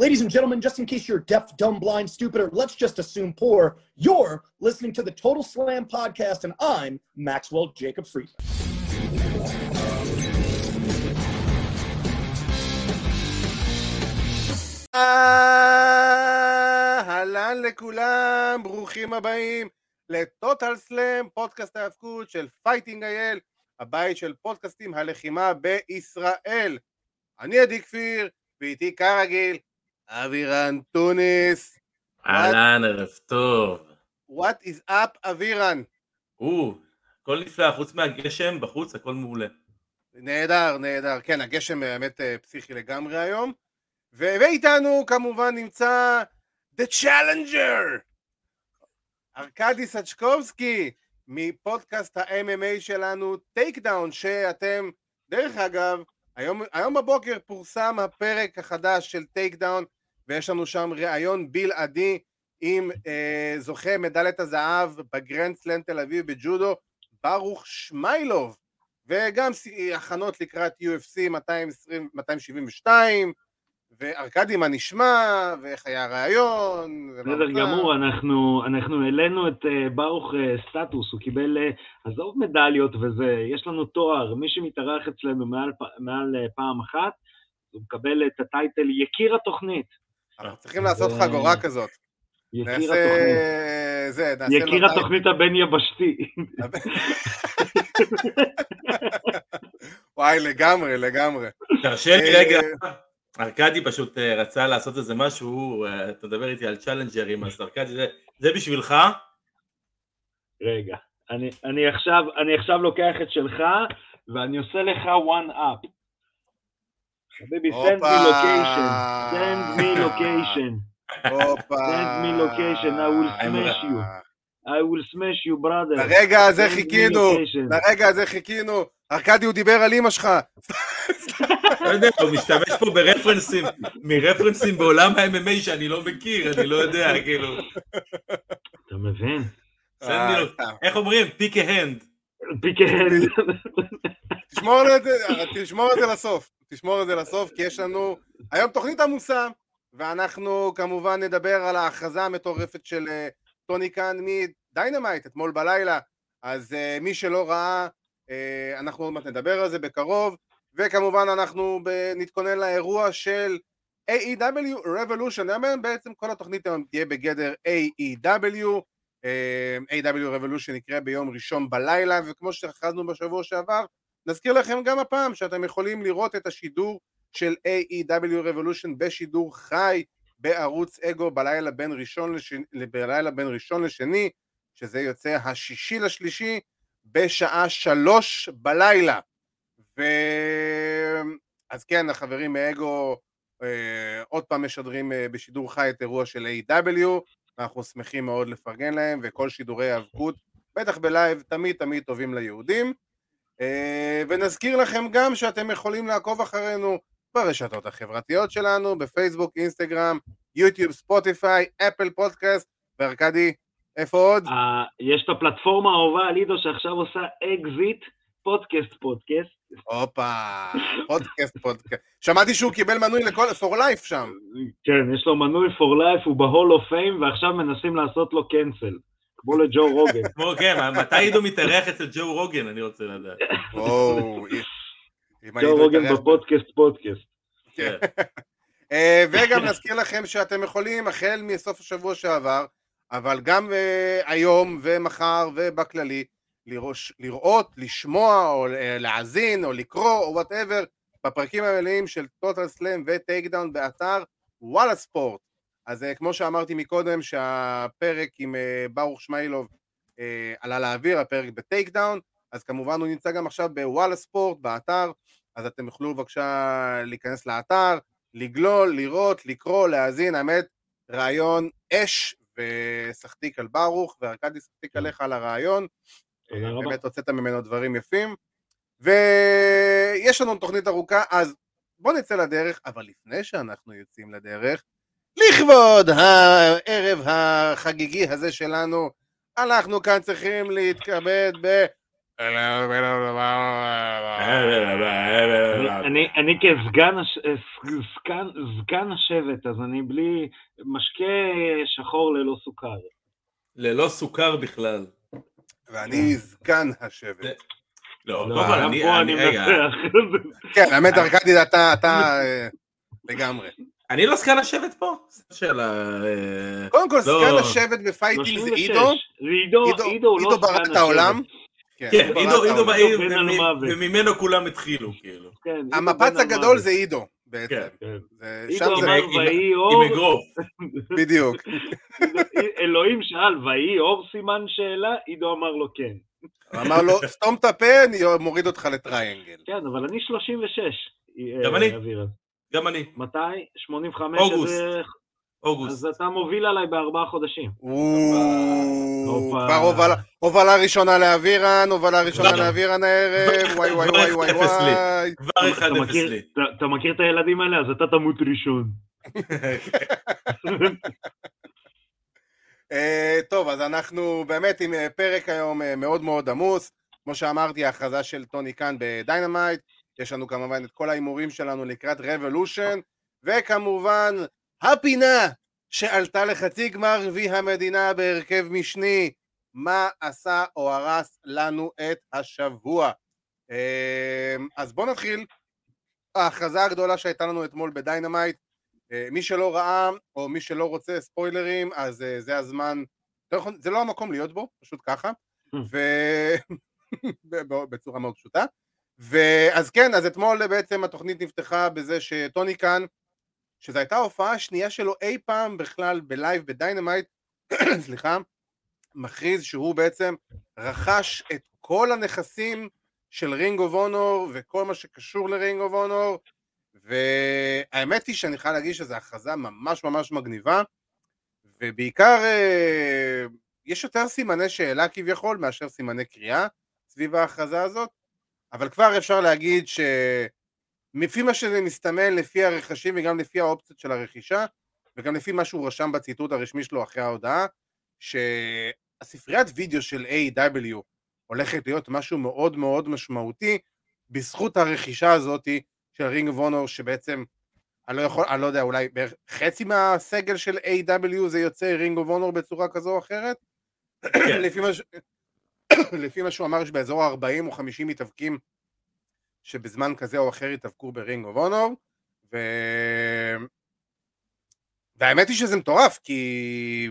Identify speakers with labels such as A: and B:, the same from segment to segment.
A: Ladies and gentlemen, just in case you're deaf, dumb, blind, stupid, or let's just assume poor, you're listening to the Total Slam podcast, and I'm Maxwell Jacob Friedman.
B: אהלן לכולם, ברוכים הבאים לטוטל סלאם, פודקאסט ההאבקות של פייטינג אייל, הבית של פודקאסטים הלחימה בישראל. אני עדי כפיר, ואיתי כרגיל, אבירן טוניס.
C: אהלן, ערב טוב.
B: What is up, אבירן?
C: או, הכל נפלא, חוץ מהגשם, בחוץ הכל מעולה.
B: נהדר, נהדר. כן, הגשם באמת אה, פסיכי לגמרי היום. ו- ואיתנו כמובן נמצא The Challenger, ארכדי סצ'קובסקי, מפודקאסט ה-MMA שלנו, טייק דאון, שאתם, דרך אגב, היום, היום בבוקר פורסם הפרק החדש של טייק דאון, ויש לנו שם ראיון בלעדי עם אה, זוכה מדליית הזהב בגרנד סלאם תל אביב בג'ודו, ברוך שמיילוב, וגם הכנות לקראת UFC 220, 272, וארכדי מה נשמע, ואיך היה הראיון, ומה
D: בסדר. גמור, אנחנו, אנחנו העלינו את אה, ברוך אה, סטטוס, הוא קיבל, אה, עזוב מדליות וזה, יש לנו תואר, מי שמתארח אצלנו מעל, מעל פעם אחת, הוא מקבל את הטייטל יקיר התוכנית.
B: אנחנו צריכים לעשות
D: זה-
B: חגורה כזאת.
D: יקיר
B: נעשה...
D: התוכנית.
B: זה, נעשה
D: יקיר. התוכנית הבין-יבשתי.
B: וואי, לגמרי, לגמרי.
C: תרשה לי רגע, ארכדי פשוט אה, רצה לעשות איזה משהו, הוא, אה, אתה מדבר איתי על צ'אלנג'רים, אז ארכדי, זה- זה בשבילך?
D: רגע, אני, אני, עכשיו, אני עכשיו לוקח את שלך, ואני עושה לך one up. חביבי, send me location, send me location, send me location, I will smash you, I will smash you brother.
B: לרגע הזה חיכינו. לרגע הזה חיכינו. ארכדי, הוא דיבר על אמא שלך.
C: לא יודע, הוא משתמש פה ברפרנסים, מרפרנסים בעולם ה-MMA שאני לא מכיר, אני לא יודע, כאילו,
D: אתה מבין?
B: אה,
C: איך אומרים? פיק ההנד.
B: את זה, תשמור את זה לסוף. תשמור את זה לסוף, כי יש לנו היום תוכנית עמוסה, ואנחנו כמובן נדבר על ההכרזה המטורפת של אה, טוני קאן מדיינמייט אתמול בלילה. אז אה, מי שלא ראה, אה, אנחנו עוד מעט נדבר על זה בקרוב, וכמובן אנחנו ב- נתכונן לאירוע של AEW Revolution, היום בעצם כל התוכנית היום תהיה בגדר AEW, אה, AEW Revolution יקרה ביום ראשון בלילה, וכמו שהכרזנו בשבוע שעבר, נזכיר לכם גם הפעם שאתם יכולים לראות את השידור של AEW Revolution בשידור חי בערוץ אגו בלילה בין ראשון, לשני, בלילה בין ראשון לשני, שזה יוצא השישי לשלישי בשעה שלוש בלילה. ו... אז כן, החברים מאגו אה, עוד פעם משדרים אה, בשידור חי את אירוע של AEW אנחנו שמחים מאוד לפרגן להם, וכל שידורי היאבקות, בטח ב live, תמיד תמיד טובים ליהודים. אה, ונזכיר לכם גם שאתם יכולים לעקוב אחרינו ברשתות החברתיות שלנו, בפייסבוק, אינסטגרם, יוטיוב, ספוטיפיי, אפל פודקאסט, וארכדי, איפה עוד?
D: אה, יש את הפלטפורמה האהובה על עידו שעכשיו עושה אקזיט, פודקאסט פודקאסט.
B: הופה, פודקאסט, פודקאסט. שמעתי שהוא קיבל מנוי לכל, for life שם.
D: כן, יש לו מנוי for life, הוא ב Hall of Fame, ועכשיו מנסים לעשות לו cancel. כמו לג'ו רוגן.
C: כמו, כן, מתי עידו מתארח אצל ג'ו רוגן, אני רוצה לדעת.
B: וואו,
D: ג'ו רוגן
B: מתארח-
D: בפודקאסט פודקאסט.
C: כן.
B: אה, וגם נזכיר לכם שאתם יכולים החל מסוף השבוע שעבר, אבל גם אה, היום ומחר ובכללי, לראות, לשמוע או אה, להאזין או לקרוא או whatever בפרקים המלאים של טוטל סלאם וטייק דאון באתר וואלה ספורט. אז כמו שאמרתי מקודם שהפרק עם ברוך שמיילוב עלה לאוויר, הפרק בטייק דאון, אז כמובן הוא נמצא גם עכשיו בוואלה ספורט באתר, אז אתם יוכלו בבקשה להיכנס לאתר, לגלול, לראות, לקרוא, להאזין, האמת, רעיון אש, ושחטיק על ברוך, וארכדי שחטיק עליך על הרעיון.
D: תודה רבה.
B: באמת הוצאת ממנו דברים יפים. ויש לנו תוכנית ארוכה, אז בואו נצא לדרך, אבל לפני שאנחנו יוצאים לדרך, לכבוד הערב החגיגי הזה שלנו, אנחנו כאן צריכים להתכבד
D: אני- אני כסגן הש- סגן- סגן השבט, אז אני בלי משקה שחור ללא סוכר.
C: ללא סוכר בכלל.
B: ואני זקן השבט.
C: לא,
D: לא,
C: קודם כל,
D: גם
C: אני, אני,
D: אני
C: רגע.
B: כן, האמת, ארכדי, אתה אתה, אה, לגמרי.
C: אני לא זקן השבט פה? זו שאלה... אה,
B: קודם כל,
C: לא.
B: זקן השבט ב fighting זה
D: 36.
B: עידו.
D: עידו,
B: עידו-
D: עידו הוא לא סגן
B: את העולם.
C: כן,
B: ברא
C: עידו, עידו. בעיר. וממנו כולם התחילו, כאילו.
D: כן,
B: המפץ הגדול. זה עידו, בעצם.
C: כן.
D: כן.
B: זה-
D: עידו אמר
C: עם-
D: ויהי
C: עם
D: אור,
C: אגרוף.
B: בדיוק.
D: אלוהים שאל ויהי אור סימן שאלה, עידו אמר לו כן.
B: אמר לו, סתום את הפה, אני מוריד אותך לטריינגל.
D: כן, אבל אני 36.
C: גם
D: אה,
C: אני.
D: אבירן.
C: גם אני.
D: מתי? 85?
C: אוגוסט.
D: אז,
C: אוגוסט.
D: אז אתה מוביל עליי בארבעה חודשים.
B: כבר הובלה- ראשונה לאבירן, הובלה ראשונה לאבירן הערב, וואי וואי וואי וואי. וואי.
C: כבר 1-0
D: אתה מכיר-
C: לי.
D: אתה- אתה מכיר את הילדים האלה? אז אתה תמות ראשון.
B: אה, טוב, אז אנחנו באמת עם אה, פרק היום אה, מאוד מאוד עמוס. כמו שאמרתי, ההכרזה של טוני כאן בדיינמייט. יש לנו כמובן את כל ההימורים שלנו לקראת רבולושן, וכמובן, הפינה שעלתה לחצי גמר גביע המדינה בהרכב משני. מה עשה או הרס לנו את השבוע? אה, אז בואו נתחיל. ההכרזה הגדולה שהייתה לנו אתמול ב Dynamite, אה, מי שלא ראה, או מי שלא רוצה ספוילרים, אז אה, זה הזמן, לא זה לא המקום להיות בו, פשוט ככה, ו... ב- בצורה מאוד פשוטה. ואז כן, אז אתמול בעצם התוכנית נפתחה בזה שטוני קאן, שזו הייתה ההופעה השנייה שלו אי פעם בכלל ב live ב Dynamite, סליחה, מכריז שהוא בעצם רכש את כל הנכסים של Ring of Honor וכל מה שקשור ל Ring of Honor והאמת היא שאני חייב להגיד שזו הכרזה ממש ממש מגניבה ובעיקר אה, יש יותר סימני שאלה כביכול מאשר סימני קריאה סביב ההכרזה הזאת אבל כבר אפשר להגיד שלפי מה שזה מסתמן לפי הרכשים וגם לפי האופציות של הרכישה וגם לפי מה שהוא רשם בציטוט הרשמי שלו אחרי ההודעה שהספריית וידאו של AEW הולכת להיות משהו מאוד מאוד משמעותי בזכות הרכישה הזאתי של Ring of Honor שבעצם אני לא יכול, אני לא יודע, אולי בערך חצי מהסגל של AEW זה יוצאי Ring of Honor בצורה כזו או אחרת? לפי, מה ש... לפי מה שהוא אמר שבאזור ה-40 או 50 מתאבקים שבזמן כזה או אחר יתאבקו ב Ring of Honor ו... והאמת היא שזה מטורף כי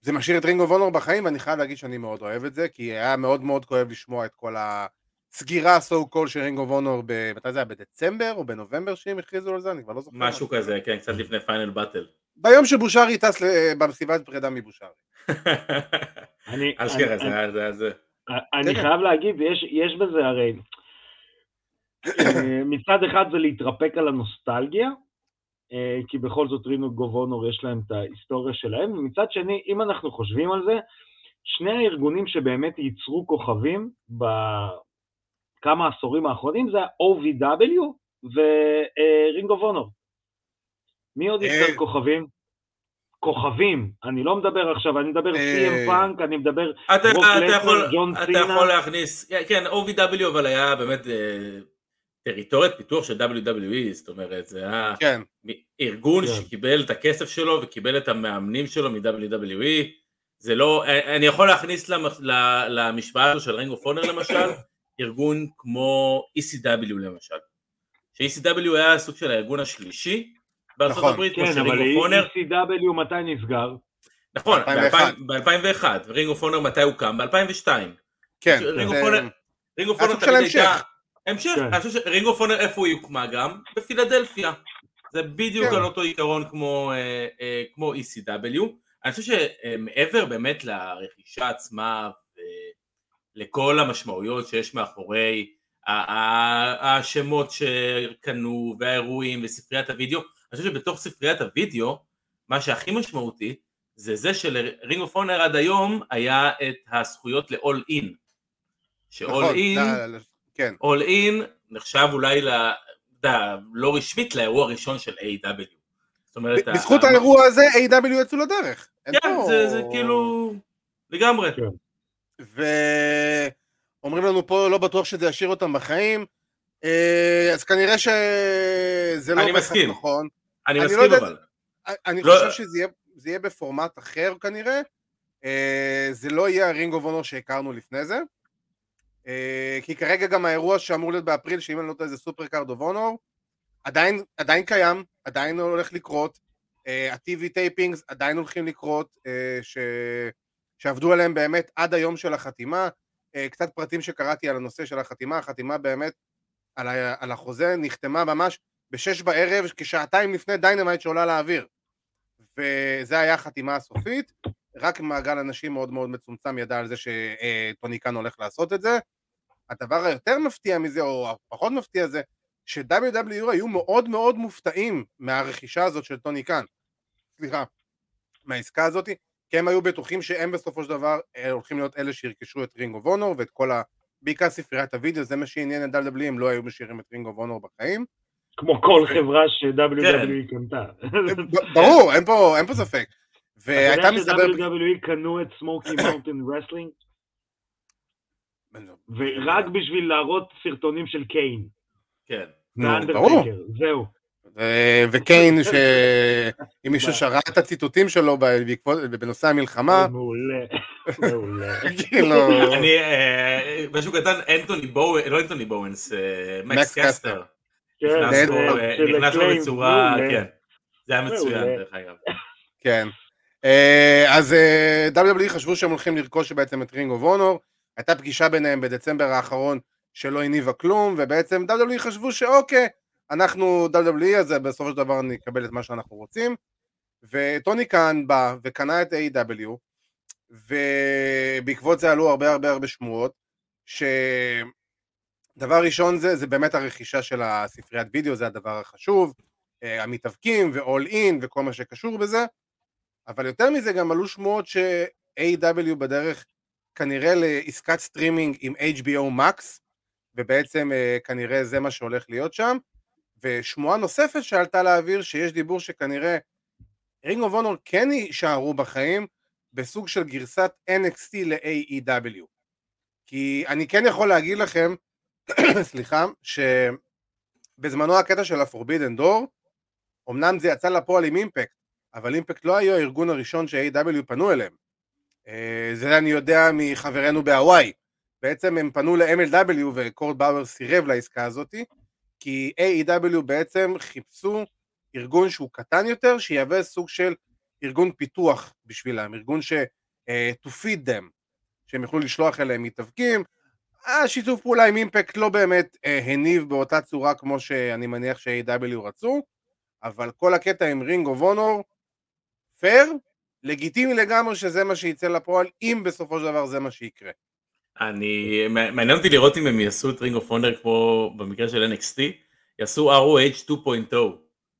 B: זה משאיר את Ring of Honor בחיים ואני חייב להגיד שאני מאוד אוהב את זה כי היה מאוד מאוד כואב לשמוע את כל הסגירה so called של Ring of Honor מתי זה היה בדצמבר או בנובמבר שהם הכריזו על זה אני כבר לא זוכר
C: משהו כזה, כן, קצת לפני Final Battle.
B: ביום שבושרי טס במסיבת פרידה מבושרי
D: אני-
C: אשכרה,
D: אני-
C: זה היה זה.
D: אני. חייב להגיד, יש, יש בזה הרי, מצד אחד זה להתרפק על הנוסטלגיה, אה, כי בכל זאת רינו גובונור יש להם את ההיסטוריה שלהם, ומצד שני, אם אנחנו חושבים על זה, שני הארגונים שבאמת ייצרו כוכבים בכמה עשורים האחרונים זה ה-OVW ורינג אוף אונור. מי עוד
B: אה.
D: ייצר כוכבים? כוכבים, אני לא מדבר עכשיו, אני מדבר
B: אה.
D: CM Punk, אני מדבר
C: אתה אתה
D: לסנר,
C: יכול
D: ג'ון
C: אתה
D: סינה.
C: יכול להכניס, כן, OVW אבל היה באמת אה, טריטוריית פיתוח של WWE, זאת אומרת, זה היה
B: כן
C: ארגון
D: כן.
C: שקיבל את הכסף שלו וקיבל את המאמנים שלו מ-WWE, זה לא, אני יכול להכניס למ- ל- למשוואה הזו של Ring of Honor למשל, ארגון כמו ECW למשל, ש-ECW היה סוג של הארגון השלישי בארצות
B: נכון.
C: הברית, כמו
D: כן,
C: של
D: אבל
C: אונר,
D: ECW מתי נסגר?
C: נכון,
B: 2001.
C: ב-2001, רינג אוף אונר מתי הוקם? ב-2002.
B: כן
C: רינג
B: זה-
C: אוף אונר- רינג אוף
B: היה
C: אונר
B: סוג של
C: תמיד. הייתה... המשך,
D: כן.
C: אני חושב שרינג אוף אונר איפה היא הוקמה גם? בפילדלפיה. זה בדיוק
B: כן.
C: על אותו עיקרון כמו, אה, אה, כמו ECW. אני חושב שמעבר באמת לרכישה עצמה ולכל המשמעויות שיש מאחורי השמות שקנו והאירועים וספריית הוידאו, אני חושב שבתוך ספריית הוידאו, מה שהכי משמעותי זה זה שלרינג אוף אונר עד היום היה את הזכויות ל-all in. ש-all
B: נכון,
C: in,
B: כן
C: all in נחשב אולי ל... אתה יודע, לא רשמית לאירוע הראשון של A.W. זאת אומרת,
B: בזכות
C: ה-
B: האירוע הזה A.W יצאו לדרך
C: כן,
B: פה-
C: זה, זה כאילו... לגמרי.
D: כן.
B: ו... אומרים לנו פה, לא בטוח שזה ישאיר אותם בחיים, אה, אז כנראה שזה לא
C: אני
B: בהכרח
C: מסכים.
B: נכון.
C: אני
B: אני לא
C: מסכים
B: יודע-
C: אבל.
B: אני
C: לא-
B: חושב שזה יהיה, יהיה בפורמט אחר כנראה. אה, זה לא יהיה ה Ring of Honor שהכרנו לפני זה. אה, כי כרגע גם האירוע שאמור להיות באפריל, שאם אני לא טועה זה Supercard of Honor, עדיין, עדיין קיים, עדיין הולך לקרות. אה, ה-TV tapings עדיין הולכים לקרות, אה, ש... שעבדו עליהם באמת עד היום של החתימה. קצת פרטים שקראתי על הנושא של החתימה, החתימה באמת על, ה... על החוזה נחתמה ממש בשש בערב, כשעתיים לפני Dynamite שעולה לאוויר. וזה היה החתימה הסופית, רק מעגל אנשים מאוד מאוד מצומצם ידע על זה שטוני קאן הולך לעשות את זה. הדבר היותר מפתיע מזה, או הפחות מפתיע זה, ש-WWE היו מאוד מאוד מופתעים מהרכישה הזאת של טוני קאן. סליחה, מהעסקה הזאת, כי הם היו בטוחים שהם בסופו של דבר אה, הולכים להיות אלה שירכשו את Ring of Honor ואת כל ה... בעיקר ספריית הוידאו, זה מה שעניין את WWE, הם לא היו משאירים את Ring of Honor בחיים.
D: כמו כל חברה ש-WWE קנתה.
B: ב- ברור, אין פה, ספק. והייתה
D: אתה
B: מסתבר...
D: יודע ש-WWE קנו את Smoky Mountain Wrestling, ורק בשביל להראות סרטונים של קיין.
C: כן.
B: נו, ברור.
D: זהו.
B: וקיין, שאם מישהו שראה את הציטוטים שלו בנושא המלחמה,
D: מעולה, מעולה.
B: כאילו,
C: אני, אה, משהו קטן, אנטוני בואו, לא אנטוני אה,
B: מקס קסטר.
D: כן,
C: נכנס
D: הקליין,
C: בצורה. כן. זה היה מצוין. דרך אגב.
B: כן. אה, אז אה, WWE חשבו שהם הולכים לרכוש בעצם את רינג אוף אונור, הייתה פגישה ביניהם בדצמבר האחרון שלא הניבה כלום, ובעצם WWE חשבו שאוקיי, אנחנו WWE, אז בסופו של דבר נקבל את מה שאנחנו רוצים, וטוני קאן בא וקנה את A.W, ובעקבות זה עלו הרבה הרבה הרבה שמועות, שדבר ראשון זה, זה באמת הרכישה של הספריית וידאו, זה הדבר החשוב, אה, המתאבקים ו-all in וכל מה שקשור בזה, אבל יותר מזה גם עלו שמועות ש-AEW בדרך כנראה לעסקת סטרימינג עם HBO Max, ובעצם אה, כנראה זה מה שהולך להיות שם, ושמועה נוספת שעלתה לאוויר שיש דיבור שכנראה Ring of Honor כן יישארו בחיים בסוג של גרסת NXT ל-AEW. כי אני כן יכול להגיד לכם, סליחה, שבזמנו הקטע של ה-Forbidden Door, אמנם זה יצא לפועל עם אימפקט, אבל אימפקט לא היו הארגון הראשון ש-A.W פנו אליהם. אה, זה אני יודע מחברינו בהוואי. בעצם הם פנו ל-MLW וקורט באואר סירב לעסקה הזאת, כי A.E.W בעצם חיפשו ארגון שהוא קטן יותר, שיהווה סוג של ארגון פיתוח בשבילם, ארגון ש... אה, to feed them, שהם יוכלו לשלוח אליהם מתאבקים. השיתוף פעולה עם אימפקט לא באמת אה, הניב באותה צורה כמו שאני מניח ש-A.W רצו, אבל כל הקטע עם Ring of Honor, פייר, לגיטימי לגמרי שזה מה שיצא לפועל, אם בסופו של דבר זה מה שיקרה.
C: אני, מעניין אותי לראות אם הם יעשו את Ring of Honor כמו במקרה של NXT, יעשו ROH 2.0,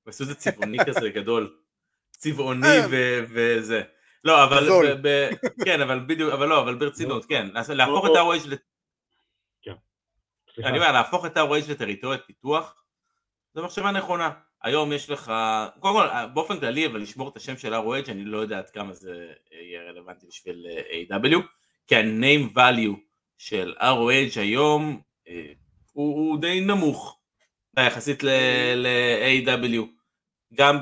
C: ועשו את זה צבעוני כזה גדול, צבעוני
B: אה.
C: ו- וזה. לא, אבל. ב- ב- כן, אבל בדיוק, אבל לא, אבל ברצינות, כן, לעשות- להפוך את ROH, לת-
D: סליחה.
C: אני אומר, להפוך את ROH לטריטוריית פיתוח, זו מחשבה נכונה. היום יש לך, קודם כל, באופן כללי, אבל לשמור את השם של ROH, אני לא יודע עד כמה זה יהיה רלוונטי בשביל אה, A.W, כי ה-name value של ROH היום אה, הוא, הוא די נמוך יחסית ל-AW, גם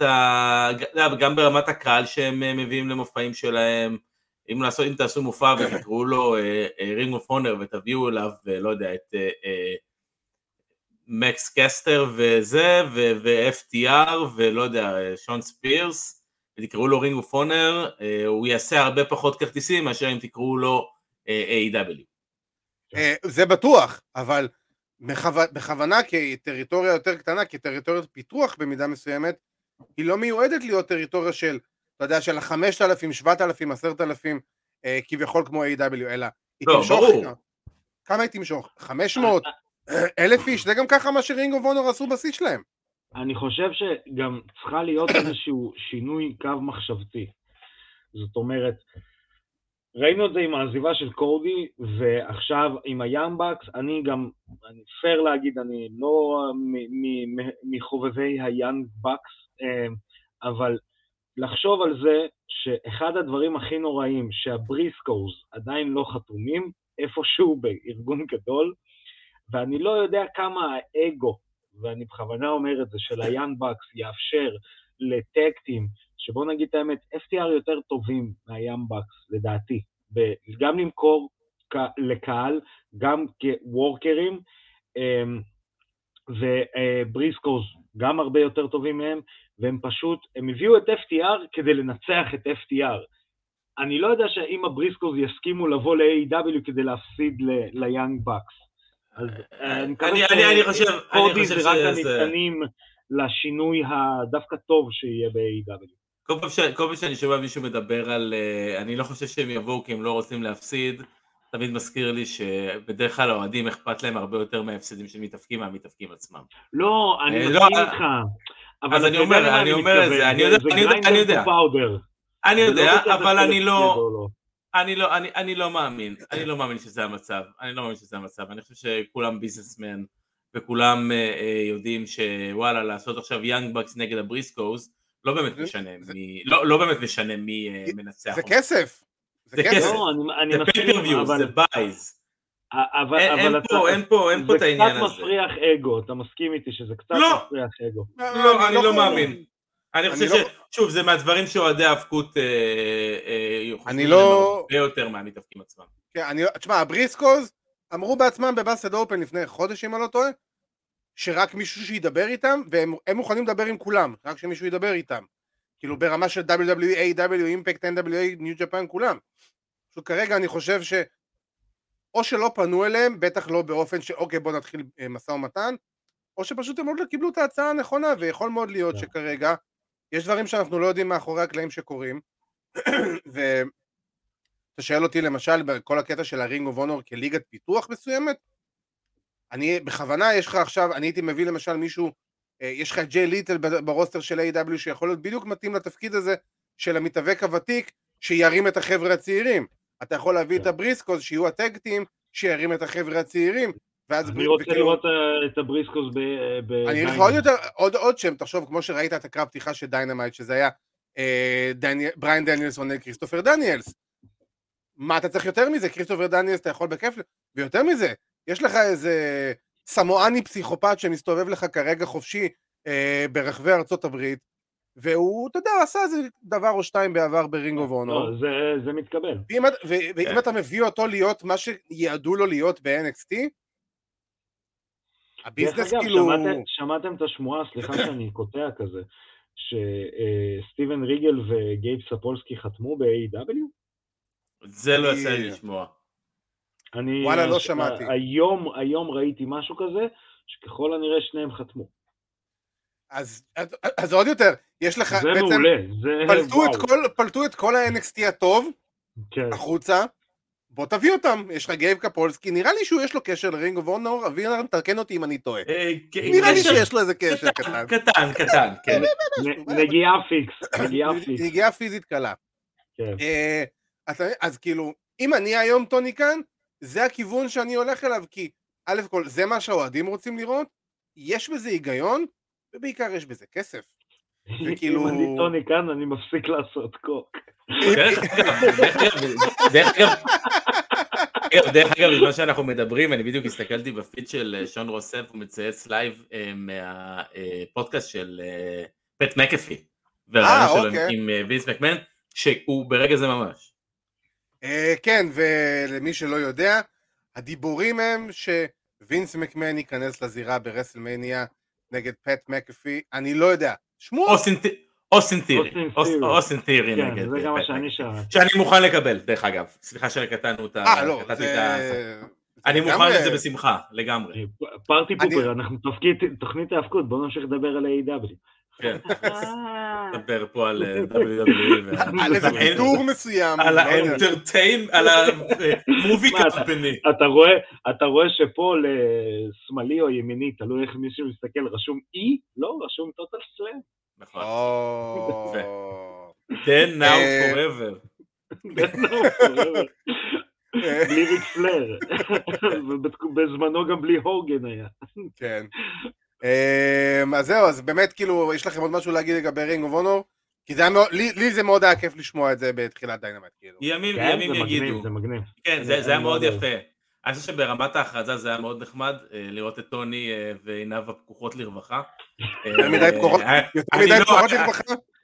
C: ה... גם ברמת הקהל שהם אה, מביאים למופעים שלהם, אם, לעשות, אם תעשו מופע ותקראו לו Ring of Honor ותביאו אליו, אה, לא יודע, את מקס קסטר וזה, ו- ו-FTR ולא יודע, אה, שון ספירס, ותקראו לו Ring of Honor, הוא יעשה הרבה פחות כרטיסים מאשר אם תקראו לו אה, AEW
B: אה, זה בטוח, אבל בכו- בכוונה כטריטוריה יותר קטנה, כטריטוריית פיתוח במידה מסוימת, היא לא מיועדת להיות טריטוריה של, אתה יודע, של החמשת אלפים, שבעת אלפים, עשרת אלפים, אה, כביכול כמו AEW, אלא היא
C: לא,
B: תמשוך,
C: ברור.
B: כמה היא תמשוך? חמש מאות? אלף איש? זה גם ככה מה ש Ring of Honor עשו בשיא שלהם.
D: אני חושב שגם צריכה להיות איזשהו שינוי קו מחשבתי. זאת אומרת, ראינו את זה עם העזיבה של קודי, ועכשיו עם ה-Young Bucks, אני גם, אני פייר להגיד, אני לא מחובבי היאנגבקס, אבל לחשוב על זה שאחד הדברים הכי נוראים שהבריסקוס עדיין לא חתומים, איפשהו בארגון גדול, ואני לא יודע כמה האגו, ואני בכוונה אומר את זה, של היאנג בקס יאפשר לטקטים, שבואו נגיד את האמת, FTR יותר טובים מהיאנג בקס, לדעתי, גם למכור לקהל, גם כוורקרים, אמ, ובריסקוס גם הרבה יותר טובים מהם, והם פשוט, הם הביאו את FTR כדי לנצח את FTR. אני לא יודע שאם הבריסקוס יסכימו לבוא ל-AEW כדי להפסיד ליאנג בקס. אז
C: אה, אני חושב, אני חושב
D: שזה... הניתנים לשינוי הדווקא טוב שיהיה ב-AEW.
C: כל פעם שאני שומע מישהו מדבר על... אה, אני לא חושב שהם יבואו כי הם לא רוצים להפסיד. תמיד מזכיר לי שבדרך כלל האוהדים אכפת להם הרבה יותר מההפסדים של מתאפקים מהמתאפקים עצמם.
D: לא, אני אה, לא, מסכים
C: איתך. אז אני אומר, אני אומר את זה, אני יודע, אני יודע, אני יודע. אני יודע, אבל אני לא... אני לא, אני, אני לא מאמין, אני לא מאמין שזה המצב, אני לא מאמין שזה המצב, אני חושב שכולם ביזנסמן וכולם uh, יודעים שוואלה לעשות עכשיו יאנג בקס נגד הבריסקוס לא באמת משנה מי, לא, לא באמת משנה מי uh, מנצח.
B: זה כסף,
C: זה כסף, לא, אני, זה pay-per-view, זה בייז. אבל, אין, אבל אין, אתה, פה, אין פה, אין פה את העניין הזה.
D: זה קצת מפריח אגו, אתה מסכים איתי שזה קצת לא, מפריח אגו.
C: לא, לא אני לא, לא מאמין. אני חושב ש... שוב, זה מהדברים שאוהדי היאבקות אה,
B: אה, אני לא...
C: הרבה יותר מהמתאבקים עצמם.
B: כן, אני... תשמע, הבריסקוז אמרו בעצמם ב-Busted Open לפני חודש, אם אני לא טועה, שרק מישהו שידבר איתם, והם מוכנים לדבר עם כולם, רק שמישהו ידבר איתם. כאילו ברמה של WWE, AW, Impact, NWA, New Japan, כולם. פשוט כרגע אני חושב ש... או שלא פנו אליהם, בטח לא באופן שאוקיי בוא נתחיל אה, משא ומתן, או שפשוט הם עוד לא קיבלו את ההצעה הנכונה, ויכול מאוד להיות. כן. שכרגע יש דברים שאנחנו לא יודעים מאחורי הקלעים שקורים, ואתה שואל אותי למשל בכל הקטע של הרינג אוף אונור כליגת פיתוח מסוימת, אני בכוונה יש לך עכשיו, אני הייתי מביא למשל מישהו, אה, יש לך את ג'יי לית'ל ב-roster של AEW שיכול להיות בדיוק מתאים לתפקיד הזה של המתאבק הוותיק שירים את החבר'ה הצעירים. אתה יכול להביא את כן. הבריסקוס שיהיו ה-tag team שירים את החבר'ה הצעירים
D: ואז... אני רוצה וכאילו... לראות אה, את הבריסקוס ב...
B: אני אגיד לך עוד יותר, עוד, עוד שם, תחשוב, כמו שראית את הקרב פתיחה של Dynamite, שזה היה אה, דני... בריין דניאלסון נגד כריסטופר דניאלס. מה אתה צריך יותר מזה? כריסטופר דניאלס אתה יכול בכיף, ויותר מזה, יש לך איזה סמואני פסיכופת שמסתובב לך כרגע חופשי אה, ברחבי ארצות הברית, והוא, אתה יודע, עשה איזה דבר או שתיים בעבר ב-Ring of Honor.
D: לא, זה מתקבל.
B: ואם אתה מביא אותו להיות מה שיעדו לו להיות ב-NXT,
D: הביזנס כאילו... שמעתם, שמעתם את השמועה, סליחה שאני קוטע כזה, שסטיבן ריגל וגייב ספולסקי חתמו ב-AEW?
C: זה לא יצא לי לשמוע.
B: אני וואלה, לא שמעתי.
D: היום, היום ראיתי משהו כזה, שככל הנראה שניהם חתמו.
B: אז, אז, אז עוד יותר, יש לך
D: זה בעצם... מעולה, זה
B: פלטו את, כל, פלטו את כל ה-NXT הטוב כן. החוצה, בוא תביא אותם, יש לך גייב ספולסקי, נראה לי שהוא יש לו קשר ל-Ring of Honor, אבירן, תקן אותי אם אני טועה. אה, נראה לי שיש לו איזה קשר קטן.
C: קטן, קטן, כן.
D: נגיעה פיקס, נגיעה פיקס.
B: נגיעה פיזית קלה. כן. אה, אז כאילו, אם אני היום טוני קאן, זה הכיוון שאני הולך אליו, כי א' כל, זה מה שהאוהדים רוצים לראות, יש בזה היגיון, ובעיקר יש בזה כסף.
D: וכאילו... אם אני טוני קאן, אני מפסיק לעשות קוק.
C: דרך אגב, בזמן שאנחנו מדברים, אני בדיוק הסתכלתי בפיד של אה, שון רוס סאפ, הוא מצייץ live אה, מהפודקאסט של אה, פט מקאפי, והרעיון שלו אוקיי. עם ויס מקמן, שהוא ברגע זה ממש.
B: כן, ולמי שלא יודע, הדיבורים הם שווינס מקמן ייכנס לזירה ברסלמניה נגד פט מקאפי, אני לא יודע, שמועות.
C: אוסטין תירי, אוסטין תירי
D: כן, נגד. זה גם מה שאני שאלתי.
C: שאני מוכן לקבל, דרך אגב. סליחה שקטענו את ה...
B: אה, לא, זה...
C: אני מוכן לזה בשמחה, לגמרי.
D: פארטי פופר, אנחנו תוכנית ההאבקות, בואו נמשיך לדבר על A.W.
C: כן, נדבר פה על WWE.
B: על איזה בידור מסוים.
C: על האנטרטיין, על המובי קמפני.
D: אתה רואה שפה לשמאלי או ימיני, תלוי איך מישהו מסתכל, רשום E? לא, רשום טוטל סלאם.
C: נכון. Then now forever.
D: בלי ריק פלייר. בזמנו גם בלי הוגן היה.
B: כן. אז זהו, אז באמת כאילו, יש לכם עוד משהו להגיד לגבי Ring of Honor? כי זה היה מאוד, לי, לי זה מאוד היה כיף לשמוע את זה בתחילת Dynamite, כאילו.
C: ימים,
D: כן,
C: ימים
D: זה
C: יגידו.
D: מגניב, זה מגניב.
C: כן, זה, זה היה מאוד
D: מאוד
C: יפה. אני חושב שברמת ההכרזה זה היה מאוד נחמד, אה, לראות את טוני אה, ועיניו הפקוחות לרווחה.
B: יותר מדי פקוחות,
C: אה,
B: יותר מדי
C: לא-
B: פקוחות לרווחה.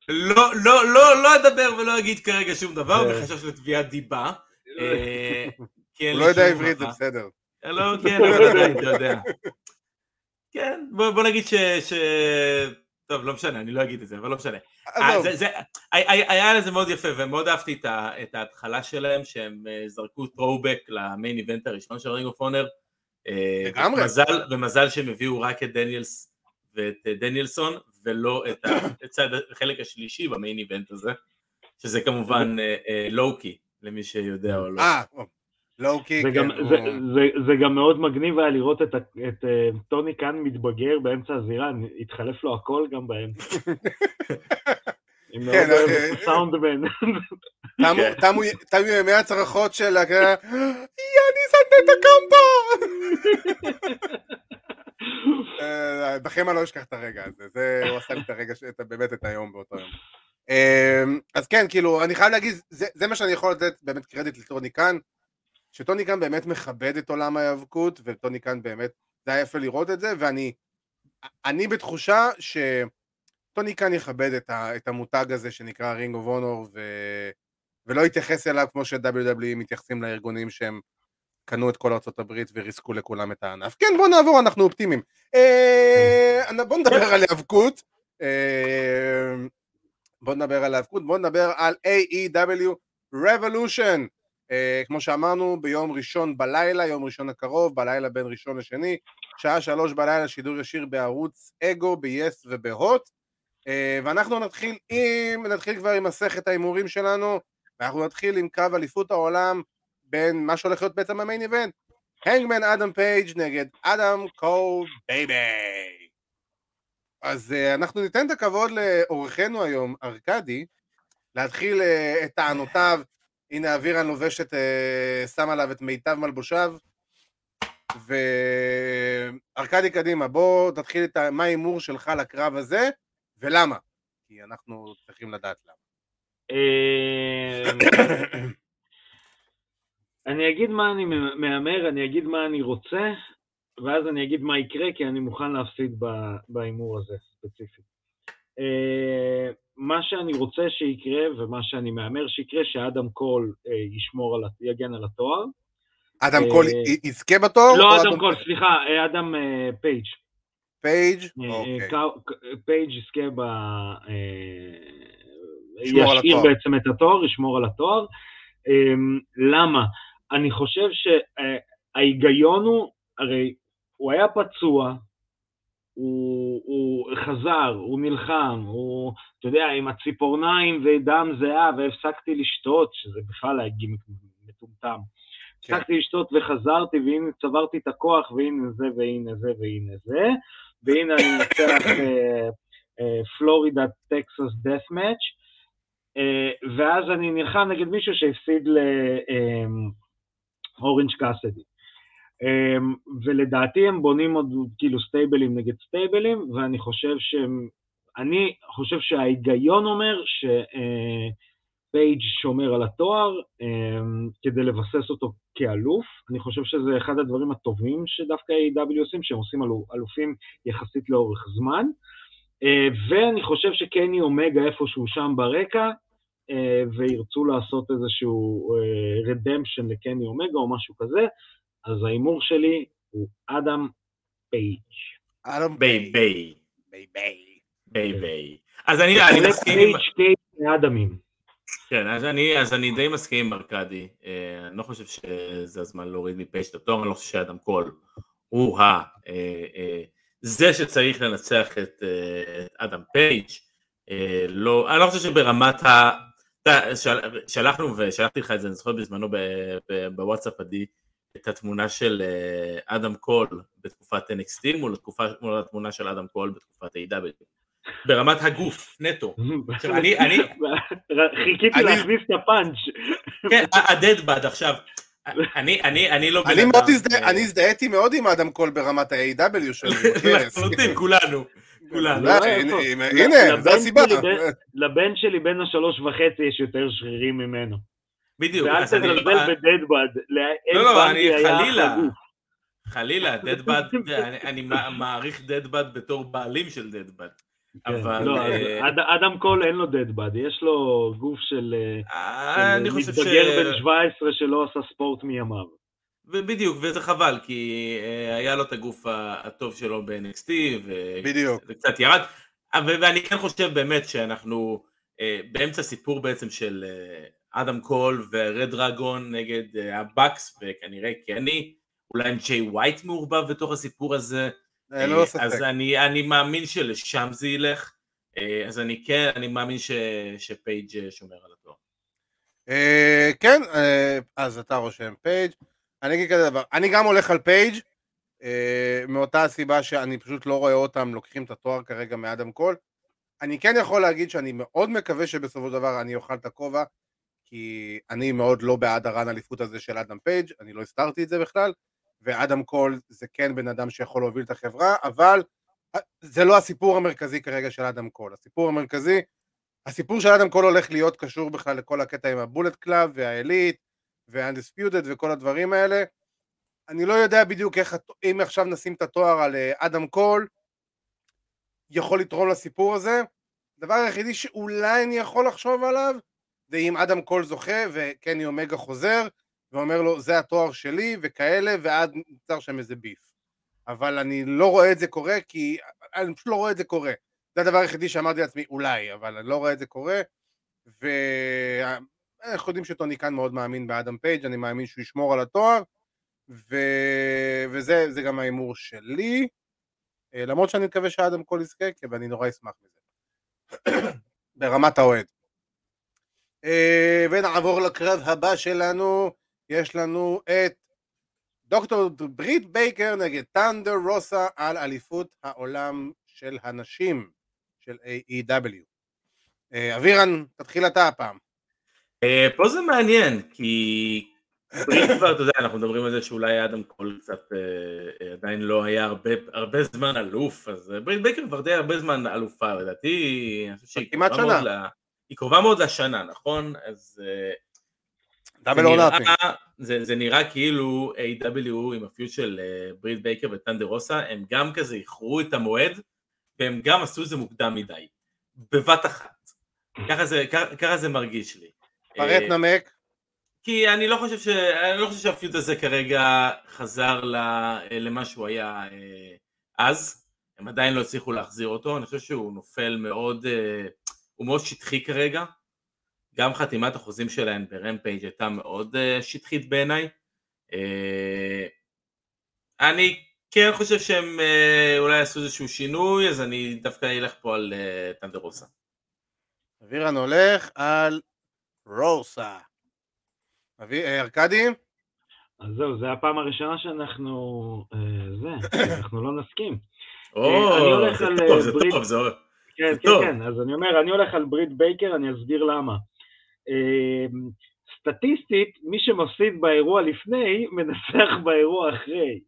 C: לא, לא, לא, לא אדבר ולא אגיד כרגע שום דבר,
D: כן.
C: בחשש לתביעת דיבה. אה, כי אין
B: הוא לא יודע עברית, זה. בסדר.
C: לא, כן, אתה יודע. כן, בוא, בוא נגיד ש, ש... טוב, לא משנה, אני לא אגיד את זה, אבל לא משנה. אה, זה, זה, היה, לזה מאוד יפה, ומאוד אהבתי את, ה, את ההתחלה שלהם, שהם אה, זרקו throwback ל-main event הראשון של Ring of Honor.
B: לגמרי.
C: ומזל, ומזל שהם הביאו רק את דניאלס ואת אה, דניאלסון, ולא את הצד, החלק השלישי ב-main event הזה, שזה כמובן אה, לואו-קי, למי שיודע או לא.
B: אה, לואו קי,
D: זה גם- זה- זה- זה גם מאוד מגניב היה לראות את את אה, טוני כאן מתבגר באמצע הזירה, התחלף לו הכל גם באמצע. מאוד
B: כן,
D: אוהב הסאונדמן.
B: תמו-
C: כן.
B: תמו ימי הצרחות של ה... יאני סנטה קמפה! אה, אני לא אשכח את הרגע הזה, זה, הוא עשה לי את הרגע, באמת את היום באותו יום. אה, אז כן, כאילו, אני חייב להגיד, זה, זה מה שאני יכול לתת באמת קרדיט לטוני קאן, שטוני קאן באמת מכבד את עולם ההיאבקות, וטוני קאן באמת, זה היה יפה לראות את זה, ואני אני בתחושה שטוני קאן יכבד את, ה, את המותג הזה שנקרא Ring of Honor. ולא יתייחס אליו כמו ש-WWE מתייחסים לארגונים שהם קנו את כל הברית וריסקו לכולם את הענף. כן, בואו נעבור, אנחנו אופטימיים. אה, בואו נדבר על היאבקות. אה, בואו נדבר על היאבקות, בואו נדבר על AEW Revolution. אה, כמו שאמרנו, ביום ראשון בלילה, יום ראשון הקרוב, בלילה בין ראשון לשני, שעה שלוש בלילה, שידור ישיר בערוץ אגו, ב-yes ובהוט. אה, ואנחנו נתחיל עם, נתחיל כבר עם מסכת ההימורים שלנו, ואנחנו נתחיל עם קרב אליפות העולם בין מה שהולך להיות בעצם המיין איבנט, הנגמן אדם פייג' נגד אדם קול baby. אז uh, אנחנו ניתן את הכבוד לאורחנו היום, ארכדי, להתחיל uh, את טענותיו. הנה אבירן לובשת, uh, שם עליו את מיטב מלבושיו. וארכדי קדימה, בוא תתחיל את ה... מה ההימור שלך לקרב הזה, ולמה? כי אנחנו צריכים לדעת למה.
D: אה, אני אגיד מה אני מהמר, אני אגיד מה אני רוצה, ואז אני אגיד מה יקרה, כי אני מוכן להפסיד בהימור הזה ספציפית. אה, מה שאני רוצה שיקרה, ומה שאני מהמר שיקרה, שאדם קול אה, ישמור על, יגן על התואר.
B: אדם
D: אה,
B: קול יזכה בתואר?
D: לא אדם קול, סליחה, אדם פייג'.
B: פייג'? אוקיי.
D: פייג' יזכה ב... ישאיר. בעצם את התואר, ישמור על התואר. למה? אני חושב שההיגיון הוא, הרי הוא היה פצוע, הוא, הוא חזר, הוא נלחם, הוא, אתה יודע, עם הציפורניים ודם זהה, והפסקתי לשתות, שזה בכלל היה גימיק מטומטם.
B: כן.
D: הפסקתי לשתות וחזרתי, והנה צברתי את הכוח, והנה זה, והנה זה, והנה זה, והנה אני מנצח אה, אה, פלורידה Texas Death Match, ואז אני נלחם נגד מישהו שהפסיד לאורנג' קאסידי. אמ, ולדעתי הם בונים עוד כאילו סטייבלים נגד סטייבלים, ואני חושב שהם, אני חושב שההיגיון אומר שפייג' שומר על התואר אמ, כדי לבסס אותו כאלוף. אני חושב שזה אחד הדברים הטובים שדווקא AEW עושים, שהם עושים אלו- אלופים יחסית לאורך זמן. אה, ואני חושב שקני אומגה איפשהו שם ברקע, אה, וירצו לעשות איזשהו redemption לקני אומגה או משהו כזה, אז ההימור שלי הוא אדם פייג'.
B: אדם
C: ביי ביי.
B: ביי ביי.
C: ביי ביי. אז אני אני מסכים עם...
D: פייג' קייג' מאדמים.
C: כן, אז אני, אז אני די מסכים עם ארכדי, אה, אני לא חושב שזה הזמן להוריד מפייג' את התואר, אני לא חושב שאדם קול הוא ה... אה, אה, זה שצריך לנצח את אדם פייג', לא, אני לא חושב שברמת ה... שלחנו ושלחתי לך את זה, אני זוכר בזמנו ב- ב- בוואטסאפ עדי, את התמונה של אה, אדם קול בתקופת NXT מול התקופה- מול התמונה של אדם קול בתקופת AEW ברמת הגוף, נטו. עכשיו, אני- אני-
D: חיכיתי להכניס את הפאנץ'.
C: כן, הדדבד עכשיו, אני, אני, אני לא
B: אני מאוד הזדה-
C: אה,
B: אני הזדהיתי מאוד עם אדם קול ברמת ה-AW שלו.
C: לחלוטין, כולנו. כולנו.
D: לא,
B: הנה, זו הסיבה.
D: לבן שלי בין השלוש וחצי יש יותר שרירים ממנו.
C: בדיוק.
D: ואל תזלזל בדדבד.
C: לא, לא, אני חלילה. חלילה, דדבד, אני, אני מע- מעריך דדבד בתור בעלים של דדבד. אבל...
D: לא,
C: אה,
D: אד- אדם קול אין לו דדבד, יש לו גוף של אה,
C: אה, אני חושב ש...
D: מתבגר בן 17 שלא עשה ספורט מימיו.
C: ובדיוק, וזה חבל, כי אה, היה לו את הגוף הטוב שלו ב-NXT,
B: בדיוק.
C: וזה קצת ירד. אבל- ואני כן חושב באמת שאנחנו אה, באמצע סיפור בעצם של אה, אדם קול ורד דרגון נגד אה, הבקס, וכנראה קני, אולי עם ג'יי ווייט מעורבב בתוך הסיפור הזה.
B: אה, ללא
C: אז
B: ספק.
C: אני, אני מאמין שלשם זה ילך, אה, אז אני כן, אני מאמין ש, שפייג' אה, שומר על התואר.
B: אה, כן, אה, אז אתה רושם פייג'. אני אגיד כזה דבר, אני גם הולך על פייג', אה, מאותה הסיבה שאני פשוט לא רואה אותם לוקחים את התואר כרגע מאדם קול. אני כן יכול להגיד שאני מאוד מקווה שבסופו של דבר אני אוכל את הכובע, כי אני מאוד לא בעד ה run אליפות הזה של אדם פייג', אני לא הסתרתי את זה בכלל, ואדם קול זה כן בן אדם שיכול להוביל את החברה, אבל אה, זה לא הסיפור המרכזי כרגע של אדם קול. הסיפור המרכזי הסיפור של אדם קול הולך להיות קשור בכלל לכל הקטע עם הבולט קלאב והאליט והאנדיספיוטד וכל הדברים האלה. אני לא יודע בדיוק איך, אם עכשיו נשים את התואר על אה, אדם קול, יכול לתרום לסיפור הזה. הדבר היחידי שאולי אני יכול לחשוב עליו, זה אם אדם קול זוכה וקני אומגה חוזר, ואומר לו זה התואר שלי וכאלה, ואז נוצר שם איזה beef. אבל אני לא רואה את זה קורה, כי אני פשוט לא רואה את זה קורה. זה הדבר היחידי שאמרתי לעצמי, אולי, אבל אני לא רואה את זה קורה, ואנחנו יודעים שטוני קאן מאוד מאמין באדם פייג', אני מאמין שהוא ישמור על התואר, ו... וזה זה גם ההימור שלי, אה, למרות שאני מקווה שאדם קול יזכה, כי אני נורא אשמח מזה. ברמת האוהד. אה, ונעבור לקרב הבא שלנו, יש לנו את דוקטור ברית בייקר נגד ת'אנדר רוזה על אליפות העולם של הנשים של AEW. אה, אבירן, תתחיל אתה הפעם.
C: אה, פה זה מעניין, כי ברית כבר, אתה יודע, אנחנו מדברים על זה שאולי אדם קול קצת עדיין לא היה הרבה, הרבה זמן אלוף, אז ברית בייקר כבר די הרבה זמן אלופה, לדעתי,
B: כמעט שנה.
C: היא קרובה מאוד לשנה, נכון? אז אה,
B: Double
C: זה
B: or
C: נראה-
B: Nothing.
C: זה, זה נראה כאילו AEW עם ה feud של אה, ברית בייקר ות'אנדר רוזה, הם גם כזה איחרו את המועד, והם גם עשו את זה מוקדם מדי, בבת אחת. ככה זה, ככה, ככה זה מרגיש לי.
B: פרט
C: אה,
B: נמק.
C: כי אני לא חושב ש... אני לא חושב שה feud הזה כרגע חזר ל... למה שהוא היה אז, הם עדיין לא הצליחו להחזיר אותו, אני חושב שהוא נופל מאוד, הוא מאוד שטחי כרגע, גם חתימת החוזים שלהם ברמפייג' הייתה מאוד אה, שטחית בעיניי, אה, אני כן חושב שהם אה, אולי יעשו איזשהו שינוי, אז אני דווקא אלך פה על טנדרוסה.
B: אבירן הולך על רוסה. ארכדי?
D: אז זהו, זו הפעם הראשונה שאנחנו... זה, אנחנו לא נסכים.
C: או,
D: אני הולך
C: זה
D: על,
C: טוב, זה
D: ברית-
C: טוב, זה...
D: כן, כן,
C: טוב.
D: כן, אז אני אומר, אני הולך על ברית בייקר, אני אסביר למה. אה, סטטיסטית, מי שמפסיד באירוע לפני, מנצח באירוע אחרי.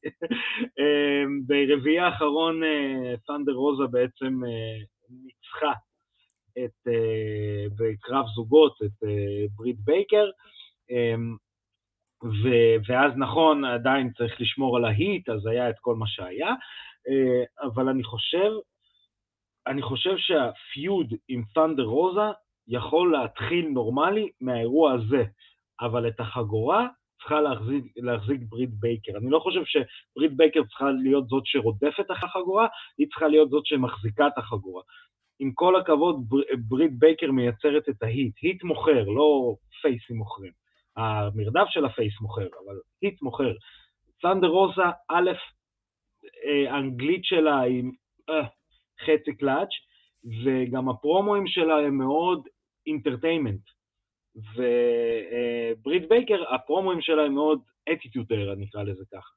D: אה, ברביעי האחרון, אה, סנדר רוזה בעצם אה, ניצחה את, אה, בקרב זוגות את ברית בייקר, אה, ו- ואז נכון, עדיין צריך לשמור על ה heat, אז היה את כל מה שהיה, אבל אני חושב, אני חושב שה feud עם ת'אנדר רוזה יכול להתחיל נורמלי מהאירוע הזה, אבל את החגורה צריכה להחזיק, להחזיק ברית בייקר. אני לא חושב שברית בייקר צריכה להיות זאת שרודפת אחרי החגורה, היא צריכה להיות זאת שמחזיקה את החגורה. עם כל הכבוד, בר, ברית בייקר מייצרת את ה heat. heat מוכר, לא פייסים מוכרים. המרדף של ה face מוכר, אבל heat מוכר. ת'אנדר רוזה, א', אה, האנגלית שלה היא אה, חצי קלאץ', וגם הפרומואים שלה הם מאוד entertainment. וברית בייקר, הפרומואים שלה הם מאוד attitude era, אני אקרא לזה ככה.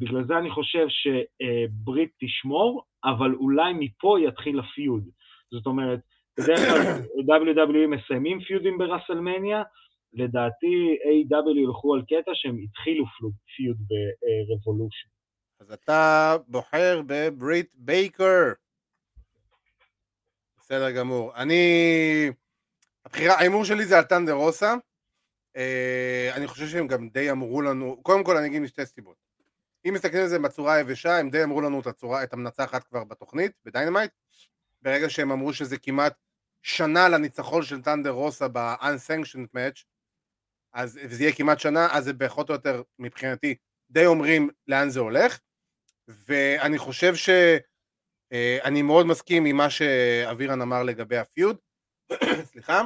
D: בגלל זה אני חושב שברית תשמור, אבל אולי מפה יתחיל ה feud. זאת אומרת, בדרך כלל WWE מסיימים פיודים בראסלמניה, לדעתי AEW ילכו על קטע שהם התחילו feud ב Revolution.
B: אז אתה בוחר בברית בייקר. בסדר גמור. אני... הבחירה, ההימור שלי זה על ת'אנדר רוזה. אה, אני חושב שהם גם די אמרו לנו, קודם כל אני אגיד משתי סיבות. אם מסתכלים על זה בצורה היבשה, הם די אמרו לנו את הצורה, את המנצחת כבר בתוכנית, ב Dynamite. ברגע שהם אמרו שזה כמעט שנה לניצחון של טנדר רוסה ב-unsanctioned match, אז זה יהיה כמעט שנה, אז זה פחות או יותר מבחינתי די אומרים לאן זה הולך, ואני חושב שאני מאוד מסכים עם מה שאבירן אמר לגבי ה feud, סליחה,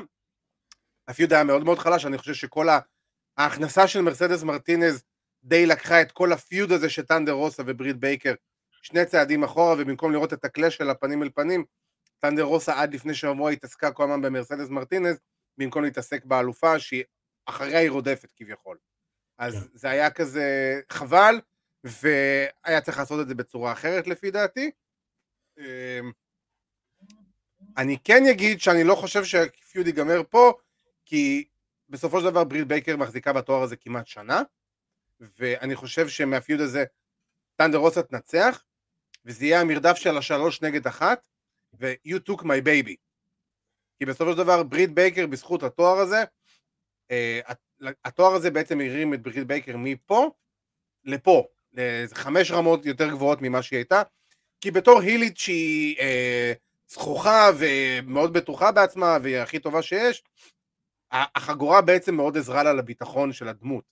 B: ה feud היה מאוד מאוד חלש, אני חושב שכל ההכנסה של מרסדס מרטינז די לקחה את כל ה feud הזה של טנדר רוסה וברית בייקר שני צעדים אחורה, ובמקום לראות את ה clash של הפנים אל פנים, טנדר רוסה עד לפני שבוע התעסקה כל הזמן במרסדס מרטינז, במקום להתעסק באלופה שהיא אחריה היא רודפת כביכול. אז yeah. כן. זה היה כזה חבל, והיה צריך לעשות את זה בצורה אחרת לפי דעתי. אמ, אני כן אגיד שאני לא חושב שה feud ייגמר פה, כי בסופו של דבר ברית בייקר מחזיקה בתואר הזה כמעט שנה, ואני חושב שמה feud הזה טנדר רוסה תנצח, וזה יהיה המרדף של השלוש נגד אחת, ו-you took my baby. כי בסופו של דבר ברית בייקר בזכות התואר הזה, אה, התואר הזה בעצם הרים את ברית בייקר מפה לפה, חמש רמות יותר גבוהות ממה שהיא הייתה, כי בתור הילית שהיא אה, זכוכה ומאוד בטוחה בעצמה והיא הכי טובה שיש, החגורה בעצם מאוד עזרה לה לביטחון של הדמות.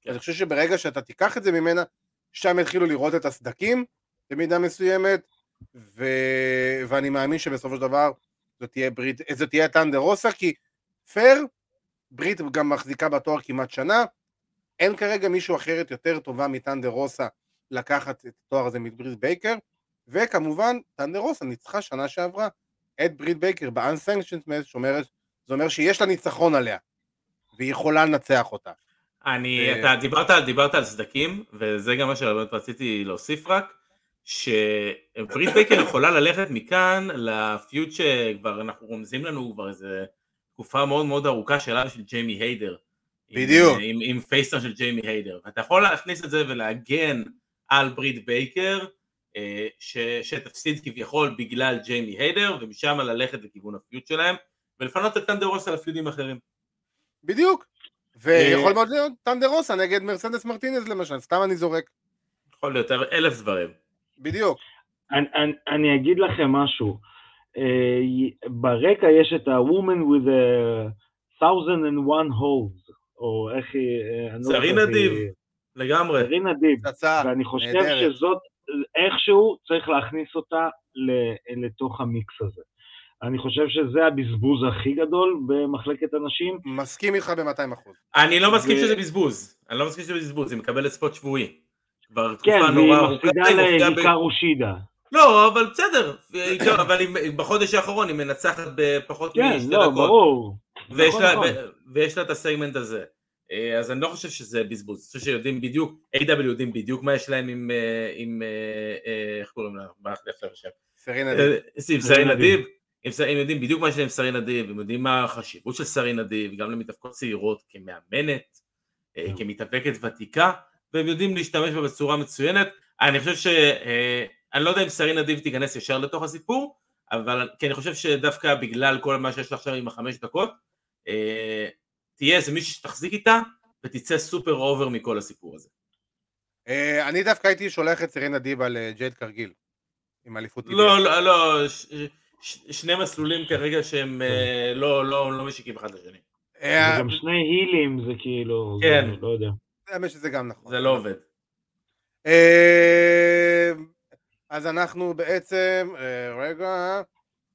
B: כן. אני חושב שברגע שאתה תיקח את זה ממנה, שם יתחילו לראות את הסדקים במידה מסוימת, ו... ואני מאמין שבסופו של דבר זאת תהיה ברית, זאת תהיה טנדר רוסה, כי פייר, ברית גם מחזיקה בתואר כמעט שנה, אין כרגע מישהו אחרת יותר טובה מטנדר רוסה לקחת את התואר הזה מברית בייקר, וכמובן טנדר רוסה ניצחה שנה שעברה את ברית בייקר ב-unsanctioned match, שאומרת, זה אומר שיש לה ניצחון עליה, והיא יכולה לנצח אותה.
C: אני, ו... אתה דיברת, דיברת על סדקים, וזה גם מה שרציתי להוסיף רק, שברית בייקר יכולה ללכת מכאן ל feud שכבר אנחנו רומזים לנו כבר איזה תקופה מאוד מאוד ארוכה שלה של ג'יימי הייטר.
B: בדיוק.
C: עם, עם, עם face turn של ג'יימי הייטר. ואתה יכול להכניס את זה ולהגן על ברית בייקר, אה, ש, שתפסיד כביכול בגלל ג'יימי הייטר, ומשם ללכת לכיוון ה feud שלהם, ולפנות את טנדר רוסה לפיודים אחרים.
B: בדיוק. ויכול מאוד להיות טנדר רוסה נגד מרסדס מרטינז למשל, סתם אני זורק.
C: יכול להיות אלף דברים.
B: בדיוק.
D: אני, אני, אני אגיד לכם משהו. Uh, ברקע יש את ה-Woman with a thousand and one holes, או איך היא...
C: שרי לא נדיב, לגמרי.
D: שרי נדיב, ואני חושב. שזאת, איכשהו צריך להכניס אותה לתוך המיקס הזה. אני חושב שזה הבזבוז הכי גדול במחלקת הנשים.
B: מסכים איתך ב-200%.
C: אני לא מסכים ו... שזה בזבוז, אני לא מסכים שזה בזבוז, היא מקבלת ספוט שבועי. כבר תקופה כן, נורא
D: ארוכה. כן, והיא מפסידה להיקרו שידה.
C: לא, אבל בסדר, אבל בחודש האחרון היא מנצחת בפחות
D: כן, משתי לא, דקות. כן, לא, ברור.
C: ויש, נכון, לה, נכון. ויש לה את הסגמנט הזה. אה, אז אני לא חושב שזה בזבוז, אני חושב שיודעים בדיוק, A.W. יודעים בדיוק מה יש להם עם, אה, עם אה, איך קוראים לה, מה הלך עכשיו השם?
B: סרין אדיב.
C: עם סרין אדיב, הם יודעים בדיוק מה יש להם עם סרין אדיב, הם יודעים מה החשיבות של סרין אדיב, גם למתאבקות צעירות כמאמנת, כמתאבקת ותיקה, והם יודעים להשתמש בה בצורה מצוינת. אני חושב ש... אני לא יודע אם סרינה דיב תיכנס ישר לתוך הסיפור, אבל כי אני חושב שדווקא בגלל כל מה שיש לה עכשיו עם החמש דקות, תהיה איזה מישהו שתחזיק איתה ותצא super over מכל הסיפור הזה.
B: אה, אני דווקא הייתי שולח את סרינה דיב על אה, ג'ייד קרגיל, עם אליפות
C: לא, לא, לא, שני מסלולים כרגע שהם אה, לא, לא, לא משיקים אחד לשני.
D: אה, זה גם שני הילים זה כאילו,
C: כן.
D: לא יודע.
B: האמת שזה גם נכון.
C: זה לא עובד.
B: אה, אז אנחנו בעצם, אה, רגע,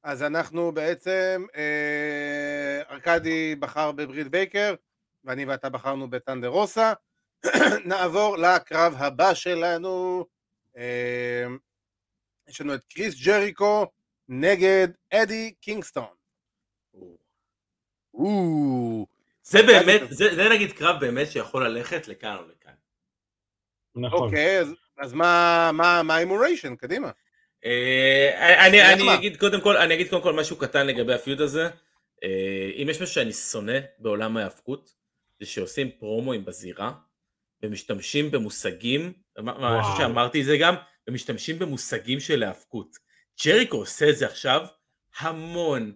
B: אז אנחנו בעצם, אה, ארכדי בחר בברית בייקר, ואני ואתה בחרנו בטנדר רוסה. נעבור לקרב הבא שלנו. אה, יש לנו את קריס ג'ריקו נגד אדי קינגסטון.
C: זה באמת, זה, זה נגיד קרב באמת שיכול ללכת לכאן או לכאן.
B: נכון. אוקיי, אז אז מה ההימוריישן? קדימה.
C: אה, אני, אני אגיד קודם כל, אני אגיד קודם כל משהו קטן לגבי הפיוט הזה. אה, אם יש משהו שאני שונא בעולם ההאבקות, זה שעושים פרומואים בזירה, ומשתמשים במושגים, אני חושב שאמרתי את זה גם, ומשתמשים במושגים של האבקות. ג'ריקו עושה את זה עכשיו המון,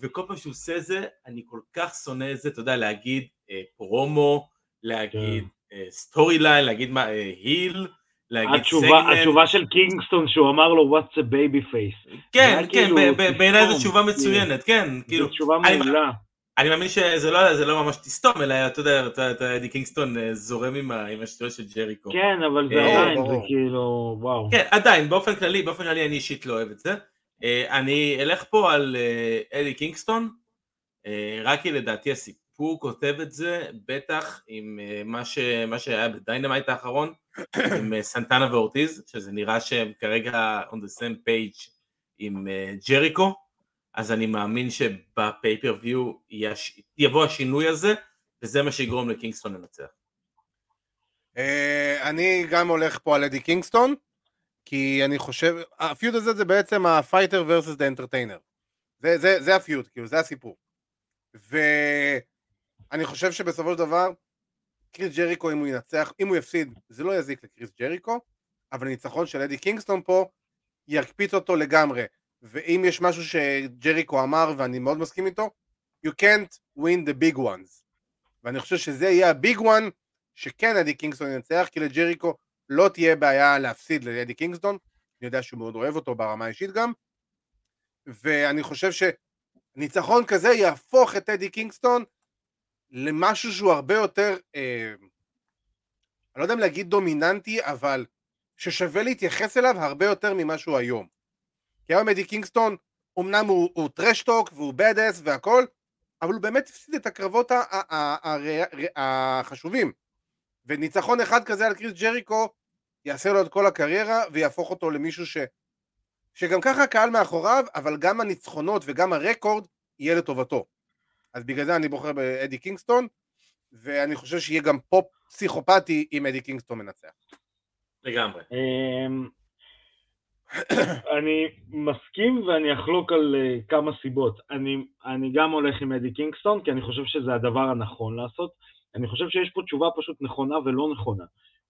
C: וכל פעם שהוא עושה את זה, אני כל כך שונא את זה, אתה יודע, להגיד אה, פרומו, להגיד
D: כן.
C: אה, storyline, להגיד מה, אה, heel, להגיד
D: התשובה,
C: סגמנט.
D: התשובה של קינגסטון שהוא אמר לו what's a baby face.
C: כן, כן,
D: כאילו
C: בעיניי זו תשובה. מצוינת, כן, כאילו,
D: זו תשובה מעולה.
C: אני מאמין שזה לא, זה לא ממש תסתום, אלא אתה יודע, אתה- אתה- אדי קינגסטון אה, זורם עם עם השטויות של ג'ריקו.
D: כן, אבל זה
C: אה,
D: עדיין, זה
B: ברור.
D: כאילו, וואו.
C: כן, עדיין, באופן כללי, באופן כללי אני אישית לא אוהב את זה. אה, אני אלך פה על אה, אדי קינגסטון, רק כי לדעתי הסיפור כותב את זה, בטח עם מה ש- מה שהיה ב Dynamite האחרון, עם אה, סנטנה ואורטיז, שזה נראה שהם כרגע on the same page עם אה, ג'ריקו, אז אני מאמין שב pay-per-view יבוא השינוי הזה, וזה מה שיגרום לקינגסטון לנצח.
B: אה, אני גם הולך פה על אדי קינגסטון, כי אני חושב, ה feud הזה זה בעצם ה-fighter versus the entertainer. זה, זה, זה ה feud, כאילו, זה הסיפור. ואני חושב שבסופו של דבר, קריס ג'ריקו, אם הוא ינצח, אם הוא יפסיד, זה לא יזיק לקריס ג'ריקו, אבל הניצחון של אדי קינגסטון פה יקפיץ אותו לגמרי. ואם יש משהו שג'ריקו אמר, ואני מאוד מסכים איתו, you can't win the big ones. ואני חושב שזה יהיה ה big one, שכן אדי קינגסטון ינצח, כי לג'ריקו לא תהיה בעיה להפסיד לאדי קינגסטון, אני יודע שהוא מאוד אוהב אותו ברמה האישית גם, ואני חושב שניצחון כזה יהפוך את אדי קינגסטון למשהו שהוא הרבה יותר, אה, אני לא יודע אם להגיד דומיננטי, אבל ששווה להתייחס אליו הרבה יותר ממה שהוא היום. כי היום אדי קינגסטון, אמנם הוא, הוא trash talk והוא badass והכל, אבל הוא באמת הפסיד את הקרבות החשובים. וניצחון אחד כזה על קריס ג'ריקו יעשה לו את כל הקריירה ויהפוך אותו למישהו ש... שגם ככה הקהל מאחוריו, אבל גם הניצחונות וגם ה record יהיה לטובתו. אז בגלל זה אני בוחר באדי קינגסטון, ואני חושב שיהיה גם פופ פסיכופתי אם אדי קינגסטון מנצח.
C: לגמרי.
D: אמ, אני מסכים ואני אחלוק על אה, כמה סיבות. אני, אני גם הולך עם אדי קינגסטון, כי אני חושב שזה הדבר הנכון לעשות. אני חושב שיש פה תשובה פשוט נכונה ולא נכונה.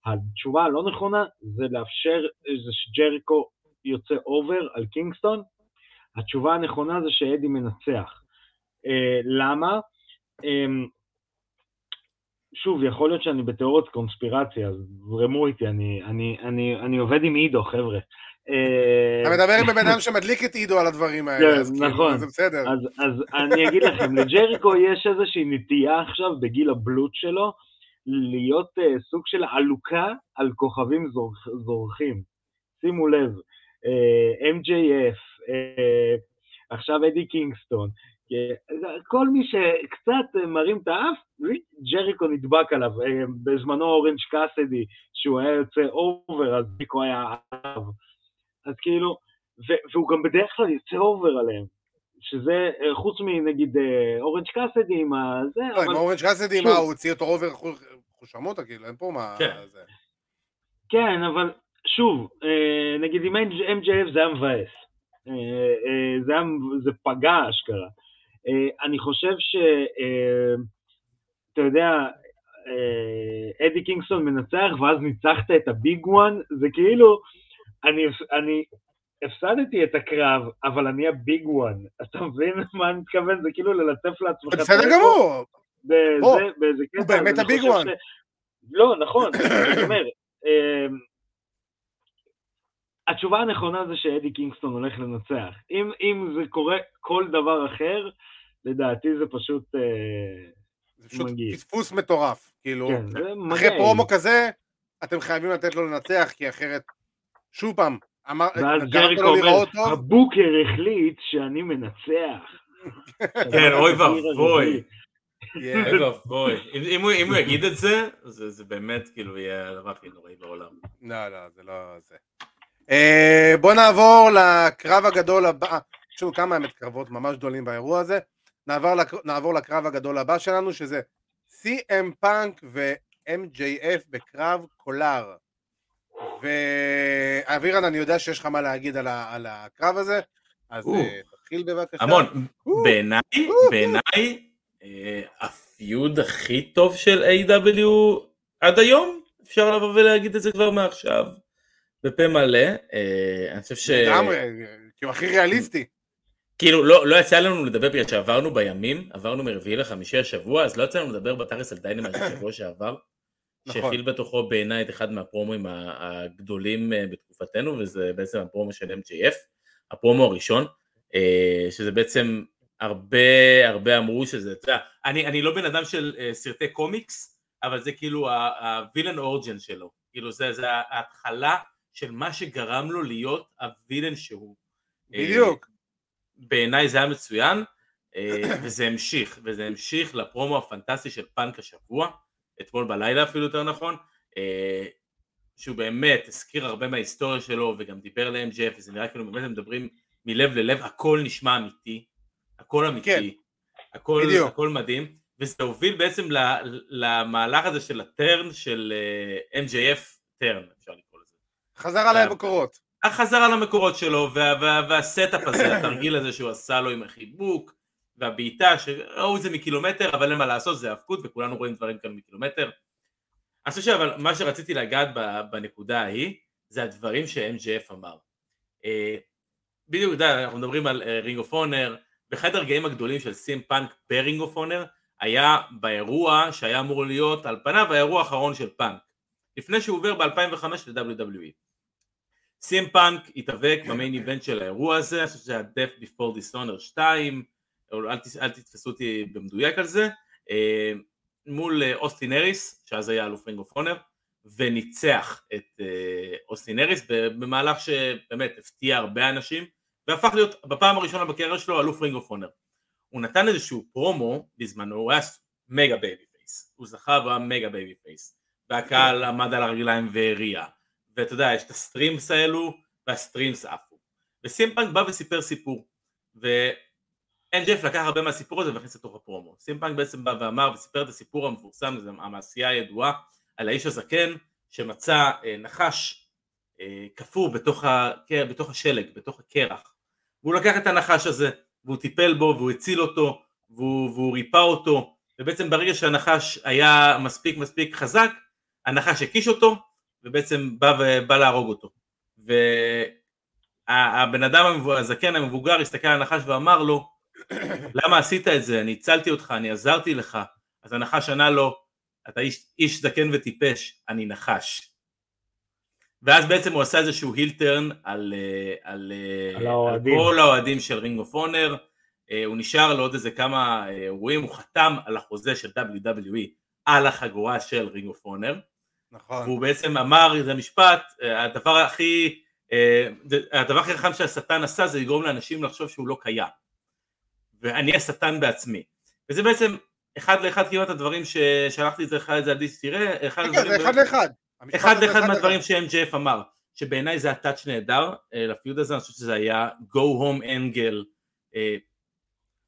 D: התשובה הלא נכונה זה לאפשר זה שג'ריקו יוצא over על קינגסטון. התשובה הנכונה זה שאדי מנצח. אה, למה? אה, שוב, יכול להיות שאני בתיאוריות קונספירציה, אז זרמו איתי, אני, אני, אני, אני עובד עם עידו, חבר'ה. אה,
B: אתה מדבר עם הבן אדם שמדליק את עידו על הדברים האלה,
D: כן,
B: אז כאילו,
D: נכון.
B: זה בסדר.
D: אז, אז אני אגיד לכם, לג'ריקו יש איזושהי נטייה עכשיו, בגיל הבלוט שלו, להיות uh, סוג של עלוקה על כוכבים זורח, זורחים. שימו לב, uh, MJF, uh, עכשיו אדי קינגסטון, כל מי שקצת uh, מרים את האף, ג'ריקו נדבק עליו. בזמנו אורנג' קאסדי, שהוא היה יוצא over, אז ג'ריקו היה עליו. אז כאילו, והוא גם בדרך כלל יוצא over עליהם. שזה, חוץ מנגיד אה, אורנג' קאסידי עם הזה,
B: לא, עם
D: אבל
B: אורנג'
D: קאסידי.
B: מה, הוא הוציא אותו over חושמוטה, כאילו, אין פה מה...
C: כן.
B: זה.
D: כן, אבל שוב, אה, נגיד עם MJF זה היה מבאס. אה, זה, היה, זה פגע אשכרה. אה, אני חושב ש... אה, אתה יודע, אה, אדי קינגסטון מנצח ואז ניצחת את ה big one, זה כאילו, אני, אני הפסדתי את הקרב, אבל אני ה big one. אתה מבין מה אני מתכוון? זה כאילו ללטף לעצמך.
B: בסדר גמור,
D: באיזה קטע.
B: הוא באמת
D: ה
B: big
D: one. לא, נכון, אני אומר, התשובה הנכונה זה שאדי קינגסטון הולך לנצח. אם, אם זה קורה כל דבר אחר, לדעתי זה פשוט אה,
B: זה פשוט. פספוס מטורף, כאילו,
D: כן,
B: אחרי
D: מגעיל.
B: פרומו כזה, אתם חייבים לתת לו לנצח, כי אחרת, שוב פעם, אמר,
D: ואז ג'ריקו אומר, הבוקר החליט שאני מנצח.
C: כן, אוי ואבוי. אוי ואבוי. אם- אם הוא- יגיד את זה, זה באמת כאילו יהיה הדבר הכי נוראי בעולם.
B: לא, לא, זה לא זה. אה, בוא נעבור לקרב הגדול הבא, יש לנו כמה האמת קרבות ממש גדולים באירוע הזה, נעבור, לק... נעבור לקרב הגדול הבא שלנו שזה CM פאנק ו-MJF בקרב קולר. ואבירן, אני יודע שיש לך מה להגיד על, ה... על הקרב הזה, אז
C: או.
B: אה, תתחיל בבקשה.
C: המון. בעיניי, בעיניי, אה, הפיוד הכי טוב של A.W. עד היום, אפשר לבוא ולהגיד את זה כבר מעכשיו, בפה מלא. אה, אני חושב ש...
B: לגמרי, כי הוא הכי ריאליסטי.
C: כאילו לא, לא יצא לנו לדבר בגלל שעברנו בימים, עברנו מרביעי לחמישי השבוע, אז לא יצא לנו לדבר בתכלס על דיינמט בשבוע שעבר,
B: נכון.
C: שהכיל בתוכו בעיניי את אחד מהפרומואים הגדולים אה, בתקופתנו, וזה בעצם הפרומו של MJF, הפרומו הראשון, אה, שזה בעצם הרבה הרבה אמרו שזה, אתה יודע, אני, אני לא בן אדם של אה, סרטי קומיקס, אבל זה כאילו הווילן אורג'ן שלו, כאילו זה, זה ההתחלה של מה שגרם לו להיות הווילן שהוא.
B: בדיוק.
C: בעיניי זה היה מצוין, וזה המשיך, וזה המשיך לפרומו הפנטסטי של פאנק השבוע, אתמול בלילה אפילו יותר נכון, שהוא באמת הזכיר הרבה מההיסטוריה שלו וגם דיבר ל-MJF וזה נראה כאילו באמת הם מדברים מלב ללב, הכל נשמע אמיתי, הכל אמיתי,
B: כן.
C: הכל,
B: בדיוק.
C: הכל מדהים, וזה הוביל בעצם למהלך הזה של הטרן של אה, MJF turn, אפשר לקרוא לזה.
B: חזר עליי
C: אה,
B: בקורות.
C: החזר על המקורות שלו, וה, וה, וה setup הזה, התרגיל הזה שהוא עשה לו עם החיבוק, והבעיטה, שראו את זה מקילומטר, אבל אין מה לעשות, זה האבקות, וכולנו רואים דברים כאלה מקילומטר. אני חושב אבל מה שרציתי לגעת בנקודה ההיא, זה הדברים ש-MJF אמר. אה, בדיוק, אתה יודע, אנחנו מדברים על Ring of Honor, באחד הרגעים הגדולים של CM פאנק ב Ring of Honor, היה באירוע שהיה אמור להיות על פניו האירוע האחרון של פאנק, לפני שהוא עובר ב-2005 ל-WWE. CM פאנק התאבק ב main event של האירוע הזה, אני חושב שזה היה Death Before Dishonor 2, אבל אל, אל תתפסו אותי במדויק על זה, אה, מול אה, אוסטין אריס, שאז היה אלוף Ring of Honor, וניצח את אה, אוסטין אריס במהלך שבאמת הפתיע הרבה אנשים, והפך להיות בפעם הראשונה בקריירה שלו אלוף Ring of Honor. הוא נתן איזשהו פרומו בזמנו, הוא היה mega babyface, הוא זכה והוא היה mega babyface, והקהל עמד על הרגליים והריע, ואתה יודע, יש את ה streamers האלו, וה streamers עפו. ו-CM פאנק בא וסיפר סיפור, ואנג'ף לקח הרבה מהסיפור הזה והכניס לתוך ה promo. CM פאנק בעצם בא ואמר וסיפר את הסיפור המפורסם, זה המעשייה הידועה, על האיש הזקן שמצא אה, נחש אה, קפוא בתוך, ה, בתוך השלג, בתוך הקרח. והוא לקח את הנחש הזה, והוא טיפל בו, והוא הציל אותו, והוא, והוא ריפא אותו, ובעצם ברגע שהנחש היה מספיק מספיק חזק, הנחש הקיש אותו, ובעצם בא, ובא להרוג אותו. והבן אדם הזקן המבוגר הסתכל על הנחש ואמר לו, למה עשית את זה? אני הצלתי אותך, אני עזרתי לך. אז הנחש ענה לו, אתה איש, איש זקן וטיפש, אני נחש. ואז בעצם הוא עשה איזשהו heel turn על, אה, על, אה,
D: על האוהדים.
C: על כל האוהדים של Ring of Honor, הוא נשאר לעוד איזה כמה אה, אירועים, הוא חתם על החוזה של WWE על החגורה של Ring of Honor,
B: נכון.
C: והוא בעצם אמר איזה משפט, אה, הדבר הכי, אה, הדבר הכי חכם שהשטן עשה זה לגרום לאנשים לחשוב שהוא לא קיים. ואני השטן בעצמי. וזה בעצם אחד לאחד כמעט הדברים ששלחתי את זה לך את זה עדי תראה, אחד הדברים
B: זה אחד לאחד. המשפט
C: אחד לאחד מהדברים ש-MJF אמר, שבעיניי זה ה touch נהדר אה, ל feud הזה, אני חושב שזה היה go home angle,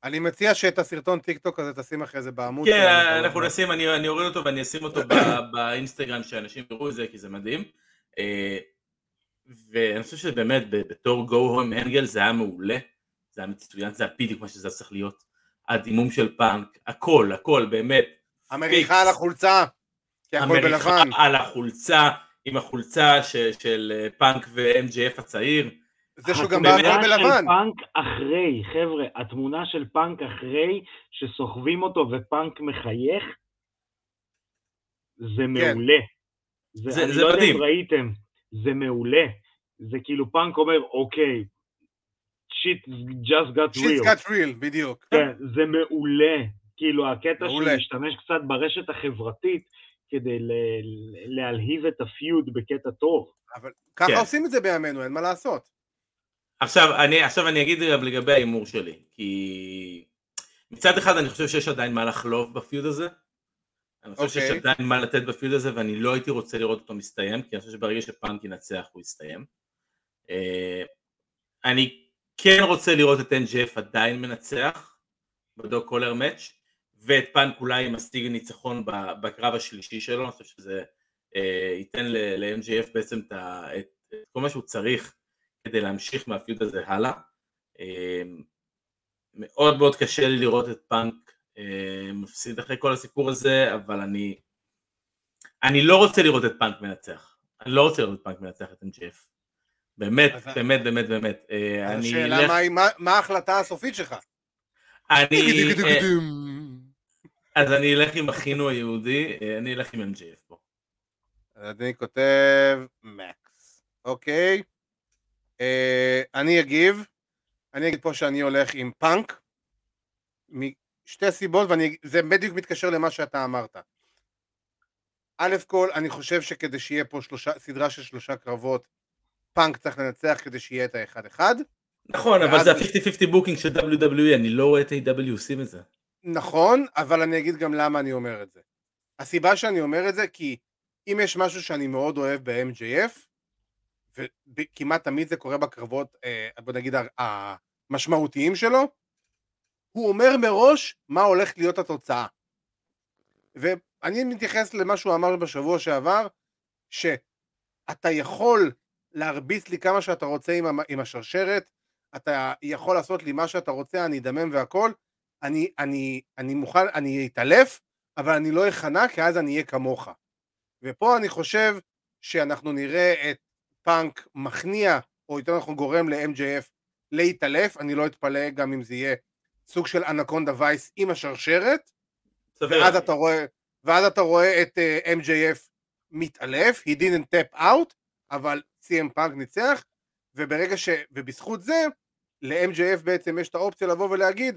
B: אני מציע שאת הסרטון טיק טוק הזה תשים אחרי זה בעמוד.
C: כן. אנחנו נשים, אני אני אוריד אותו ואני אשים אותו באינסטגרם שאנשים יראו את זה כי זה מדהים. אה, ואני חושב שבאמת בתור go home angle זה היה מעולה, זה היה מצוין, זה היה בדיוק מה שזה צריך להיות. הדימום של פאנק, הכל, הכל, באמת.
B: המריחה על החולצה. כי הכל
C: המריחה
B: בלבן.
C: על החולצה, עם החולצה של אה, פאנק ו-MJF הצעיר.
B: זה שהוא גם
C: באמת,
B: בא הכל
D: התמונה
B: בלבן.
D: של פאנק אחרי, חבר'ה, התמונה של פאנק אחרי, שסוחבים אותו ופאנק מחייך, זה מעולה. זה,
C: זה-
D: אני
C: זה
D: לא יודע. אם ראיתם, זה מעולה. זה כאילו פאנק אומר, אוקיי, shit just got real.
B: got real, בדיוק.
D: כן, זה מעולה. כאילו, הקטע
B: מעולה.
D: שהוא משתמש קצת ברשת החברתית כדי ל- להלהיב את הפיוד בקטע טוב.
B: אבל ככה
C: כן.
B: עושים את זה בימינו, אין מה לעשות.
C: עכשיו אני, עכשיו אני אגיד לגבי ההימור שלי, כי מצד אחד אני חושב שיש עדיין מה לחלוב בפיוד הזה, אני חושב שיש
B: אוקיי.
C: עדיין מה לתת בפיוד הזה ואני לא הייתי רוצה לראות אותו מסתיים, כי אני חושב שברגע שפאנק ינצח הוא יסתיים. אה, אני כן רוצה לראות את MJF עדיין מנצח ב dog collar match, ואת פאנק אולי השיג ניצחון בקרב השלישי שלו, אני חושב שזה אה, ייתן ל-MJF בעצם את את כל מה שהוא צריך כדי להמשיך מה feud הזה הלאה. אה, מאוד מאוד קשה לי לראות את פאנק אה, מפסיד אחרי כל הסיפור הזה, אבל אני אני לא רוצה לראות את פאנק מנצח. אני לא רוצה לראות את פאנק מנצח את MJF. באמת,
B: אז-
C: באמת, באמת, באמת. אה,
B: השאלה
C: אלך-
B: מה מה- ההחלטה הסופית שלך?
C: אני... אה, אז אני אלך עם אחינו היהודי, אה, אני אלך עם MJF פה.
B: אז אני כותב מקס, אוקיי. אה, אני אגיב, אני אגיד פה שאני הולך עם פאנק, משתי סיבות, וזה בדיוק מתקשר למה שאתה אמרת. א' כל, אני חושב שכדי שיהיה פה שלושה, סדרה של שלושה קרבות, פאנק צריך לנצח כדי שיהיה את האחד-אחד.
C: נכון, אבל זה ה-50-50 booking של WWE, אני לא רואה את AEW עושים את זה.
B: נכון, אבל אני אגיד גם למה אני אומר את זה. הסיבה שאני אומר את זה, כי אם יש משהו שאני מאוד אוהב ב-MJF, וכמעט תמיד זה קורה בקרבות, אה, בוא נגיד, המשמעותיים שלו, הוא אומר מראש מה הולך להיות התוצאה. ואני מתייחס למה שהוא אמר בשבוע שעבר, שאתה יכול להרביץ לי כמה שאתה רוצה עם, עם השרשרת, אתה יכול לעשות לי מה שאתה רוצה, אני אדמם והכל, אני, אני, אני מוכן, אני אתעלף, אבל אני לא אכנע, כי אז אני אהיה כמוך. ופה אני חושב שאנחנו נראה את פאנק מכניע, או יותר נכון גורם ל-MJF להתעלף, אני לא אתפלא גם אם זה יהיה סוג של אנקונדה וייס עם השרשרת. ואז אתה רואה, ואז אתה רואה את uh, MJF מתעלף, he didn't tap out, אבל CM פאנק ניצח, וברגע ש... ובזכות זה, ל-MJF בעצם יש את האופציה לבוא ולהגיד,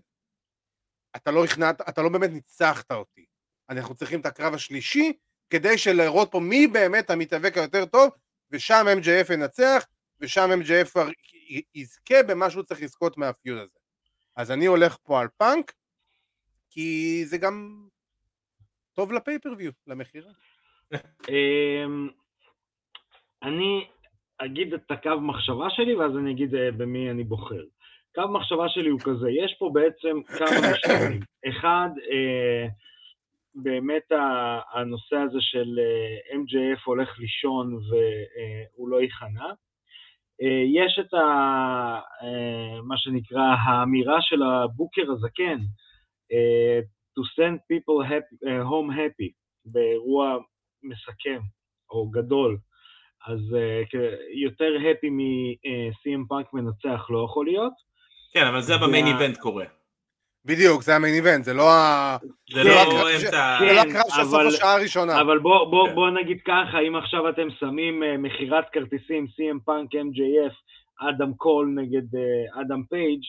B: אתה לא הכנעת, אתה לא באמת ניצחת אותי. אנחנו צריכים את הקרב השלישי, כדי שלראות פה מי באמת המתאבק היותר טוב, ושם MJF ינצח, ושם MJF יזכה במה שהוא צריך לזכות מהפיוד הזה. אז אני הולך פה על פאנק, כי זה גם טוב לפייפריוויו, למכירה.
D: אמ, אני אגיד את הקו מחשבה שלי ואז אני אגיד אה, במי אני בוחר. קו מחשבה שלי הוא כזה, יש פה בעצם כמה משתנים. אחד, אה, באמת הנושא הזה של אה, MJF הולך לישון והוא לא ייכנע. אה, יש את ה, אה, מה שנקרא האמירה של הבוקר הזקן, אה, to send people happy, home happy, באירוע מסכם או גדול, אז יותר happy מ-CM פאנק מנצח לא יכול להיות.
C: כן, אבל זה במיין איבנט קורה.
B: בדיוק, זה המיין איבנט, זה לא ה-
C: זה
D: כן,
C: לא
B: הקרב. זה לא
D: כן,
B: הקרב של סוף
D: אבל-
B: השעה הראשונה.
D: אבל בוא, בוא,
C: כן.
D: נגיד ככה, אם עכשיו אתם שמים uh, מכירת כרטיסים CM פאנק MJF, אדם קול נגד אה, אדם פייג',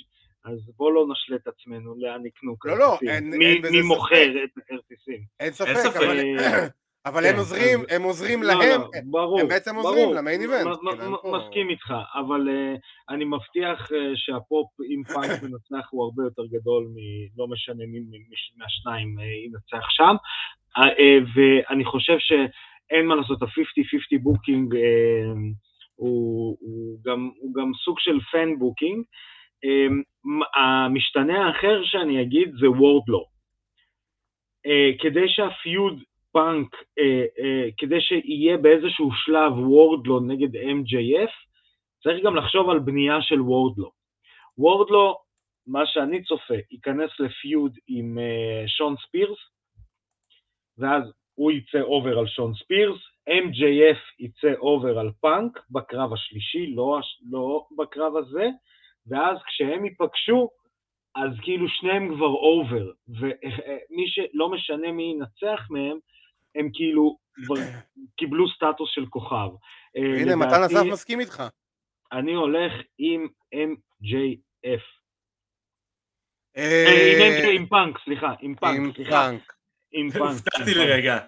D: אז בוא לא נשלה את עצמנו לאן יקנו
B: לא, לא,
D: כרטיסים.
B: אין-
D: מי,
B: אין בזה
D: מי
B: ספק.
D: מוכר את הכרטיסים?
B: אין ספק,
C: ספק.
B: אבל-
D: אה,
B: אבל
D: כן,
B: הם עוזרים, הם עוזרים
D: לא,
B: להם,
D: לא,
B: הם בעצם עוזרים. ל main
D: event,
B: כאילו,
D: מסכים איתך, אבל אה, אני מבטיח אה, שהפופ עם פאנק מנצח הוא הרבה יותר גדול מלא משנה מי מהשניים אה, ינצח שם, ואני חושב שאין מה לעשות, ה-50-50 booking הוא, גם, סוג של fan booking. המשתנה האחר שאני אגיד זה וורדלו. כדי שה feud פאנק, אה, אה, כדי שיהיה באיזשהו שלב וורדלו נגד MJF, צריך גם לחשוב על בנייה של וורדלו. וורדלו, מה שאני צופה, ייכנס ל feud עם אה, שון ספירס, ואז הוא יצא over על שון ספירס, MJF יצא over על פאנק בקרב השלישי, לא, לא בקרב הזה, ואז כשהם ייפגשו, אז כאילו שניהם כבר over, ומי שלא משנה מי ינצח מהם, הם כאילו כבר קיבלו סטטוס של כוכב. אה,
B: הנה, מתן אסף מסכים איתך.
D: אני הולך עם MJF.
B: אה,
D: אה, עם פאנק, סליחה, עם פאנק, סליחה. עם פאנק.
C: הופתעתי
D: פאנק.
C: לרגע.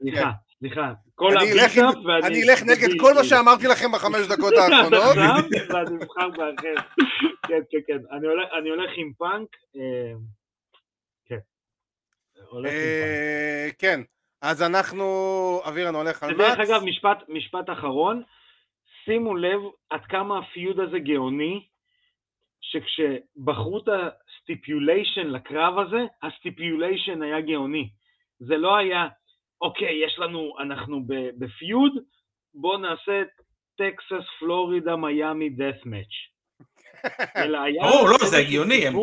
D: סליחה, סליחה. כל
B: אני אלך עם-
D: הביטאפ ואני...
B: אני אלך נגד כל מה שאמרתי לכם בחמש דקות האחרונות.
D: ואני אבחר באחר. כן, כן, כן. אני הולך- עם פאנק. כן.
B: אז אנחנו, אבירן הולך על מקס.
D: אגב, משפט, משפט אחרון, שימו לב עד כמה ה feud הזה גאוני, שכשבחרו את ה stipulation לקרב הזה, ה stipulation היה גאוני. זה לא היה, אוקיי, יש לנו, אנחנו ב- ב feud, בואו נעשה טקסס, פלורידה, מיאמי, death match. אלא היה...
C: ברור, לא, זה הגיוני, הם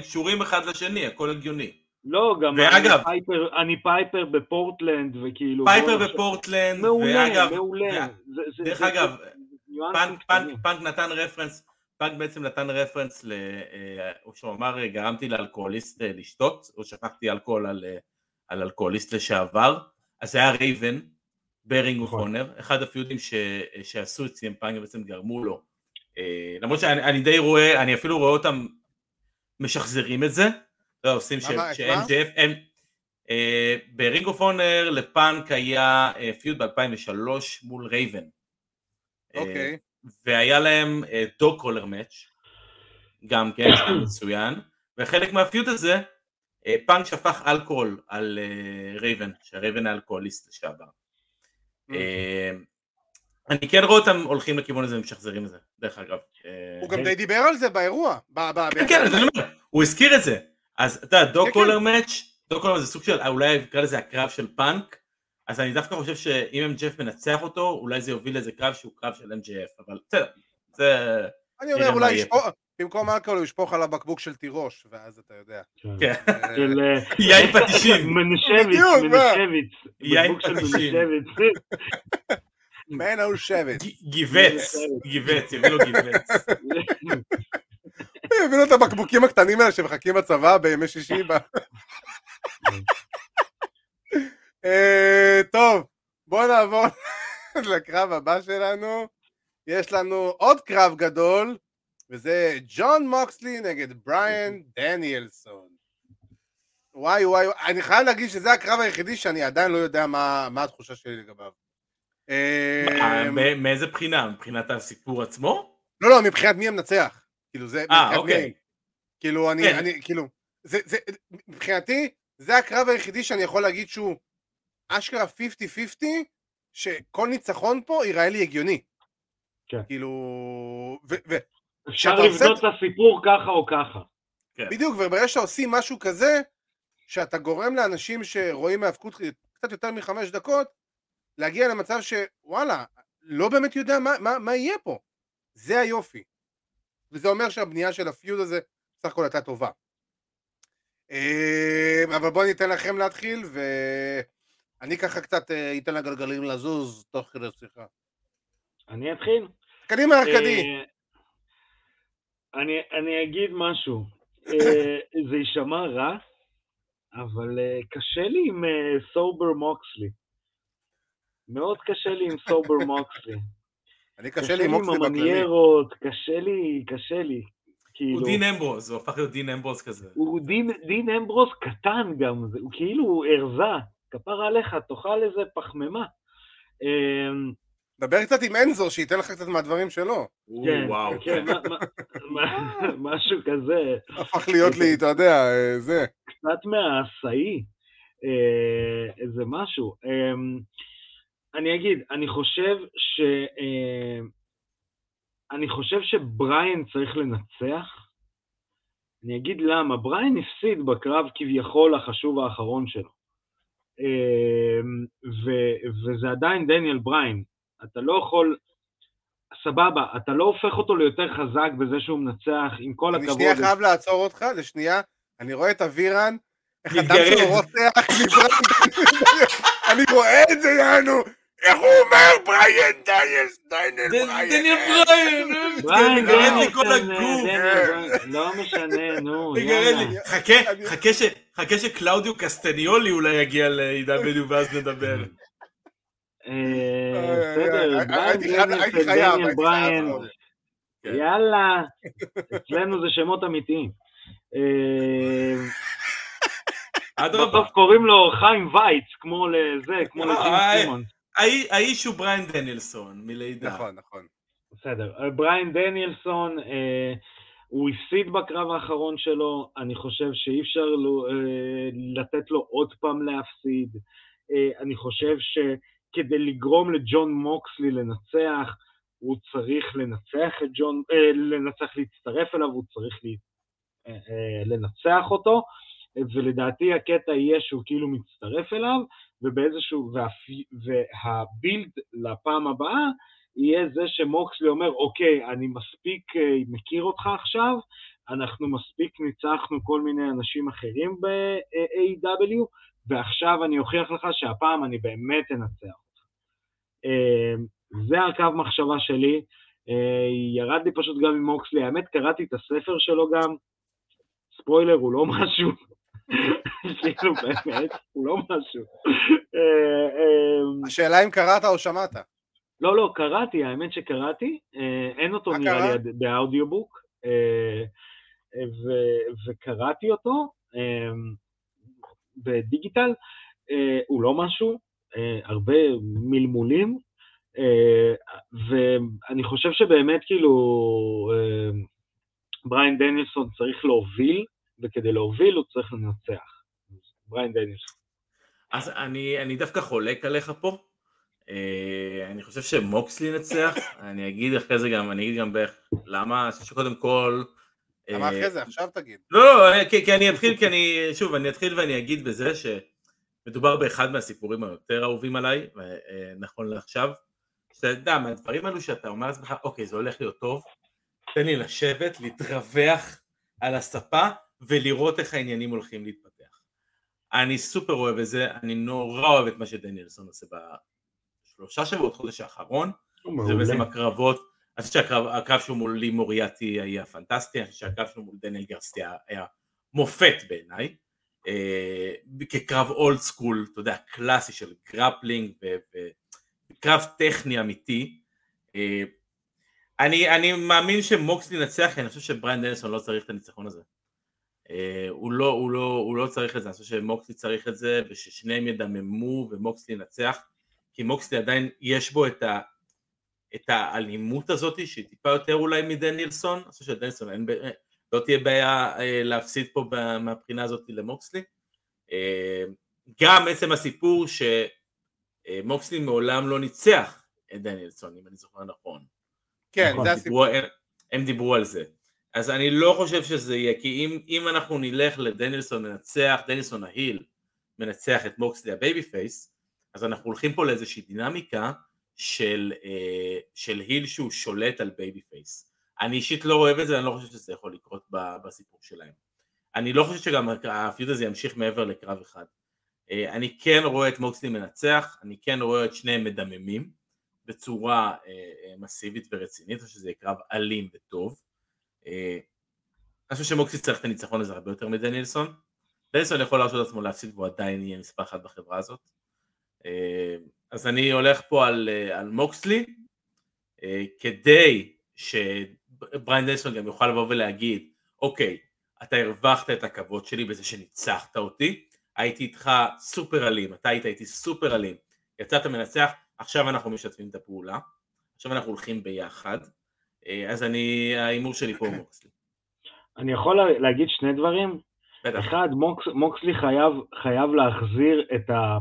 C: קשורים אחד לשני, הכל הגיוני.
D: לא, גם
C: ואגב-
D: אני פייפר, אני פייפר בפורטלנד, וכאילו...
C: פייפר בפורטלנד,
D: מעולה,
C: ואגב,
D: מעולה. זה-
C: דרך
D: זה-
C: אגב, פאנק, פאנק, פאנק נתן רפרנס, פאנק בעצם נתן רפרנס, ל, או שהוא אמר גרמתי לאלכוהוליסט לשתות, או שפכתי אלכוהול על, על אלכוהוליסט לשעבר, אז זה היה רייבן, ב Ring of Honor, אחד הפיודים ש, שעשו את סי.אם פאנק בעצם גרמו לו, למרות שאני די רואה, אני אפילו רואה אותם משחזרים את זה, לא, עושים ש-MJF, אה, ב Ring of Honor לפאנק היה feud ב-2003 מול רייבן.
B: אוקיי.
C: והיה להם dog collar match, גם כן, מצוין, וחלק מה feud הזה, פאנק שפך אלכוהול על רייבן, שהרייבן היה אלכוהוליסט לשעבר. אני כן רואה אותם הולכים לכיוון הזה ומשחזרים את זה, דרך אגב.
B: הוא גם די דיבר על זה באירוע.
C: כן, כן, הוא הזכיר את זה. אז אתה יודע, dog collar match, dog collar זה סוג של, אולי נקרא לזה הקרב של פאנק, אז אני דווקא חושב שאם MJF מנצח אותו, אולי זה יוביל לאיזה קרב שהוא קרב של MJF, אבל בסדר, זה...
B: אני אומר, אולי ישפוך, במקום אלכוהול הוא ישפוך על הבקבוק של תירוש, ואז אתה יודע.
C: כן. של יין פטישים.
D: מנשביץ, מנשביץ.
C: יין פטישים.
B: מנו שבט.
C: גיבץ, גיבץ, יביא לו גיבץ.
B: הביאו את הבקבוקים הקטנים האלה שמחכים בצבא בימי שישי. טוב, בואו נעבור לקרב הבא שלנו. יש לנו עוד קרב גדול, וזה ג'ון מוקסלי נגד בריאן דניאלסון. וואי וואי, אני חייב להגיד שזה הקרב היחידי שאני עדיין לא יודע מה, מה התחושה שלי לגביו.
C: מאיזה בחינה? מבחינת הסיפור עצמו?
B: לא, לא, מבחינת מי המנצח. כאילו זה,
C: אה, אוקיי.
B: כאילו אני, כן. אני, כאילו, זה, זה, מבחינתי, זה הקרב היחידי שאני יכול להגיד שהוא אשכרה 50-50, שכל ניצחון פה ייראה לי הגיוני.
D: כן.
B: כאילו, ו... ו
D: אפשר לבנות את הסיפור ככה או ככה.
B: כן. בדיוק, וברגע שעושים משהו כזה, שאתה גורם לאנשים שרואים האבקות קצת יותר מחמש דקות, להגיע למצב שוואלה, לא באמת יודע מה, מה, מה יהיה פה. זה היופי. וזה אומר שהבנייה של הפיוד הזה סך הכל הייתה טובה. אה, אבל בואו ניתן לכם להתחיל, ואני ככה קצת אה, אתן לגלגלים לזוז תוך כדי שיחה.
D: אני אתחיל?
B: קדימה, קדי.
D: אה, אני, אני אגיד משהו. זה יישמע רע, אבל קשה לי עם סובר מוקסלי. מאוד קשה לי עם סובר מוקסלי.
B: אני קשה לי עם מוקסלי
D: בכללי. קשה לי עם המניירות, קשה לי, קשה לי.
C: כאילו... הוא דין אמברוז, הוא הפך להיות דין אמברוז כזה.
D: הוא דין, דין אמברוז קטן גם, הוא כאילו ארזה, כפר עליך, תאכל איזה פחמימה. אמ,
B: דבר קצת עם אנזו, שייתן לך קצת מהדברים שלו.
D: כן, וואו. כן, משהו כזה.
B: הפך להיות לי, אתה יודע, זה.
D: קצת מהעשאי, אה, איזה משהו. אני אגיד, אני חושב ש... אה, אני חושב שבריין צריך לנצח. אני אגיד למה, בריין הפסיד בקרב כביכול החשוב האחרון שלו. אה, ו- וזה עדיין דניאל בריין. אתה לא יכול, סבבה, אתה לא הופך אותו ליותר חזק בזה שהוא מנצח, עם כל הכבוד.
B: אני שנייה חייב לעצור אותך, לשנייה. אני רואה את אבירן, איך הדם שלו רוצח אני רואה את זה, יענו. איך הוא אומר? בריאן דיינס, דיינל בריאן.
C: דניאל בריאן.
D: בריאן,
C: מגרד לי כל הגוף.
D: לא משנה, נו, יאללה.
C: חכה שקלאודיו קסטניולי אולי יגיע ל-AEW ואז נדבר.
D: בסדר, דניאל בריאן. יאללה, אצלנו זה שמות אמיתיים. בסוף קוראים לו חיים וייץ, כמו לזה, כמו לג'ים סימונס.
C: האיש הוא בריין דניאלסון, מלידה.
B: נכון, נכון.
D: בסדר. בריין דניאלסון, אה, הוא הפסיד בקרב האחרון שלו, אני חושב שאי אפשר לו, אה, לתת לו עוד פעם להפסיד. אה, אני חושב שכדי לגרום לג'ון מוקסלי לנצח, הוא צריך לנצח את ג'ון, אה, לנצח להצטרף אליו, הוא צריך לי, אה, אה, לנצח אותו. ולדעתי הקטע יהיה שהוא כאילו מצטרף אליו, ובאיזשהו, והבילד לפעם הבאה יהיה זה שמוקסלי אומר, אוקיי, אני מספיק אה, מכיר אותך עכשיו, אנחנו מספיק ניצחנו כל מיני אנשים אחרים ב-AW, ועכשיו אני אוכיח לך שהפעם אני באמת אנצח אותך. אה, זה הקו מחשבה שלי. אה, ירד לי פשוט גם עם מוקסלי, האמת קראתי את הספר שלו גם, ספוילר הוא לא משהו, כאילו באמת, הוא לא משהו. אה,
B: אה, השאלה אם קראת או שמעת.
D: לא, לא, קראתי, האמת שקראתי, אין אותו נראה לי באודיובוק, וקראתי אותו בדיגיטל, הוא לא משהו, הרבה מלמולים, אה, ואני חושב שבאמת כאילו אה, בריין דניאלסון צריך להוביל, וכדי להוביל הוא צריך לנצח. בריין דניאלסון.
C: אז אני, אני דווקא חולק עליך פה. Uh, אני חושב שמוקסלי ינצח, אני אגיד אחרי זה גם, אני אגיד גם בערך למה, אני חושב שקודם כל...
B: למה אחרי זה? עכשיו תגיד.
C: לא, לא, כי, כי אני אתחיל, כי אני, שוב, אני אתחיל ואני אגיד בזה שמדובר באחד מהסיפורים היותר אהובים עליי, נכון לעכשיו. שאתה יודע, מהדברים האלו שאתה אומר לעצמך, אוקיי, זה הולך להיות טוב, תן לי לשבת, להתרווח על הספה ולראות איך העניינים הולכים להתפתח. אני סופר אוהב את זה, אני נורא אוהב את מה שדניאלסון עושה בשלושה שבועות, חודש האחרון, זה בעצם הקרבות, אני חושב שהקרב שהוא מול לי מוריאטי היה פנטסטי, אני חושב שהקרב שלו מול דניאל גרסיה היה מופת בעיניי, אה, כקרב old school, אתה יודע, קלאסי של grappling ו- קרב טכני אמיתי. אה, אני, אני מאמין שמוקסלי ינצח, כי אני חושב שבריאן דניאלסון לא צריך את הניצחון הזה. אה, הוא לא, הוא, לא, הוא לא צריך את זה, אני חושב שמוקסלי צריך את זה, וששניהם ידממו ומוקסלי ינצח, כי מוקסלי עדיין יש בו את, ה, את האלימות הזאת, שהיא טיפה יותר אולי מדניאלסון, אני חושב שדניאלסון אין, לא תהיה בעיה אה, להפסיד פה מהבחינה הזאת למוקסלי. גם עצם הסיפור ש... אה, מוקסלי מעולם לא ניצח את דניאלסון, אם אני זוכר נכון.
B: כן, נכון, זה הסיפור.
C: הם, הם דיברו על זה. אז אני לא חושב שזה יהיה, כי אם, אם אנחנו נלך לדניאלסון מנצח, דניאלסון ההיל מנצח את מוקסלי ה babyface, אז אנחנו הולכים פה לאיזושהי דינמיקה של, אה, של heel שהוא שולט על babyface. אני אישית לא אוהב את זה, אני לא חושב שזה יכול לקרות בסיפור שלהם. אני לא חושב שגם ה feud הזה ימשיך מעבר לקרב אחד. אה, אני כן רואה את מוקסלי מנצח, אני כן רואה את שניהם מדממים בצורה אה, אה, מסיבית ורצינית, חושב שזה קרב אלים וטוב. אני חושב שמוקסלי צריך את הניצחון הזה הרבה יותר מדניאלסון. דניאלסון יכול להרשות לעצמו להפסיד והוא עדיין יהיה מספר אחת בחברה הזאת. אז אני הולך פה על, על מוקסלי, כדי שבריין דניאלסון גם יוכל לבוא ולהגיד, אוקיי, אתה הרווחת את הכבוד שלי בזה שניצחת אותי, הייתי איתך סופר אלים, אתה היית איתי סופר אלים, יצאת מנצח, עכשיו אנחנו משתפים את הפעולה, עכשיו אנחנו הולכים ביחד, אה, אז אני, ההימור שלי פה הוא מוקסלי.
D: אני יכול להגיד שני דברים? בטח. אחד, מוקס, מוקסלי חייב, חייב להחזיר את, ה,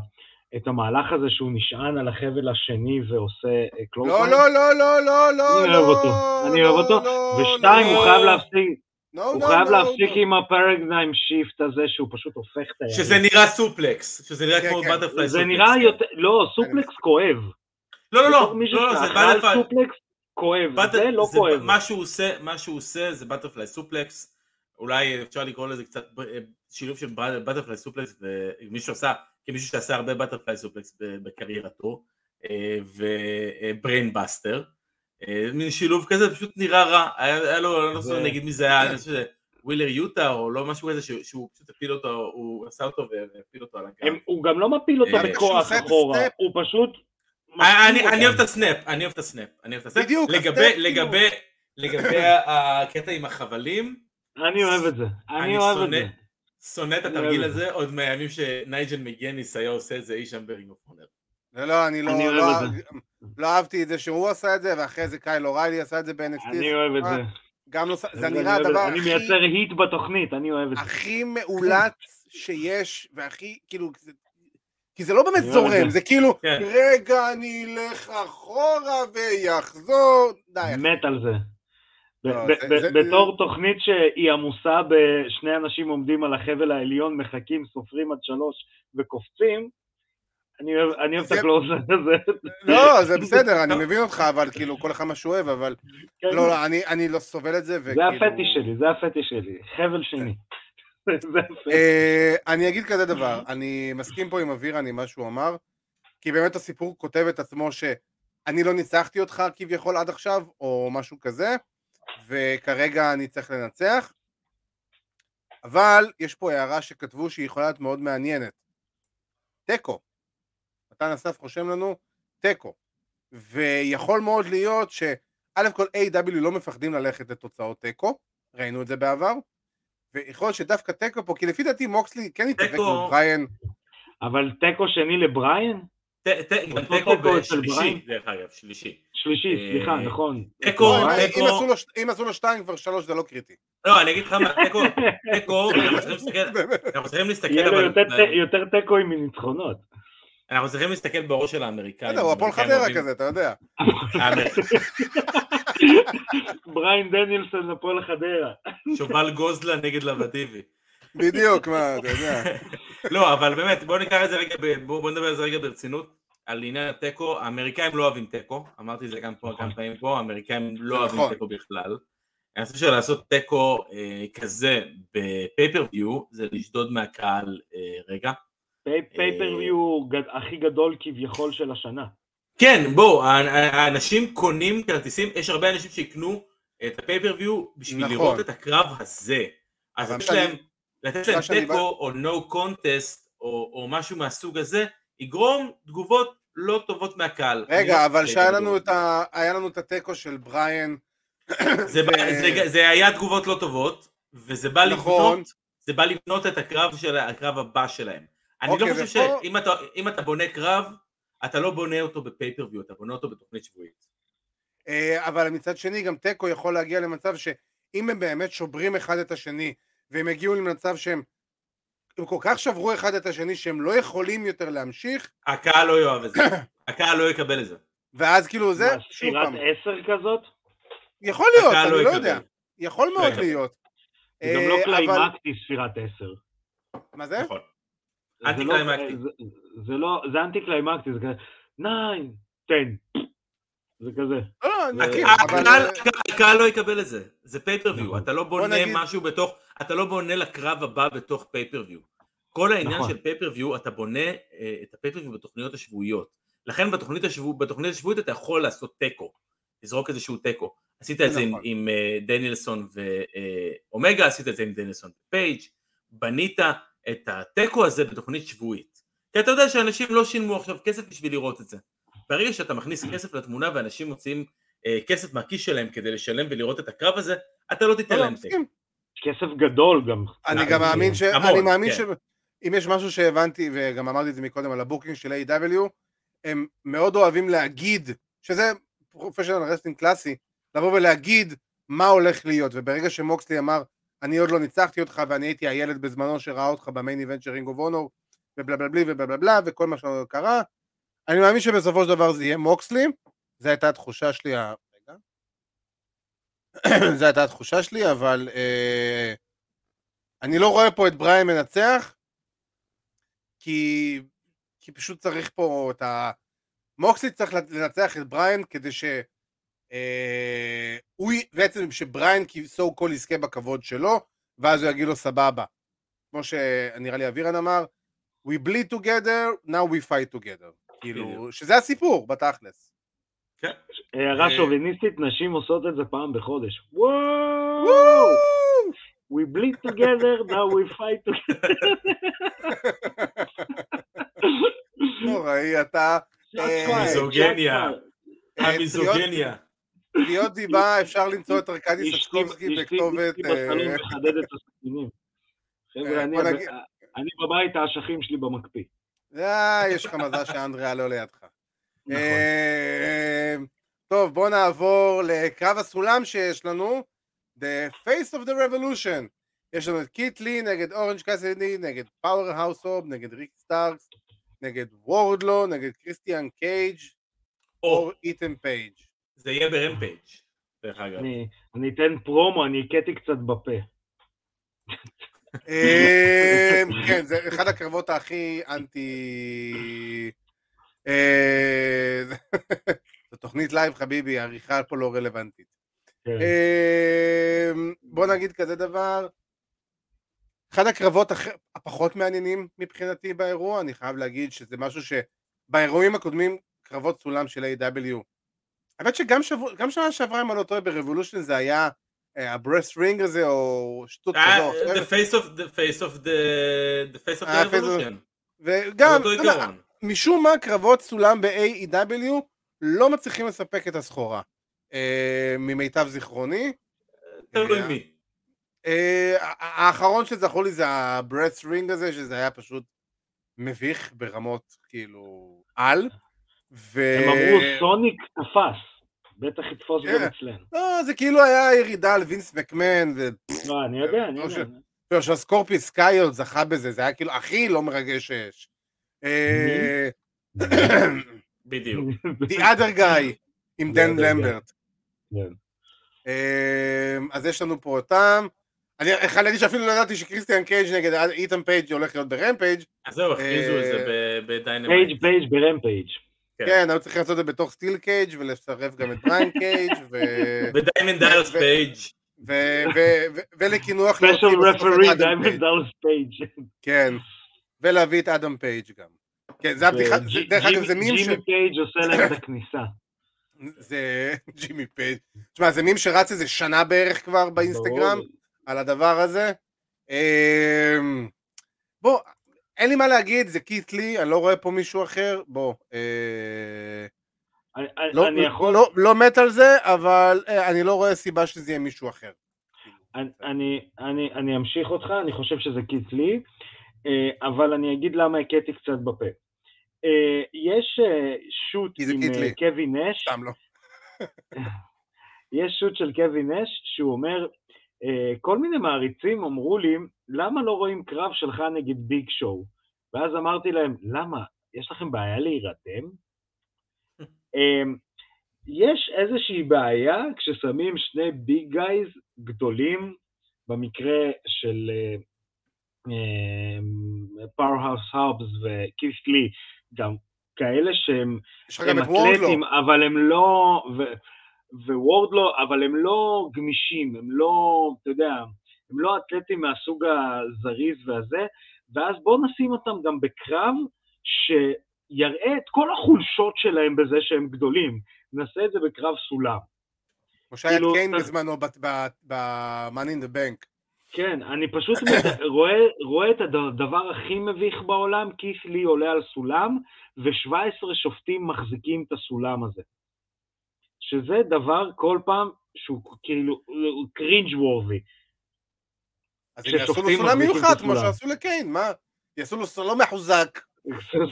D: את המהלך הזה שהוא נשען על החבל השני ועושה
B: clothesline. אה, לא, לא, לא, לא, לא, לא,
D: אני אוהב אותו, אני אוהב אותו. ושתיים, הוא חייב להפסיק, No, הוא no, חייב no, להפסיק no. עם ה Paradigm Shift הזה שהוא פשוט הופך את היד.
C: שזה נראה suplex, שזה נראה כן, כמו butterfly כן. suplex.
D: זה נראה יותר, לא, suplex כואב.
C: לא, לא, לא, לא, זה
D: butterfly. כואב, זה לא כואב.
C: מה שהוא עושה, מה שהוא עושה זה butterfly suplex, אולי אפשר לקרוא לזה קצת שילוב של butterfly suplex, ומישהו עשה, כמישהו שעשה הרבה butterfly suplex בקריירתו, אה, ו brainbuster. אה, מין שילוב כזה, פשוט נראה רע, היה לו, אני לא זוכר נגיד מי זה היה, אני חושב ווילר יוטה או לא משהו כזה שהוא פשוט הפיל אותו, הוא עשה אותו והפיל אותו על הגב.
D: הוא גם לא מפיל אותו אה, בכוח אחורה, הוא פשוט...
C: אה, אני אוהב את ה snap, אני אוהב את ה snap, אני אוהב את ה snap. בדיוק, לגבי הקטע עם החבלים,
D: אני אוהב את זה, אני אוהב את זה.
C: שונא את התרגיל הזה עוד מהימים שנייג'ל מגניס היה עושה את זה אי שם ב Ring of Honor.
B: לא, לא, אני לא, לא, לא אהבתי את זה שהוא עשה את זה, ואחרי זה קייל אוריילי עשה את זה ב-NXT.
D: אני אוהב את זה.
B: גם לא, זה נראה הדבר הכי...
D: אני מייצר heat בתוכנית, אני אוהב את זה.
B: הכי מאולץ שיש, והכי, כאילו, כי זה לא באמת זורם, זה כאילו, כן. רגע, אני אלך אחורה ויחזור, די.
D: מת על זה. לא, בתור תוכנית שהיא עמוסה בשני אנשים עומדים על החבל העליון, מחכים, סופרים עד שלוש וקופצים, אני אוהב את הקלוזר הזה.
B: לא, זה בסדר, אני מבין אותך, אבל כאילו, כל אחד מה שהוא אוהב, אבל... כן. לא, לא, אני לא סובל את זה,
D: זה הפטיש שלי, זה הפטיש שלי, חבל שני.
B: אה, אני אגיד כזה דבר, אני מסכים פה עם אבירן עם מה שהוא אמר, כי באמת הסיפור כותב את עצמו אני לא ניצחתי אותך כביכול עד עכשיו, או משהו כזה, וכרגע אני צריך לנצח. אבל יש פה הערה שכתבו שהיא יכולה להיות מאוד מעניינת. תיקו. מתן אסף רושם לנו תיקו. ויכול מאוד להיות שא' כל A.W לא מפחדים ללכת לתוצאות תיקו, ראינו את זה בעבר, ויכול להיות שדווקא תיקו פה, כי לפי דעתי מוקסלי כן יתאבק
C: תיקו-
B: מול בריין,
D: אבל תיקו שני לבריין?
C: תיקו
D: תיקו
C: בשלישי,
D: בריין?
C: דרך אגב, שלישי.
D: שלישי,
C: אה,
D: סליחה, נכון.
C: תיקו,
B: לא, אם-
C: תיקו-
B: אם עשו לו שתיים כבר שלוש זה לא קריטי.
C: לא, אני אגיד לך מה, תיקו, תיקו, אנחנו צריכים להסתכל- אנחנו צריכים להסתכל,
D: יהיה לו
C: אבל-
D: יותר ת- יותר תיקואים מניצחונות.
C: אנחנו צריכים להסתכל בראש של האמריקאים.
B: בסדר, הוא הפועל חדרה כזה, אתה יודע.
D: בריין דניאלסון הפועל חדרה.
C: שובל גוזלה נגד לבטיבי.
B: בדיוק, מה, אתה יודע.
C: לא, אבל באמת, בואו ניקח את זה רגע, ב- בואו נדבר על זה רגע ברצינות. על עניין התיקו, האמריקאים לא אוהבים תיקו, אמרתי את זה גם פה כמה פעמים פה, האמריקאים לא אוהבים
B: נכון.
C: תיקו בכלל. אני חושב שלעשות תיקו אה, כזה בפייפריוויו זה לשדוד מהקהל אה, רגע.
D: פייפריוויו הכי גדול כביכול של השנה.
C: כן, בואו, האנשים קונים כרטיסים, יש הרבה אנשים שיקנו את הפייפריוויו בשביל
B: נכון.
C: לראות את הקרב הזה. אז
B: אני-
C: להם, לתת להם תיקו או no contest או או משהו מהסוג הזה, יגרום תגובות לא טובות מהקהל.
B: רגע,
C: אני-
B: אבל שהיה לנו את ה... היה לנו את התיקו של בריין.
C: זה,
B: ו-
C: בא- זה, זה היה תגובות לא טובות, וזה בא
B: נכון.
C: לבנות, זה בא לבנות את הקרב של הקרב הבא שלהם. אני
B: אוקיי,
C: לא חושב
B: ופה-
C: שאם אתה, אתה בונה קרב, אתה לא בונה אותו בפייפריוויו, אתה בונה אותו בתוכנית שבועית.
B: אה, אבל מצד שני גם תיקו יכול להגיע למצב שאם הם באמת שוברים אחד את השני והם הגיעו למצב שהם הם כל כך שברו אחד את השני שהם לא יכולים יותר להמשיך
C: הקהל לא יאהב את זה, הקהל לא יקבל את זה.
B: ואז כאילו זה שוב פעם
D: עשר כזאת?
B: יכול להיות אני
C: לא
B: לא. יודע יכול מאוד. להיות
D: זה גם
B: אה,
D: לא
B: אבל-
D: קליימקטי ספירת עשר.
B: מה זה?
C: נכון.
D: זה
C: אנטי
D: לא-
C: קליימקטי.
D: זה- זה לא, זה אנטי קליימקטי, זה כזה, ניין, תן. זה כזה.
B: לא, לא,
C: הקהל-
B: אה,
C: לא יקבל את זה, זה pay-per-view,
D: נכון.
C: אתה לא בונה
B: נגיד-
C: משהו בתוך, אתה לא בונה לקרב הבא בתוך pay-per-view. כל העניין
D: נכון.
C: של pay-per-view, אתה בונה אה, את ה pay-per-view בתוכניות השבועיות. לכן בתוכנית השבוע- בתוכנית השבועית אתה יכול לעשות תיקו, לזרוק איזשהו תיקו. עשית את זה עם-
B: נכון.
C: עם אה, דניאלסון ואומגה, עשית את זה עם דניאלסון ופייג', בנית את התיקו הזה בתוכנית שבועית. כי אתה יודע שאנשים לא שילמו עכשיו כסף בשביל לראות את זה. ברגע שאתה מכניס כסף לתמונה ואנשים מוציאים אה, כסף מהכיס שלהם כדי לשלם ולראות את הקרב הזה, אתה לא תיתן
B: לא, לא,
C: להם תיקו.
D: כסף גדול גם.
B: אני. גם מאמין ש...
C: המון,
B: אני מאמין
C: כן.
B: שאם יש משהו שהבנתי, וגם אמרתי את זה מקודם על ה booking של AEW, הם מאוד אוהבים להגיד, שזה professional wrestling קלאסי, לבוא ולהגיד מה הולך להיות, וברגע שמוקסלי אמר, אני עוד לא ניצחתי אותך ואני הייתי הילד בזמנו שראה אותך ב main event של Ring of Honor, ובלה בלה בלי ובלה בלה וכל מה שקרה, אני מאמין שבסופו של דבר זה יהיה מוקסלי, זו הייתה התחושה שלי, רגע. זו הייתה התחושה שלי, אבל אה, אני לא רואה פה את בריין מנצח, כי, כי פשוט צריך פה את ה... מוקסלי צריך לנצח את בריין כדי ש... אה, הוא בעצם שבריין so called יזכה בכבוד שלו, ואז הוא יגיד לו סבבה. כמו שנראה לי אבירן אמר, We bleed together, now we fight together. כאילו. שזה הסיפור, בתכלס.
D: הערה
C: אה,
D: שוביניסטית, נשים עושות את זה פעם בחודש. וואו! We bleed together, now we fight together.
B: נוראי, אתה... אה,
C: מיזוגניה.
B: אה,
C: המיזוגניה.
B: תביעות דיבה, אפשר למצוא את ארכדי סצ'קובסקי בכתובת...
D: אשתי
B: אה,
D: בסלון מחדדת את הסכינים.
B: אה,
D: חבר'ה, אני בבית, האשכים שלי במקפיא.
B: אה, יש לך מזל שאנדריאה לא לידך.
D: נכון.
B: טוב, בוא נעבור לקרב הסולם שיש לנו, The Face of the Revolution. יש לנו את קית' לי נגד אורנג' קאסידי, נגד פאוורהאוס הובס, נגד ריקי סטארקס, נגד וורדלו, נגד קריסטיאן קייג'
C: או,
B: או איתן פייג'.
C: זה יהיה ברמפייג', דרך אגב.
D: אני- אני אתן פרומו, אני הקאתי קצת בפה.
B: אה, כן, זה אחד הקרבות הכי אנטי... אה, זו תוכנית לייב חביבי, העריכה פה לא רלוונטית.
D: כן.
B: אה, בוא נגיד כזה דבר, אחד הקרבות הפחות מעניינים מבחינתי באירוע, אני חייב להגיד שזה משהו שבאירועים הקודמים, קרבות סולם של AEW. האמת שגם שבוע- גם שנה שעברה, אם אני לא טועה, ב Revolution זה היה אה, ה brass ring הזה, או שטות
C: אה,
B: כזו או
C: the face of the face of the the face of
B: אה,
C: the revolution.
B: וגם. משום מה קרבות סולם ב-AEW לא מצליחים לספק את הסחורה. אה, ממיטב זיכרוני.
C: תלוי מי.
B: אה, האחרון שזכור לי זה הברס רינג הזה, שזה היה פשוט מביך ברמות כאילו על. ו...
D: הם אמרו סוניק תפס, בטח יתפוס גם
B: כן.
D: אצלנו.
B: לא, זה כאילו היה ירידה על וינס מקמן, ו...
D: לא, אני יודע, אני
B: לא
D: יודע.
B: לא, שהסקורפיו סקאי עוד זכה בזה, זה היה כאילו הכי לא מרגש שיש. אה,
C: בדיוק.
B: The other guy עם דן. למברט.
D: כן.
B: אמ, אז יש לנו פה אותם. אני יכול להגיד שאפילו לא ידעתי שקריסטיאן קייג' נגד איתן פייג' הולך להיות ברמפייג'.
C: אז זהו, הכריזו את זה ב-
D: פייג'
C: בדיינמייט.
D: פייג' ברמפייג'.
C: כן.
B: כן, היו צריכים לעשות את זה בתוך steel cage ולצרף גם את בריין קייג' ו-
C: בדיימנד דיילס פייג'.
B: ו- ו- ו- ולקינוח
D: special
B: להוציא בסוף את
D: referee
B: אדם
D: דיימנד
B: פייג'.
D: דאלס פייג'.
B: כן, ולהביא את אדם פייג' גם. כן, זה הבדיחה, זה- דרך אגב זה מים ש...
D: ג'ימי פייג' עושה להם את הכניסה.
B: זה ג'ימי פייג'. תשמע, זה מים שרץ איזה שנה בערך כבר באינסטגרם. על הדבר הזה. אמ, בוא, אין לי מה להגיד, זה קית' לי, אני לא רואה פה מישהו אחר, בוא. אה,
D: אני-
B: לא,
D: אני יכול...
B: לא, לא מת על זה, אבל אה, אני לא רואה סיבה שזה יהיה מישהו אחר.
D: אני- אני, אני, אני אמשיך אותך, אני חושב שזה קית' לי, אה, אבל אני אגיד למה הקאתי קצת בפה. אה, יש אה,
B: shoot
D: עם
B: קית'
D: אה. קווין נש,
B: סתם לא.
D: יש shoot של קווין נש שהוא אומר, כל מיני מעריצים אמרו לי, למה לא רואים קרב שלך נגד ביג שואו? ואז אמרתי להם, למה? יש לכם בעיה להירדם? אה, יש איזושהי בעיה כששמים שני big guys גדולים, במקרה של פאוורהאוס הובס וקית' לי, גם כאלה שהם
B: יש לך גם
D: הם
B: את וורדלו.
D: אתלטים, אבל הם לא, ו- ווורדלו, אבל הם לא גמישים, הם לא, אתה יודע, הם לא אתלטים מהסוג הזריז והזה, ואז בואו נשים אותם גם בקרב שיראה את כל החולשות שלהם בזה שהם גדולים. נעשה את זה בקרב סולם.
B: כמו שהיה
D: כאילו,
B: קיין
D: אתה-
B: בזמנו ב-Money in the Bank.
D: כן, אני פשוט רואה, רואה את הדבר הכי מביך בעולם, כיף לי עולה על סולם, ו-17 שופטים מחזיקים את הסולם הזה. שזה דבר כל פעם שהוא כאילו cringe worthy.
B: אז הם יעשו לו סולם מיוחד, כמו. שעשו לקיין, מה? יעשו לו סולם מחוזק.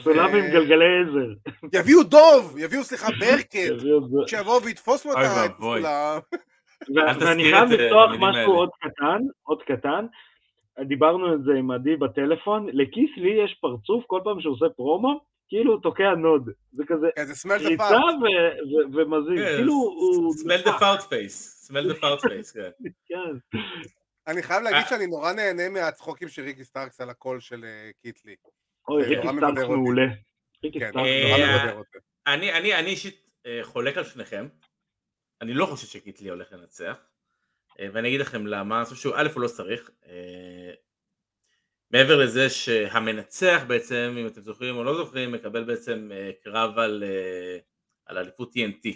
D: סולם עם גלגלי עזר.
B: יביאו דוב, יביאו, סליחה, ברקט.
D: יביאו את זה.
B: שיבוא ויתפוס לו את. הסולם.
D: ואני חייב
C: אה,
D: לפתוח משהו. עוד קטן, עוד קטן. דיברנו על זה עם עדי בטלפון, לקית' לי יש פרצוף כל פעם שהוא עושה פרומו, כאילו הוא תוקע נוד. זה כזה
B: כן,
D: קריצה ו- ומזיז,
C: כן,
D: כאילו הוא...
C: smell the fart face. smell the fart face, כן.
D: כן.
B: אני חייב להגיד
C: אה.
B: שאני נורא נהנה מהצחוקים של ריקי סטארקס על הקול של אה, קית'
D: לי.
B: אוי,
D: ריקי סטארקס. מעולה. ריקי
B: כן.
C: אני, אני, אני אישית אה, חולק על שניכם. אני לא חושב שקית' לי הולך לנצח. ואני אגיד לכם למה. אני חושב שהוא, א', הוא לא צריך. אה, מעבר לזה שהמנצח בעצם, אם אתם זוכרים או לא זוכרים, מקבל בעצם אה, קרב על, אה, על אליפות TNT.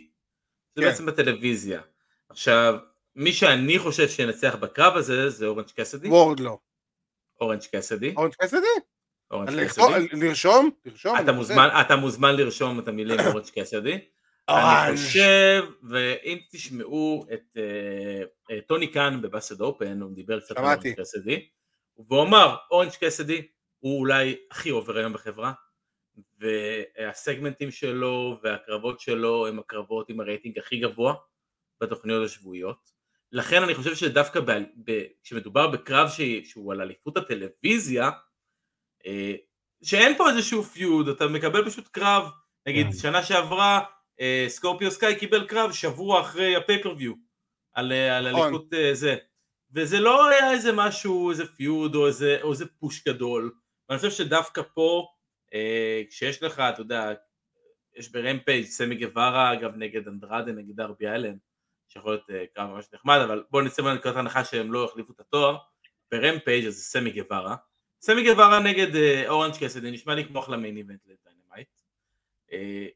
C: זה
B: כן.
C: בעצם בטלוויזיה. עכשיו, מי שאני חושב שינצח בקרב הזה זה אורנג' קסדי.
B: וורדלו.
C: אורנג' קסדי.
B: אורנג' קסדי?
C: אורנג' קסדי.
B: לכתוב- לרשום? לרשום?
C: אתה מוזמן, אתה מוזמן לרשום את המילים אורנג' קסדי. אני. חושב, ואם תשמעו את אה, אה, טוני קאן ב Busted Open, הוא דיבר קצת על. אורנג' קסדי, והוא אמר, אורנג' קסדי הוא אולי הכי over היום בחברה, והסגמנטים שלו והקרבות שלו הם הקרבות עם הרייטינג הכי גבוה בתוכניות השבועיות. לכן אני חושב שדווקא ב, ב, כשמדובר בקרב ש, שהוא על אליפות הטלוויזיה, אה, שאין פה איזשהו feud, אתה מקבל פשוט קרב, נגיד
D: כן.
C: שנה שעברה אה, סקורפיו סקאי קיבל קרב שבוע אחרי ה pay-per-view על, אה, על
B: נכון.
C: אליפות אה, זה, וזה לא היה איזה משהו, איזה feud או איזה, או איזה push גדול, ואני חושב שדווקא פה, אה, כשיש לך, אתה יודע, יש ב Rampage סמי גווארה אגב נגד אנדרדה נגד דארבי אלן, שיכול להיות אה, קרב ממש נחמד, אבל בואו נצא מנקודת הנחה שהם לא יחליפו את התואר, ב Rampage אז זה סמי גווארה, סמי גווארה נגד אה, אורנג' קסדי, נשמע לי כמו אחלה main event ל Dynamite. אה,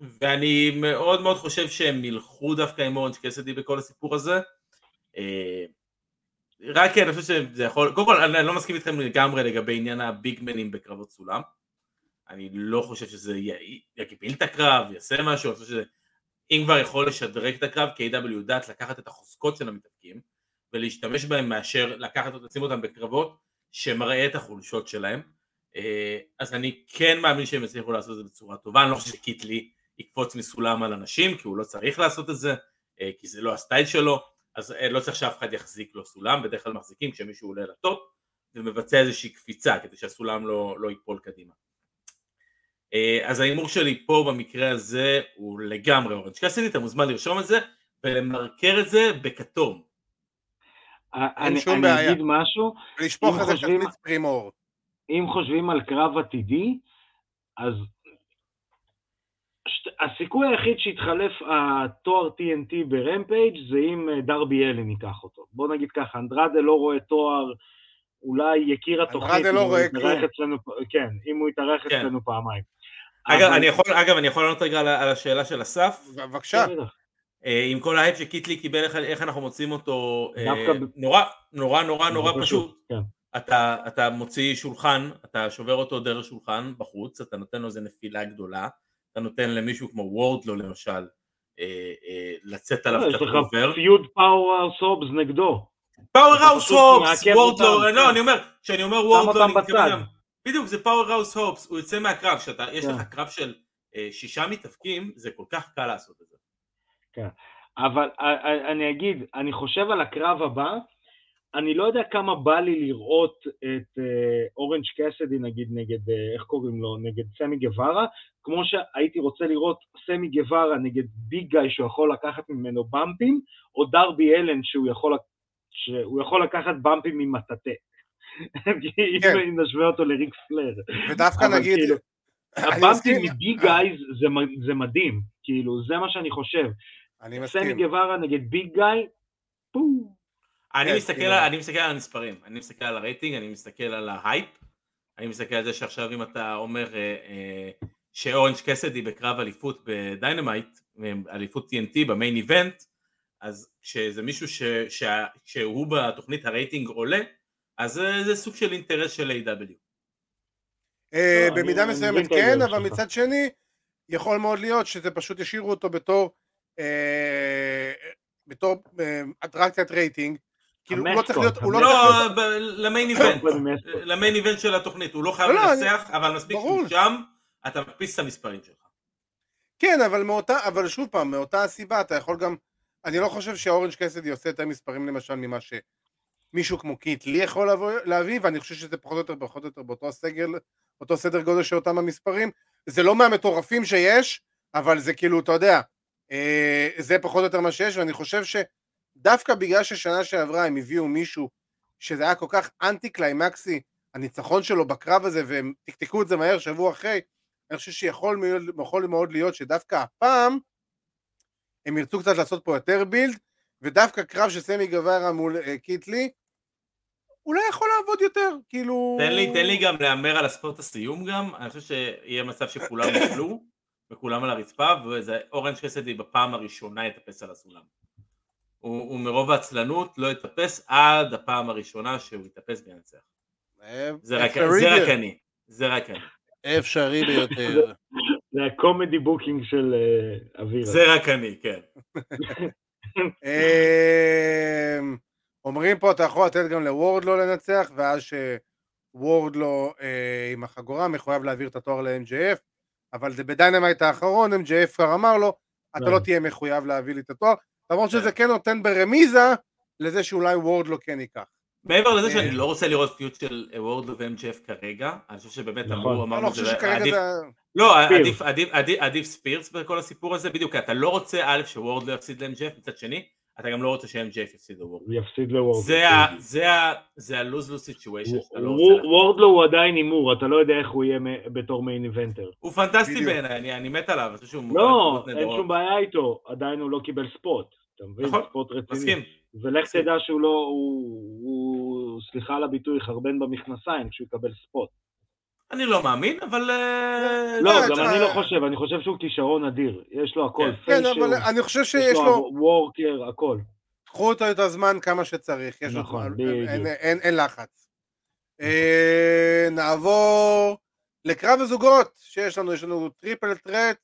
C: ואני מאוד מאוד חושב שהם ילכו דווקא עם אורנג' קסדי בכל הסיפור הזה. אה, רק אני חושב שזה יכול, קודם כל אני לא מסכים איתכם לגמרי לגבי עניין הביגמנים בקרבות סולם. אני לא חושב שזה יגביל את הקרב, יעשה משהו, אני חושב שזה אם כבר יכול לשדרג את הקרב, כי A.W. יודעת לקחת את החוזקות של המתאבקים ולהשתמש בהם מאשר לקחת ולשים אותם בקרבות שמראה את החולשות שלהם. אה, אז אני כן מאמין שהם יצליחו לעשות את זה בצורה טובה, אני לא חושב שקיטלי יקפוץ מסולם על אנשים, כי הוא לא צריך לעשות את זה, אה, כי זה לא הסטייל שלו, אז אה, לא צריך שאף אחד יחזיק לו סולם, בדרך כלל מחזיקים כשמישהו עולה לטופ ומבצע איזושהי קפיצה כדי שהסולם לא, לא ייפול קדימה. אז ההימור שלי פה במקרה הזה הוא לגמרי אורנג' קאסידי, אתה מוזמן לרשום את זה ולמרקר את זה בכתום.
B: אין שום
D: בעיה. אני אגיד משהו.
B: ולשפוך איזה תחליץ פרימור.
D: אם חושבים על קרב עתידי, אז. הסיכוי היחיד שיתחלף התואר TNT ברמפייג' זה אם אה, דרבי אלן ייקח אותו. בוא נגיד ככה, אנדרדה לא רואה תואר, אולי יקיר התוכנית,
B: אנדרדה לא רואה כלום.
D: אצלנו, כן, אם הוא יתארח כן. אצלנו פעמיים.
C: אגב, אבל... אני יכול, אגב, אני יכול לענות רגע על, על השאלה של אסף?
B: בבקשה. כן,
C: אה, עם כל ההייפ שקית' לי קיבל, איך אנחנו מוצאים אותו, אה, נורא, נורא, נורא, נורא פשוט. כן. אתה, אתה מוציא שולחן, אתה שובר אותו דרך שולחן בחוץ, אתה נותן לו איזה נפילה גדולה, אתה נותן למישהו כמו וורדלו למשל אה, אה, לצאת עליו
D: קצת over. יש לך feud פאוור האוס הובס נגדו.
C: פאוור האוס הובס, וורדלו, לא, אני אומר, כשאני אומר וורדלו, אני מתכוון בדיוק, זה פאוור האוס הובס, הוא יוצא מהקרב, כשיש לך כן. קרב של אה, שישה מתאבקים, זה כל כך קל לעשות את זה.
D: כן, אבל אני אגיד, אני חושב על הקרב הבא, אני לא יודע כמה בא לי לראות את אורנג' אה, קסדי נגיד נגד, אה, איך קוראים לו, נגד סמי גווארה, כמו שהייתי רוצה לראות סמי גווארה נגד big guy שהוא יכול לקחת ממנו במפים, או דארבי אלן שהוא יכול, שהוא יכול לקחת במפים ממטאטא. כן. אם נשווה אותו לריק פלייר.
B: ודווקא נגיד... כאילו,
D: הבמפים מ big guy זה, זה מדהים, כאילו, זה מה שאני חושב.
B: אני מסכים.
D: סמי גווארה נגד big guy, פום.
C: אני כן, מסתכל, על, אני מסתכל על המספרים, אני מסתכל על הרייטינג, אני מסתכל על ההייפ, אני מסתכל על זה שעכשיו אם אתה אומר אה, אה, שאורנג' קסדי בקרב אליפות ב Dynamite, אליפות TNT ב main event, אז כשזה מישהו ש, ש, שהוא בתוכנית הרייטינג עולה, אז זה, זה סוג של אינטרס של A.W.
B: אה, לא, במידה מסוימת כן, אבל מצד שני, יכול מאוד להיות שזה פשוט ישאירו אותו בתור בתור אטרקציית רייטינג כאילו הוא לא צריך להיות, הוא לא,
C: צריך להיות... למיין איבנט, למיין איבנט של התוכנית, הוא לא חייב לא, לנצח, אבל מספיק שהוא שם, אתה מקפיץ את המספרים שלך.
B: כן, אבל מאותה, אבל שוב פעם, מאותה הסיבה אתה יכול גם, אני לא חושב שהאורנג' קסדי עושה יותר מספרים למשל ממה שמישהו כמו קית' לי יכול להביא, ואני חושב שזה פחות או יותר, פחות או יותר באותו הסגל, אותו סדר גודל של אותם המספרים, זה לא מהמטורפים שיש, אבל זה כאילו, אתה יודע, אה, זה פחות או יותר מה שיש, ואני חושב ש... דווקא בגלל ששנה שעברה הם הביאו מישהו שזה היה כל כך אנטי קליימקסי, הניצחון שלו בקרב הזה, והם תקתקו את זה מהר שבוע אחרי, אני חושב שיכול מאוד, מאוד להיות שדווקא הפעם הם ירצו קצת לעשות פה יותר build, ודווקא קרב של סמי גווארה מול אה, קית' לי, אולי יכול לעבוד יותר, כאילו...
C: תן לי, תן לי גם להמר על ה spot הסיום גם, אני חושב שיהיה מצב שכולם יפלו, וכולם על הרצפה, וזה אורנג' קסדי בפעם הראשונה יטפס על הסולם. הוא, הוא מרוב העצלנות לא יטפס עד הפעם הראשונה שהוא יטפס וינצח. זה רק, זה רק אני, זה רק אני.
B: אפשרי ביותר.
D: זה ה comedy booking של אה, אבירה.
C: זה רק אני, כן.
B: אמ, אומרים פה, אתה יכול לתת גם לוורדלו לנצח, ואז שוורדלו אה, עם החגורה מחויב להעביר את התואר ל-MJF, אבל זה ב Dynamite האחרון, MJF כבר אמר לו, אתה לא. תהיה מחויב להביא לי את התואר, למרות שזה כן נותן ברמיזה לזה שאולי וורדלו כן ייקח.
C: מעבר לזה שאני לא רוצה לראות feud של וורדלו ו- MJF כרגע, אני חושב שבאמת נכון. אמרו, אמרנו
B: לא, שזה עדיף,
C: לא, עדיף ספירס בכל הסיפור הזה, בדיוק, אתה לא רוצה א' שוורדלו יפסיד ל-MGF, מצד שני, אתה גם לא רוצה ש-MGF יפסיד לוורדלו.
D: יפסיד לוורדלו.
C: זה ה-lose-lose situation
D: לא וורדלו הוא עדיין הימור, אתה לא יודע איך הוא יהיה בתור מיין איבנטר.
C: הוא פנטסטי בעיניי, אני מת עליו.
D: לא, אין שום בעיה איתו, עדיין הוא לא קיבל ספוט. אתה מבין? נכון, ספורט רציני. מסכים. ולך תדע שהוא לא, הוא, סליחה על הביטוי, חרבן במכנסיים כשהוא יקבל ספוט.
C: אני לא מאמין, אבל... אה,
D: לא,
B: אה,
D: גם אני לא חושב, אני חושב שהוא כישרון אדיר. יש לו הכל,
C: כן,
B: כן, אבל אני חושב
D: יש
B: שיש לו,
D: לו worker, הכל.
B: קחו אותו את הזמן כמה שצריך, יש
D: נכון,
B: זמן,
D: בדיוק.
B: אין- לחץ. אה, נעבור לקרב הזוגות שיש לנו, יש לנו triple threat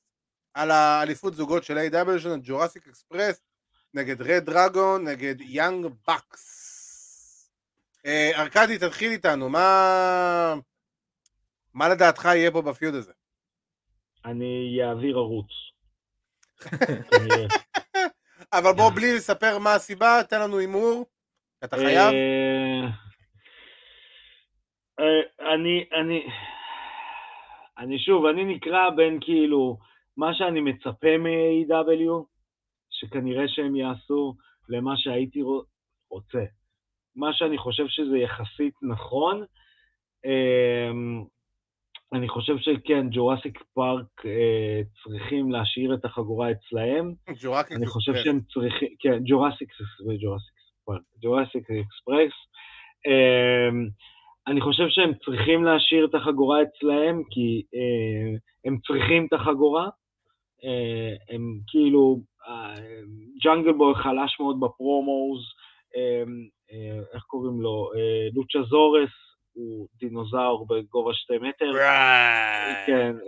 B: על האליפות זוגות של AEW יש לנו ג'ורסיק אקספרס נגד רד דרגון, נגד יאנג בקס. אה, ארכדי, תתחיל איתנו, מה... מה לדעתך יהיה פה בפיוד הזה?
D: אני אעביר ערוץ.
B: אבל בוא בלי לספר מה הסיבה, תן לנו הימור, אתה חייב.
D: אה, אה, אני, אני, אני שוב, אני נקרע בין כאילו מה שאני מצפה מ-AW, שכנראה שהם יעשו, למה שהייתי רו- רוצה. מה שאני חושב שזה יחסית נכון, אמ, אני חושב שכן, ג'ורסיק פארק אה, צריכים להשאיר את החגורה אצלהם,
B: ג'ורסיק
D: אני חושב. שהם צריכים, כן, ג'ורסיק ג'ורסיק פארק, ג'ורסיק אקספרס. אמ, אני חושב שהם צריכים להשאיר את החגורה אצלהם, כי אה, הם צריכים את החגורה. אה, הם כאילו, ג'אנגל בוי חלש מאוד בפרומוז, אה, אה, איך קוראים לו? אה, לוצ'ה זורס הוא דינוזאור בגובה שתי מטר, כן, אה,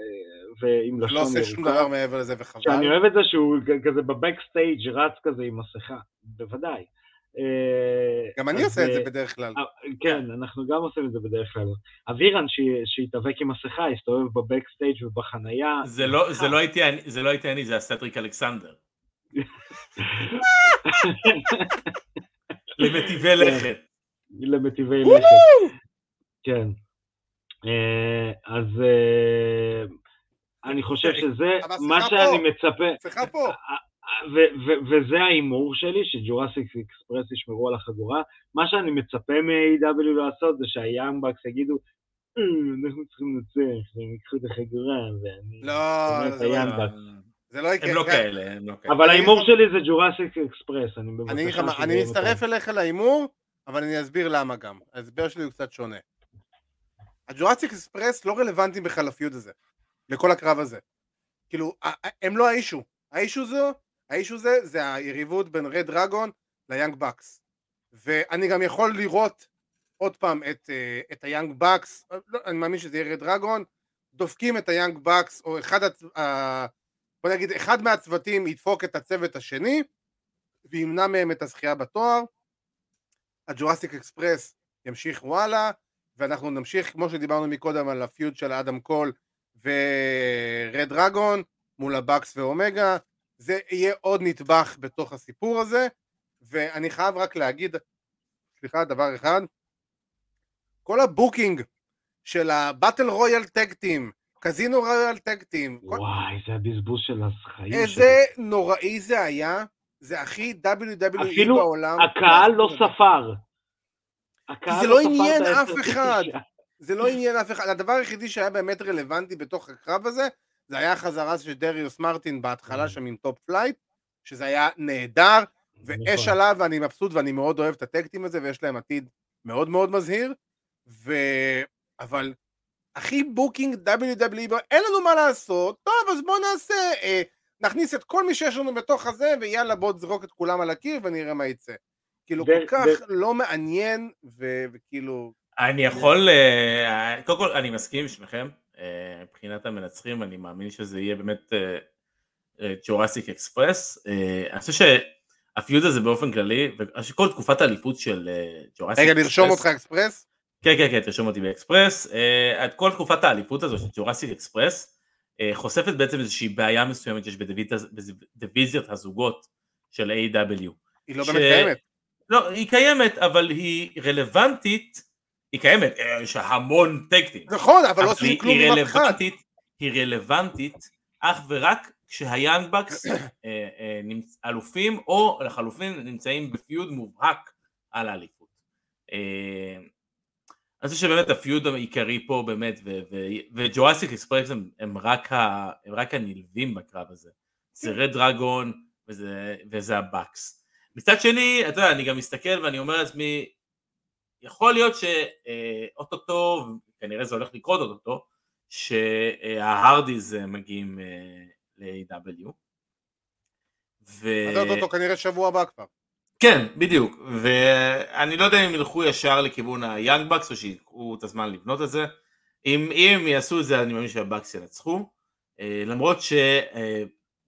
D: ועם
B: לא
D: לשון
B: עושה שום
D: ירוקה.
B: דבר מעבר לזה וחבל.
D: שאני אוהב את זה שהוא כזה בבקסטייג' רץ כזה עם מסכה, בוודאי. אה,
B: גם אני עושה את זה
D: אה,
B: בדרך כלל.
D: כן, אנחנו גם עושים את זה בדרך כלל. אבירן ש- שהתאבק עם מסכה, הסתובב בבקסטייג' ובחנייה.
C: זה לא- זה לא הייתי אני- זה לא הייתי אני, זה הסדריק אלכסנדר. למטיבי לכת.
D: למטיבי לכת. כן. אה, אז אה, אני חושב שזה
B: אבל
D: מה שאני
B: פה.
D: מצפה.
B: סליחה פה.
D: ו- ו- וזה ההימור שלי, שג'ורסיק אקספרס ישמרו על החגורה. מה שאני מצפה מ-AEW לעשות זה שהיאנג בקס יגידו, "אה, אנחנו צריכים לנצח, והם ייקחו את החגורה, ואני...
B: לא, זה לא-. זה לא יקרה.
C: הם לא כאלה, הם לא כאלה.
D: אבל
B: אני
D: ההימור שלי זה ג'ורסיק אקספרס, אני מבקש...
B: אני מצטרף אליך להימור, אבל אני אסביר למה גם. ההסבר שלי הוא קצת שונה. הג'ורסיק אקספרס לא רלוונטי בכלל ל feud הזה, לכל הקרב הזה. כאילו, הם לא האישו. האישו זו, האישו זה, זה היריבות בין רד דרגון ליאנג בקס. ואני גם יכול לראות עוד פעם את, אה, את היאנג בקס, לא, אני מאמין שזה יהיה רד דרגון, דופקים את היאנג בקס, או אחד, הצ... ה- בוא נגיד, אחד מהצוותים ידפוק את הצוות השני, וימנע מהם את הזכייה בתואר. הג'ורסיק אקספרס ימשיך וואלה, ואנחנו נמשיך, כמו שדיברנו מקודם, על ה feud של אדם קול ורד דרגון מול הבקס ואומגה. זה יהיה עוד נדבך בתוך הסיפור הזה, ואני חייב רק להגיד, סליחה, דבר אחד, כל ה booking של ה battle royal tag team, casino royale tag team, כל-
D: וואי, זה הבזבוז של החיים
B: איזה נוראי זה היה, זה הכי WWE
D: אפילו
B: בעולם.
D: הקהל לא ספר.
B: זה לא
D: ספר
B: עניין אף אחד. זה לא עניין אף אחד, הדבר היחידי שהיה באמת רלוונטי בתוך הקרב הזה, זה היה החזרה של דריוס מרטין בהתחלה שם עם Top Flight, שזה היה נהדר, ואש
D: נכון.
B: עליו, ואני מבסוט ואני מאוד אוהב את ה tag team הזה, ויש להם עתיד מאוד מאוד מזהיר, ו... אבל הכי booking WWE, אין לנו מה לעשות, טוב אז בוא נעשה, אה, נכניס את כל מי שיש לנו בתוך הזה, ויאללה בוא תזרוק את כולם על הקיר ונראה מה יצא. כאילו כל כך לא מעניין, ו- וכאילו,
C: אני יכול, אה, קודם כל אני מסכים עם שניכם, אה, מבחינת המנצחים אני מאמין שזה יהיה באמת Jurassic Express, אני חושב שה feud הזה באופן כללי, וכל תקופת האליפות של Jurassic
B: רגע
C: אקספרס,
B: לרשום אותך אקספרס,
C: כן כן כן תרשום אותי באקספרס, אה, את כל תקופת האליפות הזו של Jurassic Express אה, חושפת בעצם איזושהי בעיה מסוימת שיש בדיוויז- בדיוויזיות הזוגות של AEW
B: היא לא באמת קיימת.
C: לא, היא קיימת, אבל היא רלוונטית, היא קיימת, אה, יש המון tag teams.
B: נכון, אבל לא עושים כלום עם אף אחד.
C: רלוונטית, היא רלוונטית אך ורק כשה Young Bucks אה, אה, אלופים, או לחלופין נמצאים ב feud מובהק על האליפות. אני חושב שבאמת ה feud העיקרי פה באמת, ו Jurassic Express הם, הם, הם רק הנלווים בקרב הזה. זה Red Dragon וזה, וזה ה Bucks. מצד שני, אתה יודע, אני גם מסתכל ואני אומר לעצמי, יכול להיות שאו-טו-טו, כנראה זה הולך לקרות אוטוטו, שה Hardys מגיעים ל-AEW.
B: ו... אז אותו כנראה שבוע הבא כבר.
C: כן, בדיוק, ואני לא יודע אם ילכו ישר לכיוון ה Young Bucks או שיקחו את הזמן לבנות את זה. אם, אם הם יעשו את זה אני מאמין שה Bucks ינצחו, אה, למרות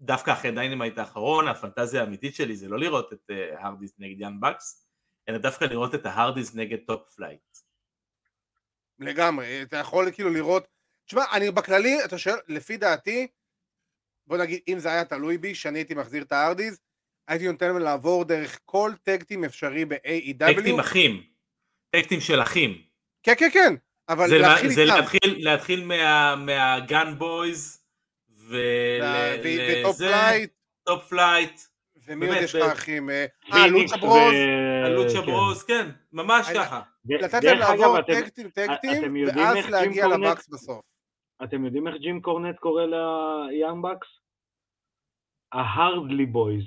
C: שדווקא אחרי Dynamite האחרון הפנטזיה האמיתית שלי זה לא לראות את Hardys אה, נגד Young Bucks, אלא דווקא לראות את ה Hardys נגד Top Flight.
B: לגמרי, אתה יכול כאילו לראות, תשמע, אני בכללי, אתה שואל, לפי דעתי, בוא נגיד, אם זה היה תלוי בי, שאני הייתי מחזיר את ה Hardys, הייתי נותן להם לעבור דרך כל tag team אפשרי ב-AEW.
C: tag teams אחים. tag teams של אחים.
B: כן, כן, כן. אבל
C: זה להתחיל זה איתם. להתחיל, להתחיל מה, מה Gunn
B: Boys ו
C: Top Flight. Top Flight.
B: ומי עוד יש לך אחים? אה, Lucha Bros.
C: Lucha Bros, כן, ממש ככה.
B: לתת להם לעבור tag teams, tag teams, ואז להגיע ל Bucks בסוף.
D: אתם יודעים איך ג'ים קורנט קורא ל Young Bucks? ה
B: Hardly Boys.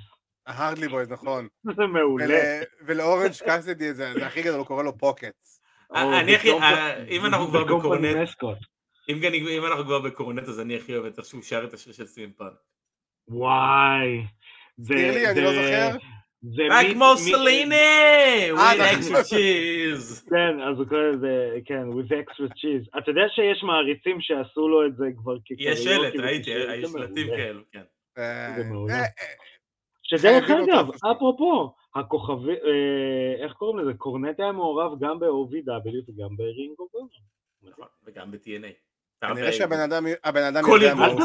B: ה Hardly Boys, נכון.
D: זה מעולה.
B: ולאורנג' קאסדי זה הכי גדול, הוא קורא לו Pockets.
C: אני הכי, אם אנחנו כבר בקורנט, אם אנחנו כבר בקורנט אז אני הכי אוהב את איך שהוא שר את השיר של סימפן.
D: וואי.
B: תזכיר לי, אני לא זוכר.
C: זה רק מוסליני! with extra cheese.
D: כן, אז הוא קורא לזה, כן, with extra cheese. אתה יודע שיש מעריצים שעשו לו את זה כבר
C: כקריוקי? יש שלט, ראיתי, יש שלטים כאלו, כן.
D: זה מעולה. שדרך אגב, אפרופו, הכוכבי, איך קוראים לזה? קורנט היה מעורב גם ב-OVW וגם ברינגו גונר.
C: נכון, וגם ב-TNA.
B: כנראה שהבן אדם יודע
D: מה הוא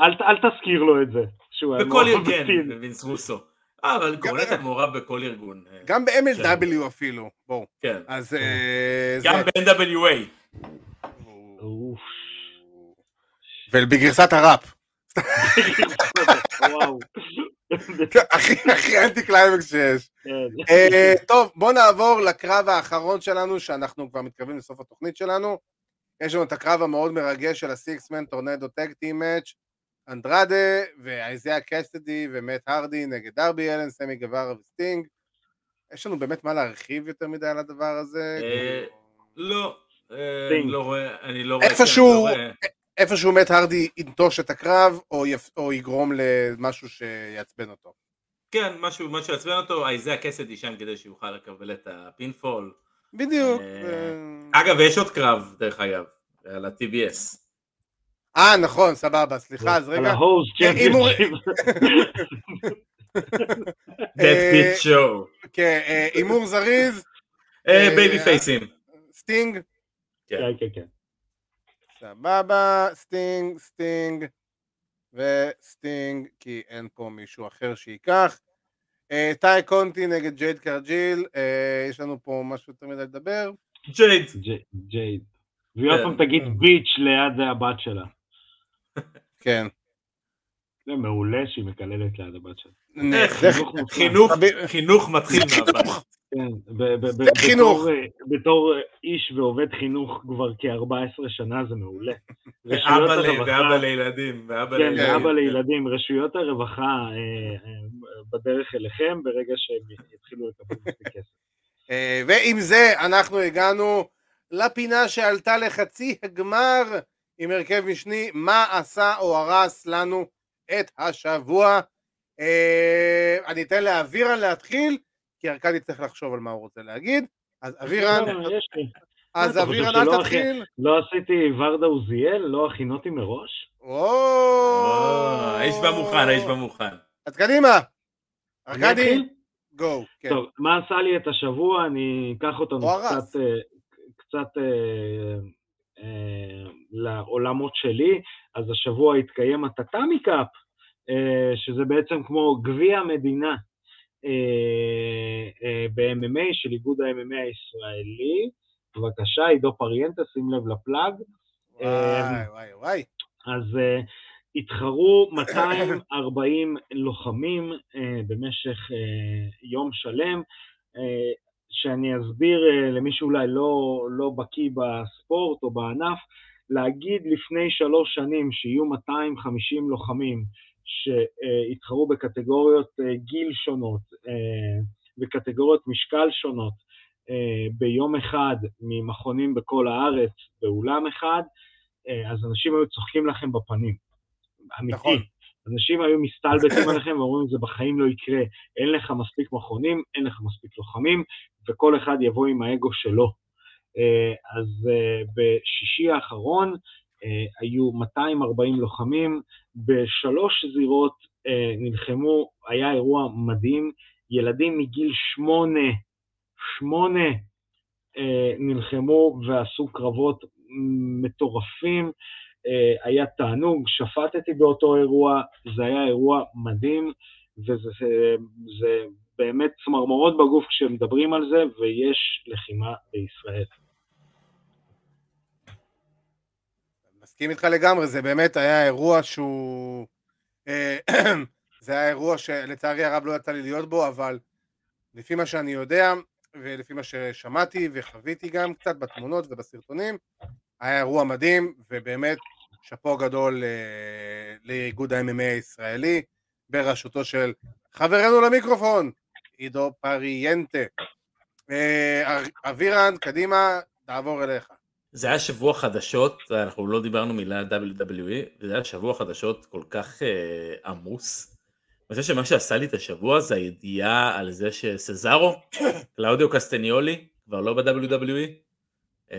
D: אל תזכיר לו את זה.
C: בכל ארגון, בווינס רוסו. אה, אבל קורנט היה מעורב בכל ארגון.
B: גם ב-MLW אפילו, בואו.
C: כן.
B: אז...
C: גם ב-NWA.
B: ובגרסת הראפ. הכי אנטי קליימקס שיש. כן. אה, טוב, בוא נעבור לקרב האחרון שלנו, שאנחנו כבר מתקרבים לסוף התוכנית שלנו. יש לנו את הקרב המאוד מרגש של ה six-man tornado tag team match, אנדרדה ואייזיה קסטדי ומט הרדי נגד דרבי אלן, סמי גווארה וסטינג. יש לנו באמת מה להרחיב יותר מדי על הדבר הזה?
C: אה, לא, אה, לא אני לא
B: רואה... איפשהו, איפשהו מת הרדי ינטוש את הקרב, או, יפ... או יגרום למשהו שיעצבן אותו.
C: כן, משהו, משהו שיעצבן אותו, איזיה קסדי שם כדי שיוכל לקבל את ה pinfall.
B: בדיוק.
C: אה, אגב, יש עוד קרב, דרך אגב, על ה-TBS.
B: אה, נכון, סבבה, סליחה, אז רגע. על
D: ה hoes championship.
C: That bitch show.
B: כן, אה, הימור זריז.
C: babyface ים.
B: סטינג.
D: כן, כן, כן.
B: סבבה, סטינג, סטינג וסטינג, כי אין פה מישהו אחר שייקח. אה, טאי קונטי נגד ג'ייד קרג'יל, אה, יש לנו פה משהו יותר מדי לדבר.
C: ג'ייד.
D: ג'ייד. והיא עוד פעם תגיד bitch ליד הבת שלה.
B: כן.
D: זה מעולה שהיא מקללת ליד הבת שלה.
C: חינוך מתחיל מהבית.
D: כן, חינוך. בתור איש ועובד חינוך כבר כ-14 שנה זה מעולה.
C: ואבא לילדים.
D: כן, ואבא לילדים. רשויות הרווחה אה, אה, בדרך אליכם ברגע שהם יתחילו לקבל מספיק כסף.
B: אה, ועם זה אנחנו הגענו לפינה שעלתה לחצי הגמר עם הרכב משני, מה עשה או הרס לנו את השבוע. אני אתן לאבירן להתחיל. כי ארכדי צריך לחשוב על מה הוא רוצה להגיד, אז אבירן, אז אבירן אל תתחיל.
D: לא עשיתי ורדה עוזיאל? לא הכינותי מראש?
C: האיש במוכן, האיש במוכן.
B: אז קדימה, ארכדי, גו.
D: כן. טוב, מה עשה לי את השבוע? אני אקח אותנו קצת, אה, קצת אה, אה, לעולמות שלי. אז השבוע התקיים הטאטאמי קאפ, אה, שזה בעצם כמו גביע המדינה אה, אה, ב-MMA של איגוד ה-MMA הישראלי. בבקשה, עידו פריאנטה, שים לב לפלאג.
B: וואי, אה, וואי, וואי.
D: אז התחרו 240 לוחמים במשך יום שלם, שאני אסביר למי שאולי לא, לא בקיא בספורט או בענף, להגיד לפני שלוש שנים שיהיו 250 לוחמים שהתחרו בקטגוריות אה, גיל שונות אה, וקטגוריות משקל שונות אה, ביום אחד ממכונים בכל הארץ באולם אחד, אז אנשים היו צוחקים לכם בפנים. אמיתי.
B: נכון.
D: אנשים היו מסתלבטים עליכם ואומרים, זה בחיים לא יקרה, אין לך מספיק מכונים, אין לך מספיק לוחמים, וכל אחד יבוא עם האגו שלו. אז בשישי האחרון היו 240 לוחמים, בשלוש זירות נלחמו, היה אירוע מדהים, ילדים מגיל שמונה, שמונה נלחמו ועשו קרבות מטורפים, היה תענוג, שפטתי באותו אירוע, זה היה אירוע מדהים, וזה זה, זה באמת צמרמורות בגוף כשמדברים על זה, ויש לחימה בישראל.
B: מסכים איתך לגמרי, זה באמת היה אירוע שהוא... אה, זה היה אירוע שלצערי הרב לא יצא לי להיות בו, אבל לפי מה שאני יודע, ולפי מה ששמעתי וחוויתי גם קצת בתמונות ובסרטונים, היה אירוע מדהים, ובאמת שאפו גדול אה, לאיגוד ה-MMA הישראלי, בראשותו של חברנו למיקרופון, עידו פריאנטה. אה, אבירן, קדימה, תעבור אליך.
C: זה היה שבוע חדשות, אנחנו לא דיברנו מילה WWE, וזה היה שבוע חדשות כל כך uh, עמוס. אני חושב שמה שעשה לי את השבוע זה הידיעה על זה שסזארו, קלאודיו קסטניולי, כבר לא ב-WWE, uh,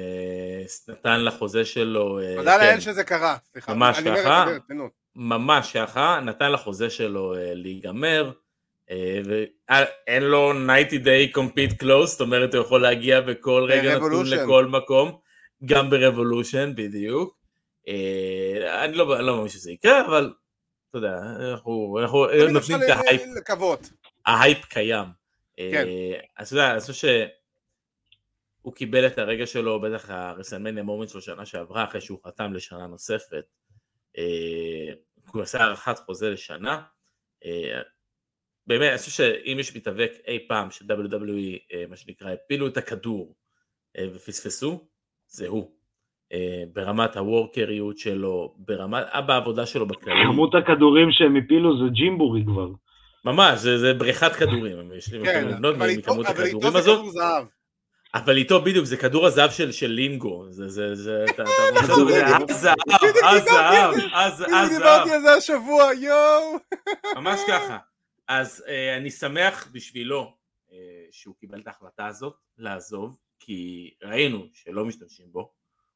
C: נתן לחוזה שלו...
B: Uh, תודה כן, לאל שזה קרה, סליחה.
C: ממש ככה, ממש ככה, נתן לחוזה שלו uh, להיגמר. ואין לו 90 day compete clause, זאת אומרת הוא יכול להגיע בכל רגע נתון לכל מקום. גם ב Revolution, בדיוק. אה, אני לא, לא מאמין שזה יקרה, אבל אתה יודע, אנחנו, אנחנו נותנים את ההייפ.
B: לקוות.
C: ההייפ קיים.
B: כן.
C: אז אתה יודע, אני חושב שהוא קיבל את הרגע שלו, בטח ה WrestleMania moment שלו שנה שעברה, אחרי שהוא חתם לשנה נוספת. אה, הוא עשה הארכת חוזה לשנה. אה, באמת, אני חושב שאם יש מתאבק אי פעם ש-WWE, מה שנקרא, הפילו את הכדור ופספסו, זה הוא. אה, ברמת הוורקריות שלו, ברמת, אה, בעבודה שלו בכללי.
D: כמות הכדורים שהם הפילו זה ג'ימבורי כבר.
C: ממש, זה, זה בריכת כדורים, הם יש לי
B: כן,
C: לבנות
B: מכמות הכדורים הזאת.
C: אבל איתו בדיוק, זה כדור הזהב של, של לינגו, זה, זה, זה, אתה יודע, הזהב, הזהב, הזהב.
B: דיברתי על זה השבוע, יואו.
C: ממש ככה. אז אה, אני שמח בשבילו שהוא קיבל את ההחלטה הזאת לעזוב, כי ראינו שלא משתמשים בו,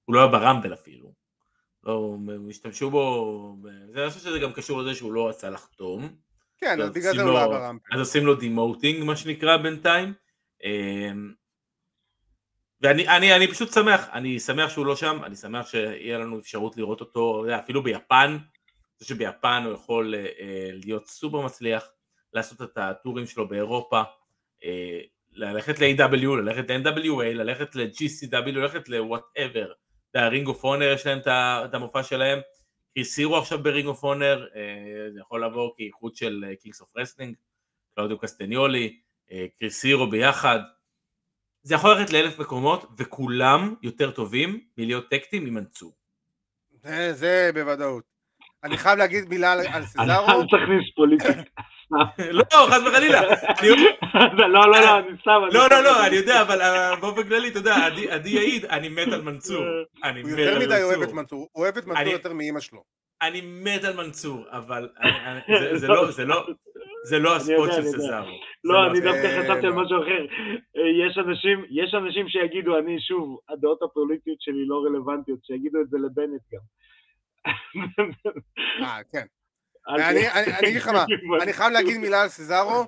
C: הוא לא היה ברמבל אפילו, לא השתמשו בו, זה אני חושב שזה גם קשור לזה שהוא לא רצה לחתום.
B: כן, אז בגלל זה הוא לא היה ברמבל.
C: אז עושים לו דימוטינג מה שנקרא בינתיים. אמ, ואני אני, אני פשוט שמח, אני שמח שהוא לא שם, אני שמח שיהיה לנו אפשרות לראות אותו, אפילו ביפן, זה שביפן הוא יכול אה, להיות סופר מצליח, לעשות את ה tour ים שלו באירופה, אה, ללכת ל-AEW, ללכת ל-NWA, ללכת ל-GCW, ללכת ל-whatever. ה Ring of Honor יש להם את המופע שלהם. סזארו עכשיו ב Ring of Honor, זה יכול לבוא כאיחוד של Kings of Wrestling, קלאודיו קסטניולי, קריסירו ביחד. זה יכול ללכת לאלף מקומות, וכולם יותר טובים מלהיות טקטים ממנצור.
B: זה, זה בוודאות. אני חייב להגיד מילה על סזארו.
D: אל תכניס פוליטיקה.
C: לא, חס וחלילה.
D: לא, לא, לא, אני סתם.
C: לא, לא, לא, אני יודע, אבל באופן כללי, אתה יודע, עדי יעיד, אני מת על מנסור.
B: הוא יותר מדי אוהב את מנסור, הוא אוהב את מנסור יותר מאימא שלו.
C: אני מת על מנסור, אבל זה לא הספוט של סזארו.
D: לא, אני דווקא חשבתי על משהו אחר. יש אנשים שיגידו, אני שוב, הדעות הפוליטיות שלי לא רלוונטיות, שיגידו את זה לבנט גם.
B: אה, כן. אני אגיד לך מה, אני חייב להגיד מילה על סזארו.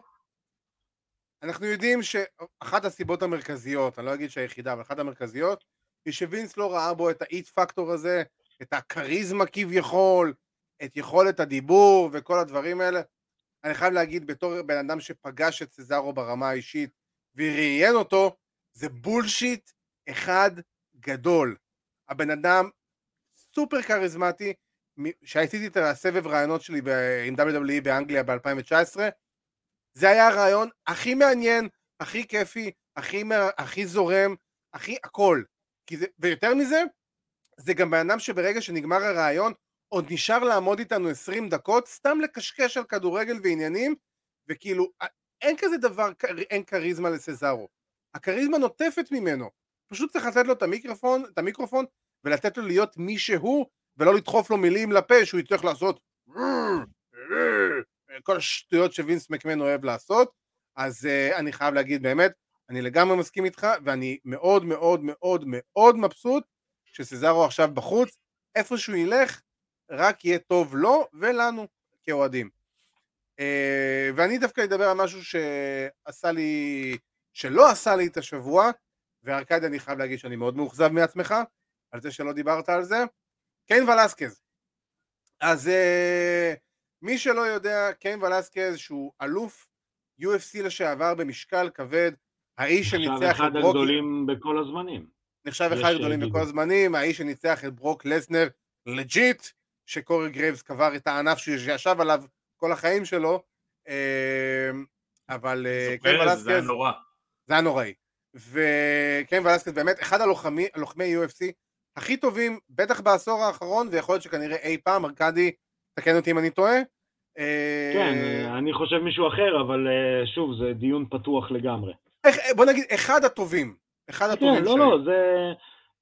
B: אנחנו יודעים שאחת הסיבות המרכזיות, אני לא אגיד שהיחידה, אבל אחת המרכזיות, היא שווינס לא ראה בו את האיט פקטור הזה, את הכריזמה כביכול, את יכולת הדיבור וכל הדברים האלה. אני חייב להגיד, בתור בן אדם שפגש את סזארו ברמה האישית וראיין אותו, זה בולשיט אחד גדול. הבן אדם סופר כריזמטי, שעשיתי את הסבב רעיונות שלי עם WWE באנגליה ב-2019, זה היה הרעיון הכי מעניין, הכי כיפי, הכי, הכי זורם, הכי הכל. זה, ויותר מזה, זה גם בן אדם שברגע שנגמר הרעיון, עוד נשאר לעמוד איתנו 20 דקות, סתם לקשקש על כדורגל ועניינים, וכאילו, אין כזה דבר, אין כריזמה לסזארו. הכריזמה נוטפת ממנו. פשוט צריך לתת לו את המיקרופון, את המיקרופון ולתת לו להיות מי שהוא, ולא לדחוף לו מילים לפה שהוא יצטרך לעשות כל השטויות שווינס מקמן אוהב לעשות, אז uh, אני חייב להגיד באמת, אני לגמרי מסכים איתך, ואני מאוד מאוד מאוד מאוד מבסוט שסזארו עכשיו בחוץ, איפה שהוא ילך, רק יהיה טוב לו ולנו כאוהדים. Uh, ואני דווקא אדבר על משהו שעשה לי, שלא עשה לי את השבוע, וארקדי אני חייב להגיד שאני מאוד מאוכזב מעצמך, על זה שלא דיברת על זה, קיין ולסקז. אז uh, מי שלא יודע, קיין ולסקז שהוא אלוף UFC לשעבר במשקל כבד, האיש שניצח את ברוק... נחשב
D: אחד הגדולים בכל הזמנים.
B: נחשב אחד הגדולים בכל הזמנים, האיש שניצח את ברוק לסנר legit, שקורי גרייבס קבר את הענף שישב עליו כל החיים שלו, אה, אבל
C: אה, קיין ולסקז... זה היה נורא.
B: זה היה נוראי. וקיין ולסקז באמת אחד הלוחמי, הלוחמי UFC הכי טובים, בטח בעשור האחרון, ויכול להיות שכנראה אי פעם, ארכדי, תקן אותי אם אני טועה.
D: כן, אה, אני חושב מישהו אחר, אבל אה, שוב, זה דיון פתוח לגמרי.
B: בוא נגיד, אחד הטובים. אחד
D: כן,
B: הטובים
D: כן, לא, לא, זה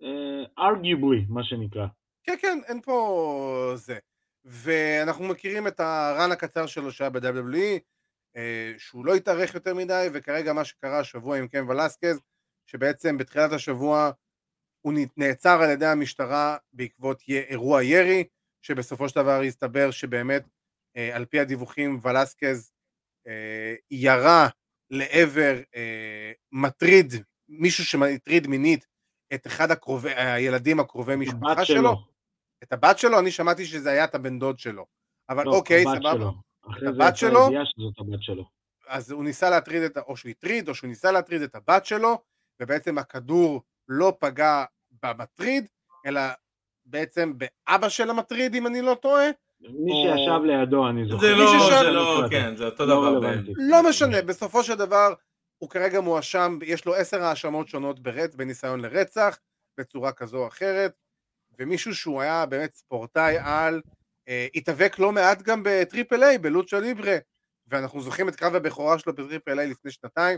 D: uh, arguably, מה שנקרא.
B: כן, כן, אין פה זה. ואנחנו מכירים את הרן הקצר שלו שהיה ב-WWE, שהוא לא התארך יותר מדי, וכרגע מה שקרה השבוע עם קם ולסקז, שבעצם בתחילת השבוע הוא נעצר על ידי המשטרה בעקבות אירוע ירי, שבסופו של דבר הסתבר שבאמת אה, על פי הדיווחים ולסקז אה, ירה לעבר אה, מטריד, מישהו שמטריד מינית את אחד הקרובי, הילדים הקרובי משפחה שלו. שלו. את הבת שלו? אני שמעתי שזה היה את הבן דוד שלו. אבל לא, אוקיי, סבבה.
D: את הבת שלו. שזאת הבת שלו.
B: אז הוא ניסה להטריד את, או שהוא הטריד, או שהוא ניסה להטריד את הבת שלו, ובעצם הכדור לא פגע במטריד, אלא בעצם באבא של המטריד, אם אני לא טועה.
D: מי שישב לידו, אני זוכר.
C: זה לא, זה לא, כן, זה אותו לא דבר.
B: לא משנה, בסופו של דבר, הוא כרגע מואשם, יש לו עשר האשמות שונות ברצ, בניסיון לרצח, בצורה כזו או אחרת, ומישהו שהוא היה באמת ספורטאי על, אה, התאבק לא מעט גם בטריפל איי, בלוצ'ה ליברה, ואנחנו זוכרים את קרב הבכורה שלו בטריפל איי לפני שנתיים,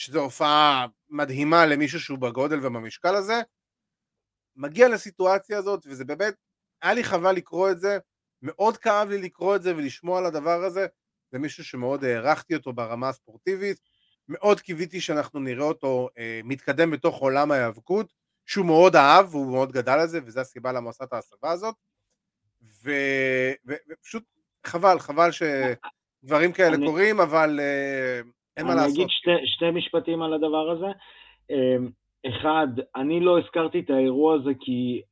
B: שזו הופעה מדהימה למישהו שהוא בגודל ובמשקל הזה, מגיע לסיטואציה הזאת, וזה באמת, היה לי חבל לקרוא את זה, מאוד כאב לי לקרוא את זה ולשמוע על הדבר הזה, זה מישהו שמאוד הערכתי אותו ברמה הספורטיבית, מאוד קיוויתי שאנחנו נראה אותו אה, מתקדם בתוך עולם ההיאבקות, שהוא מאוד אהב והוא מאוד גדל על זה, וזו הסיבה למה עשה את ההסבה הזאת, ו... ו... ופשוט חבל, חבל שדברים כאלה אני... קורים, אבל אה, אין מה לעשות.
D: אני אגיד שתי, שתי משפטים על הדבר הזה. אה, אחד, אני לא הזכרתי את האירוע הזה כי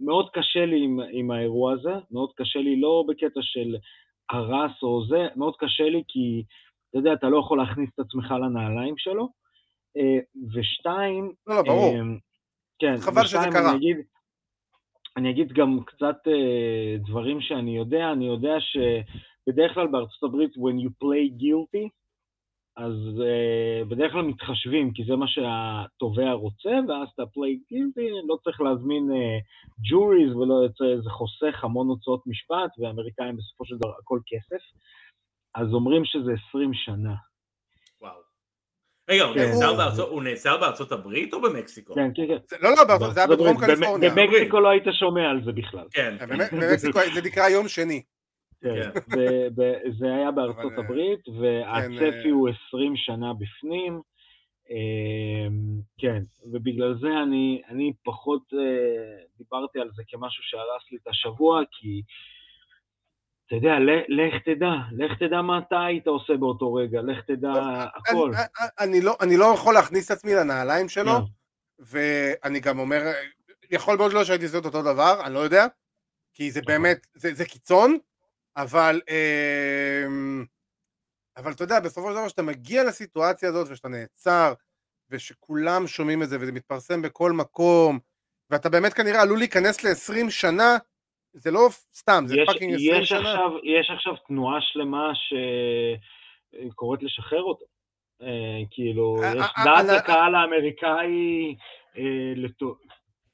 D: מאוד קשה לי עם, עם האירוע הזה, מאוד קשה לי לא בקטע של הרס או זה, מאוד קשה לי כי, אתה יודע, אתה לא יכול להכניס את עצמך לנעליים שלו. אה, ושתיים...
B: לא, לא, ברור. אה,
D: כן,
B: חבל שזה קרה.
D: אני אגיד, אני אגיד גם קצת אה, דברים שאני יודע, אני יודע שבדרך כלל בארצות הברית, when you play guilty, אז uh, בדרך כלל מתחשבים, כי זה מה שהתובע רוצה, ואז אתה פליי גילדי, לא צריך להזמין ג'וריז uh, ולא יוצא, זה חוסך המון הוצאות משפט, ואמריקאים בסופו של דבר הכל כסף, אז אומרים שזה 20 שנה.
C: וואו. רגע, הוא, כן. נעצר בארצות, הוא נעצר בארצות הברית או במקסיקו?
D: כן, כן, כן.
B: לא, לא, זה היה בדרום קליפורניה.
D: במקסיקו לא היית שומע על זה בכלל.
C: כן.
B: במקסיקו זה נקרא יום שני.
D: כן, זה היה בארצות אה, הברית, והצפי כן, הוא 20 שנה בפנים. אמ, כן, ובגלל זה אני, אני פחות אה, דיברתי על זה כמשהו שהרס לי את השבוע, כי אתה יודע, לך תדע, לך תדע מה אתה היית עושה באותו רגע, לך תדע הכל.
B: אני לא, אני לא יכול להכניס את עצמי לנעליים שלו, ואני גם אומר, יכול מאוד להיות שהייתי עושה אותו דבר, אני לא יודע, כי זה נכון. באמת, זה, זה קיצון, אבל, אמ, אבל אתה יודע, בסופו של דבר כשאתה מגיע לסיטואציה הזאת ושאתה נעצר ושכולם שומעים את זה וזה מתפרסם בכל מקום ואתה באמת כנראה עלול להיכנס ל-20 שנה, זה לא סתם, זה fucking 20 שנה.
D: עכשיו, יש עכשיו תנועה שלמה שקוראת לשחרר אותו. אה, כאילו, אה, יש אה, דעת הקהל האמריקאי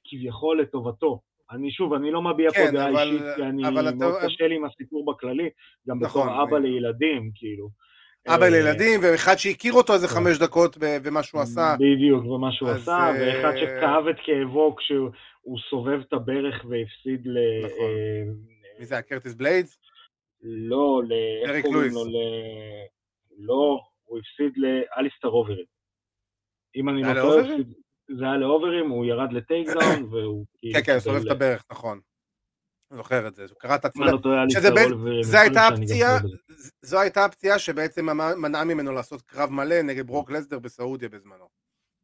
D: כביכול לטובתו. אני שוב, אני לא מביע כן, פה דעה אישית, כי אני מאוד אתה... קשה לי עם הסיפור בכללי, גם נכון, בתור אבא לילדים, כאילו.
B: אבא לילדים, ואחד שהכיר אותו איזה חמש דקות במה שהוא עשה.
D: בדיוק, במה שהוא
B: אז,
D: עשה,
B: אה,
D: ואחד שכאב את כאבו כשהוא הוא סובב את הברך והפסיד ל...
B: נכון.
D: אה,
B: מי זה היה? קרטיס בליידס?
D: לא, ל...
B: דרק
D: קוראים
B: לואיס.
D: לו? ל... לא, הוא הפסיד לאליסטר אוברים. אם אני לא טועה, זה היה לאוברים, הוא ירד ל takedown, והוא כאילו...
B: כן, כן, סובב את הברך, נכון. זוכר את זה, הוא קרא את.
D: אני לא יכול
B: הייתה הפציעה. זו הייתה הפציעה שבעצם מנעה ממנו לעשות קרב מלא נגד ברוק לסנר בסעודיה בזמנו.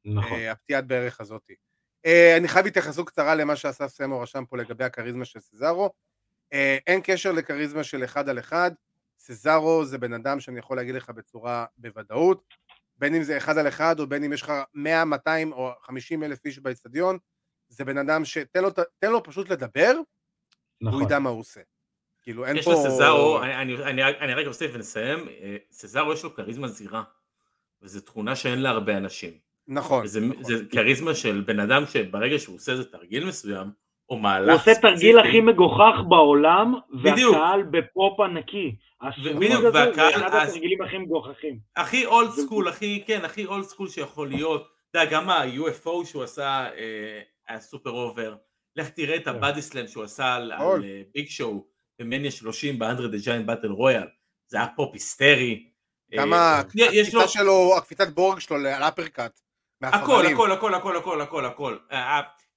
D: נכון.
B: אה, הפציעת בערך הזאת. אה, אני חייב התייחסות קצרה למה שאסף סמו רשם פה לגבי הכריזמה של סזארו. אה, אין קשר לכריזמה של אחד על אחד. סזארו זה בן אדם שאני יכול להגיד לך בצורה בוודאות, בין אם זה אחד על אחד או בין אם יש לך 100, 200 או 50 אלף איש באצטדיון, זה בן אדם שתן לו, תן לו פשוט לדבר, הוא
D: נכון.
B: ידע מה הוא עושה. כאילו אין
C: יש
B: פה...
C: לסזארו, אני- אני- אני רק- אני רק אוסיף ונסיים, אה, סזארו יש לו כריזמה זירה, וזו תכונה שאין להרבה אנשים.
B: נכון.
C: וזה
B: נכון.
C: זה כריזמה של בן אדם שברגע שהוא עושה איזה תרגיל מסוים, או מהלך
D: הוא עושה תרגיל הכי מגוחך בעולם,
C: בדיוק.
D: והקהל בפופ ענקי.
C: בדיוק,
D: הזה זה
C: והקהל-
D: אחד
C: אז-
D: התרגילים הכי מגוחכים.
C: הכי old school, הכי, כן, הכי old school שיכול להיות. אתה יודע, גם ה-UFO שהוא עשה אה, היה super over. לך תראה את
D: כן.
C: ה body slam שהוא עשה על. על, אה, Big Show במניה 30 ב André the Giant Battle Royal. זה היה פופ היסטרי.
B: גם
C: אה, יש לו
B: הקפיצה שלו, הקפיצת בורג שלו על אפרקאט.
C: הכל, הכל, הכל, הכל, הכל, הכל, הכל.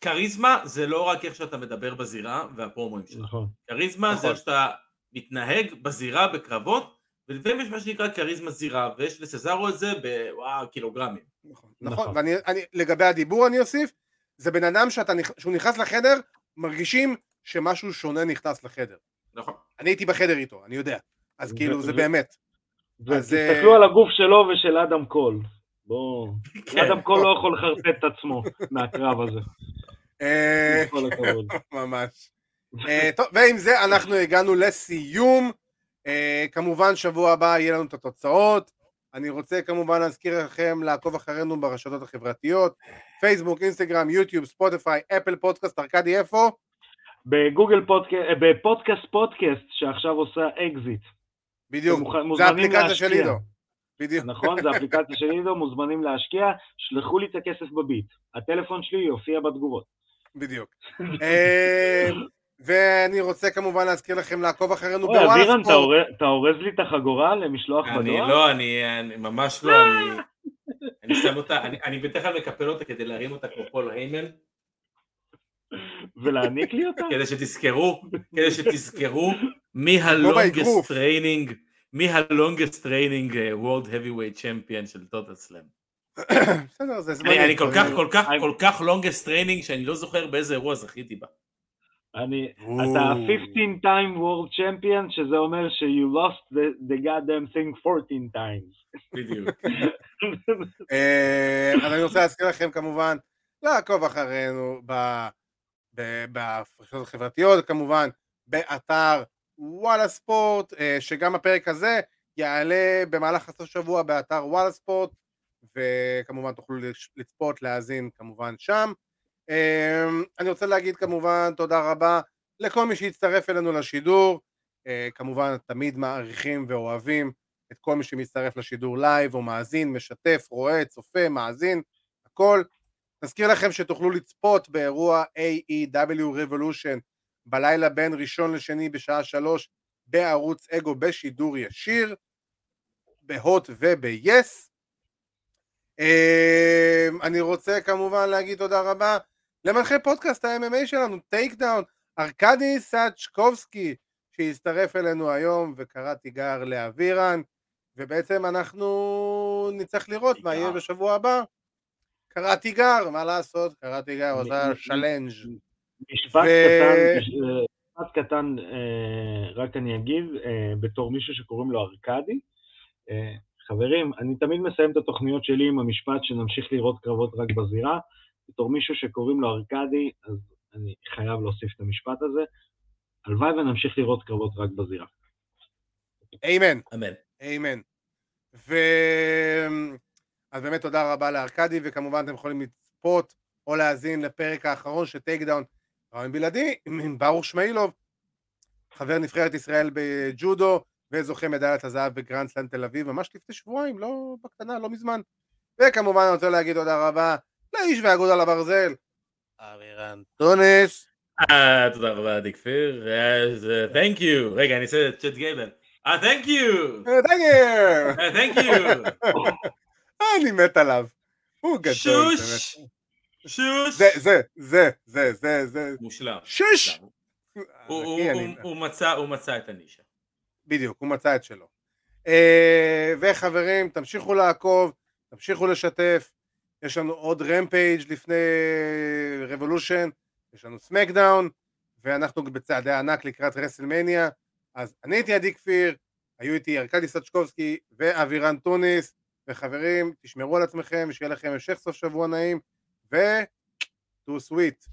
C: כריזמה זה לא רק איך שאתה מדבר בזירה והפרומואים שלך.
D: נכון.
C: כריזמה זה
B: נכון.
C: איך שאתה מתנהג בזירה בקרבות, ולפעמים יש מה שנקרא כריזמה זירה, ויש לסזארו את זה בוואו קילוגרמים.
B: נכון,
D: נכון.
B: נכון. ואני, אני, לגבי הדיבור אני אוסיף, זה בן אדם שאתה, שהוא נכנס לחדר, מרגישים שמשהו שונה נכנס לחדר.
C: נכון.
B: אני הייתי בחדר איתו, אני יודע. אז כאילו, זה באמת. אז, אה,
D: ותסתכלו על הגוף שלו ושל אדם קול. בואו.
C: כן.
D: אדם קול לא יכול לחרטט את עצמו מהקרב הזה.
B: אה. ממש. אה, טוב, ועם זה אנחנו הגענו לסיום. אה, כמובן, שבוע הבא יהיה לנו את התוצאות. אני רוצה כמובן להזכיר לכם לעקוב אחרינו ברשתות החברתיות, פייסבוק, אינסטגרם, יוטיוב, ספוטיפיי, אפל פודקאסט, ארכדי איפה?
D: בגוגל פודקאסט, בפודקאסט פודקאסט שעכשיו עושה אקזיט.
B: בדיוק, זה האפליקציה של. עידו. בדיוק.
D: נכון? זה אפליקציה של עידו, מוזמנים להשקיע, שלחו לי את הכסף בביט. הטלפון שלי יופיע בתגובות.
B: בדיוק. אה, ואני רוצה כמובן להזכיר לכם לעקוב אחרינו
D: אוי,
B: בוואלה ספורט.
D: אורז- אתה אורז לי את החגורה למשלוח
C: אני
D: בדואר?
C: לא, אני אני ממש לא, אני... אני שם אותה, אני- אני בדרך כלל מקפל אותה כדי להרים אותה כמו פול היימן,
D: ולהעניק לי אותה?
C: כדי שתזכרו, כדי שתזכרו מי.
B: ה
C: longest reigning, מי ה longest reigning world heavyweight champion של טוטל סלאם.
B: בסדר, זה זמני.
C: אני, כל כך, כל כך, כל כך longest reigning שאני לא זוכר באיזה אירוע זכיתי בה.
D: אני. אתה 15 time world champion, שזה אומר ש- you lost the, the goddamn thing 14 times.
C: בדיוק.
B: אה, אז אני רוצה להזכיר לכם כמובן לעקוב אחרינו ב- ב- ברשתות החברתיות, כמובן באתר וואלה ספורט, אה, שגם הפרק הזה יעלה במהלך הסוף שבוע באתר וואלה ספורט, וכמובן תוכלו לצפות, להאזין כמובן שם. אה, אני רוצה להגיד כמובן תודה רבה לכל מי שהצטרף אלינו לשידור, אה, כמובן תמיד מעריכים ואוהבים את כל מי שמצטרף לשידור לייב או מאזין, משתף, רואה, צופה, מאזין, הכל. נזכיר לכם שתוכלו לצפות באירוע AEW Revolution בלילה בין ראשון לשני בשעה שלוש בערוץ אגו בשידור ישיר, בהוט וב-yes. אמ, אני רוצה כמובן להגיד תודה רבה למנחה פודקאסט ה-MMA שלנו, טייק דאון, ארכדי סאצ'קובסקי, שהצטרף אלינו היום וקרא תיגר לאבירן, ובעצם אנחנו נצטרך לראות מה. יהיה בשבוע הבא. קרא תיגר, מה לעשות? קרא תיגר,
D: מ-
B: שלנג'.
D: משפט קטן, אה, משפט קטן, אה, רק אני אגיד, אה, בתור מישהו שקוראים לו ארכדי, אה, חברים, אני תמיד מסיים את התוכניות שלי עם המשפט שנמשיך לראות קרבות רק בזירה. בתור מישהו שקוראים לו ארכדי, אז אני חייב להוסיף את המשפט הזה. הלוואי ונמשיך לראות קרבות רק בזירה.
B: איימן.
C: אמן.
B: איימן. ו... אז באמת תודה רבה לארכדי, וכמובן אתם יכולים לצפות או להאזין לפרק האחרון של טייק דאון ריאיון בלעדי עם ברוך שמאילוב, חבר נבחרת ישראל בג'ודו וזוכה מדליית הזהב בגרנד סלאם תל אביב, ממש לפני שבועיים, לא בקטנה, לא מזמן. וכמובן אני רוצה להגיד תודה רבה לאיש והאגדה לברזל, אבירן טונס.
C: אה, תודה רבה, עדי כפיר. תנק יו. רגע, אני אעשה את צ'אט גייבל. אה, יו.
B: תנק יו.
C: תנק יו.
B: אני מת עליו. הוא גדול.
C: שוש. שוש.
B: זה, זה, זה, זה, זה, זה.
C: מושלם.
B: שוש.
C: הוא מצא את הנישה.
B: בדיוק, הוא מצא את שלו. אה, וחברים, תמשיכו לעקוב, תמשיכו לשתף. יש לנו עוד רמפייג' לפני רבולושן, יש לנו סמקדאון, ואנחנו בצעדי ענק לקראת רסלמניה. אז אני הייתי עדי כפיר, היו איתי ארכדי סצ'קובסקי ואבירן טוניס, וחברים, תשמרו על עצמכם, שיהיה לכם המשך סוף שבוע נעים, ו... too sweet.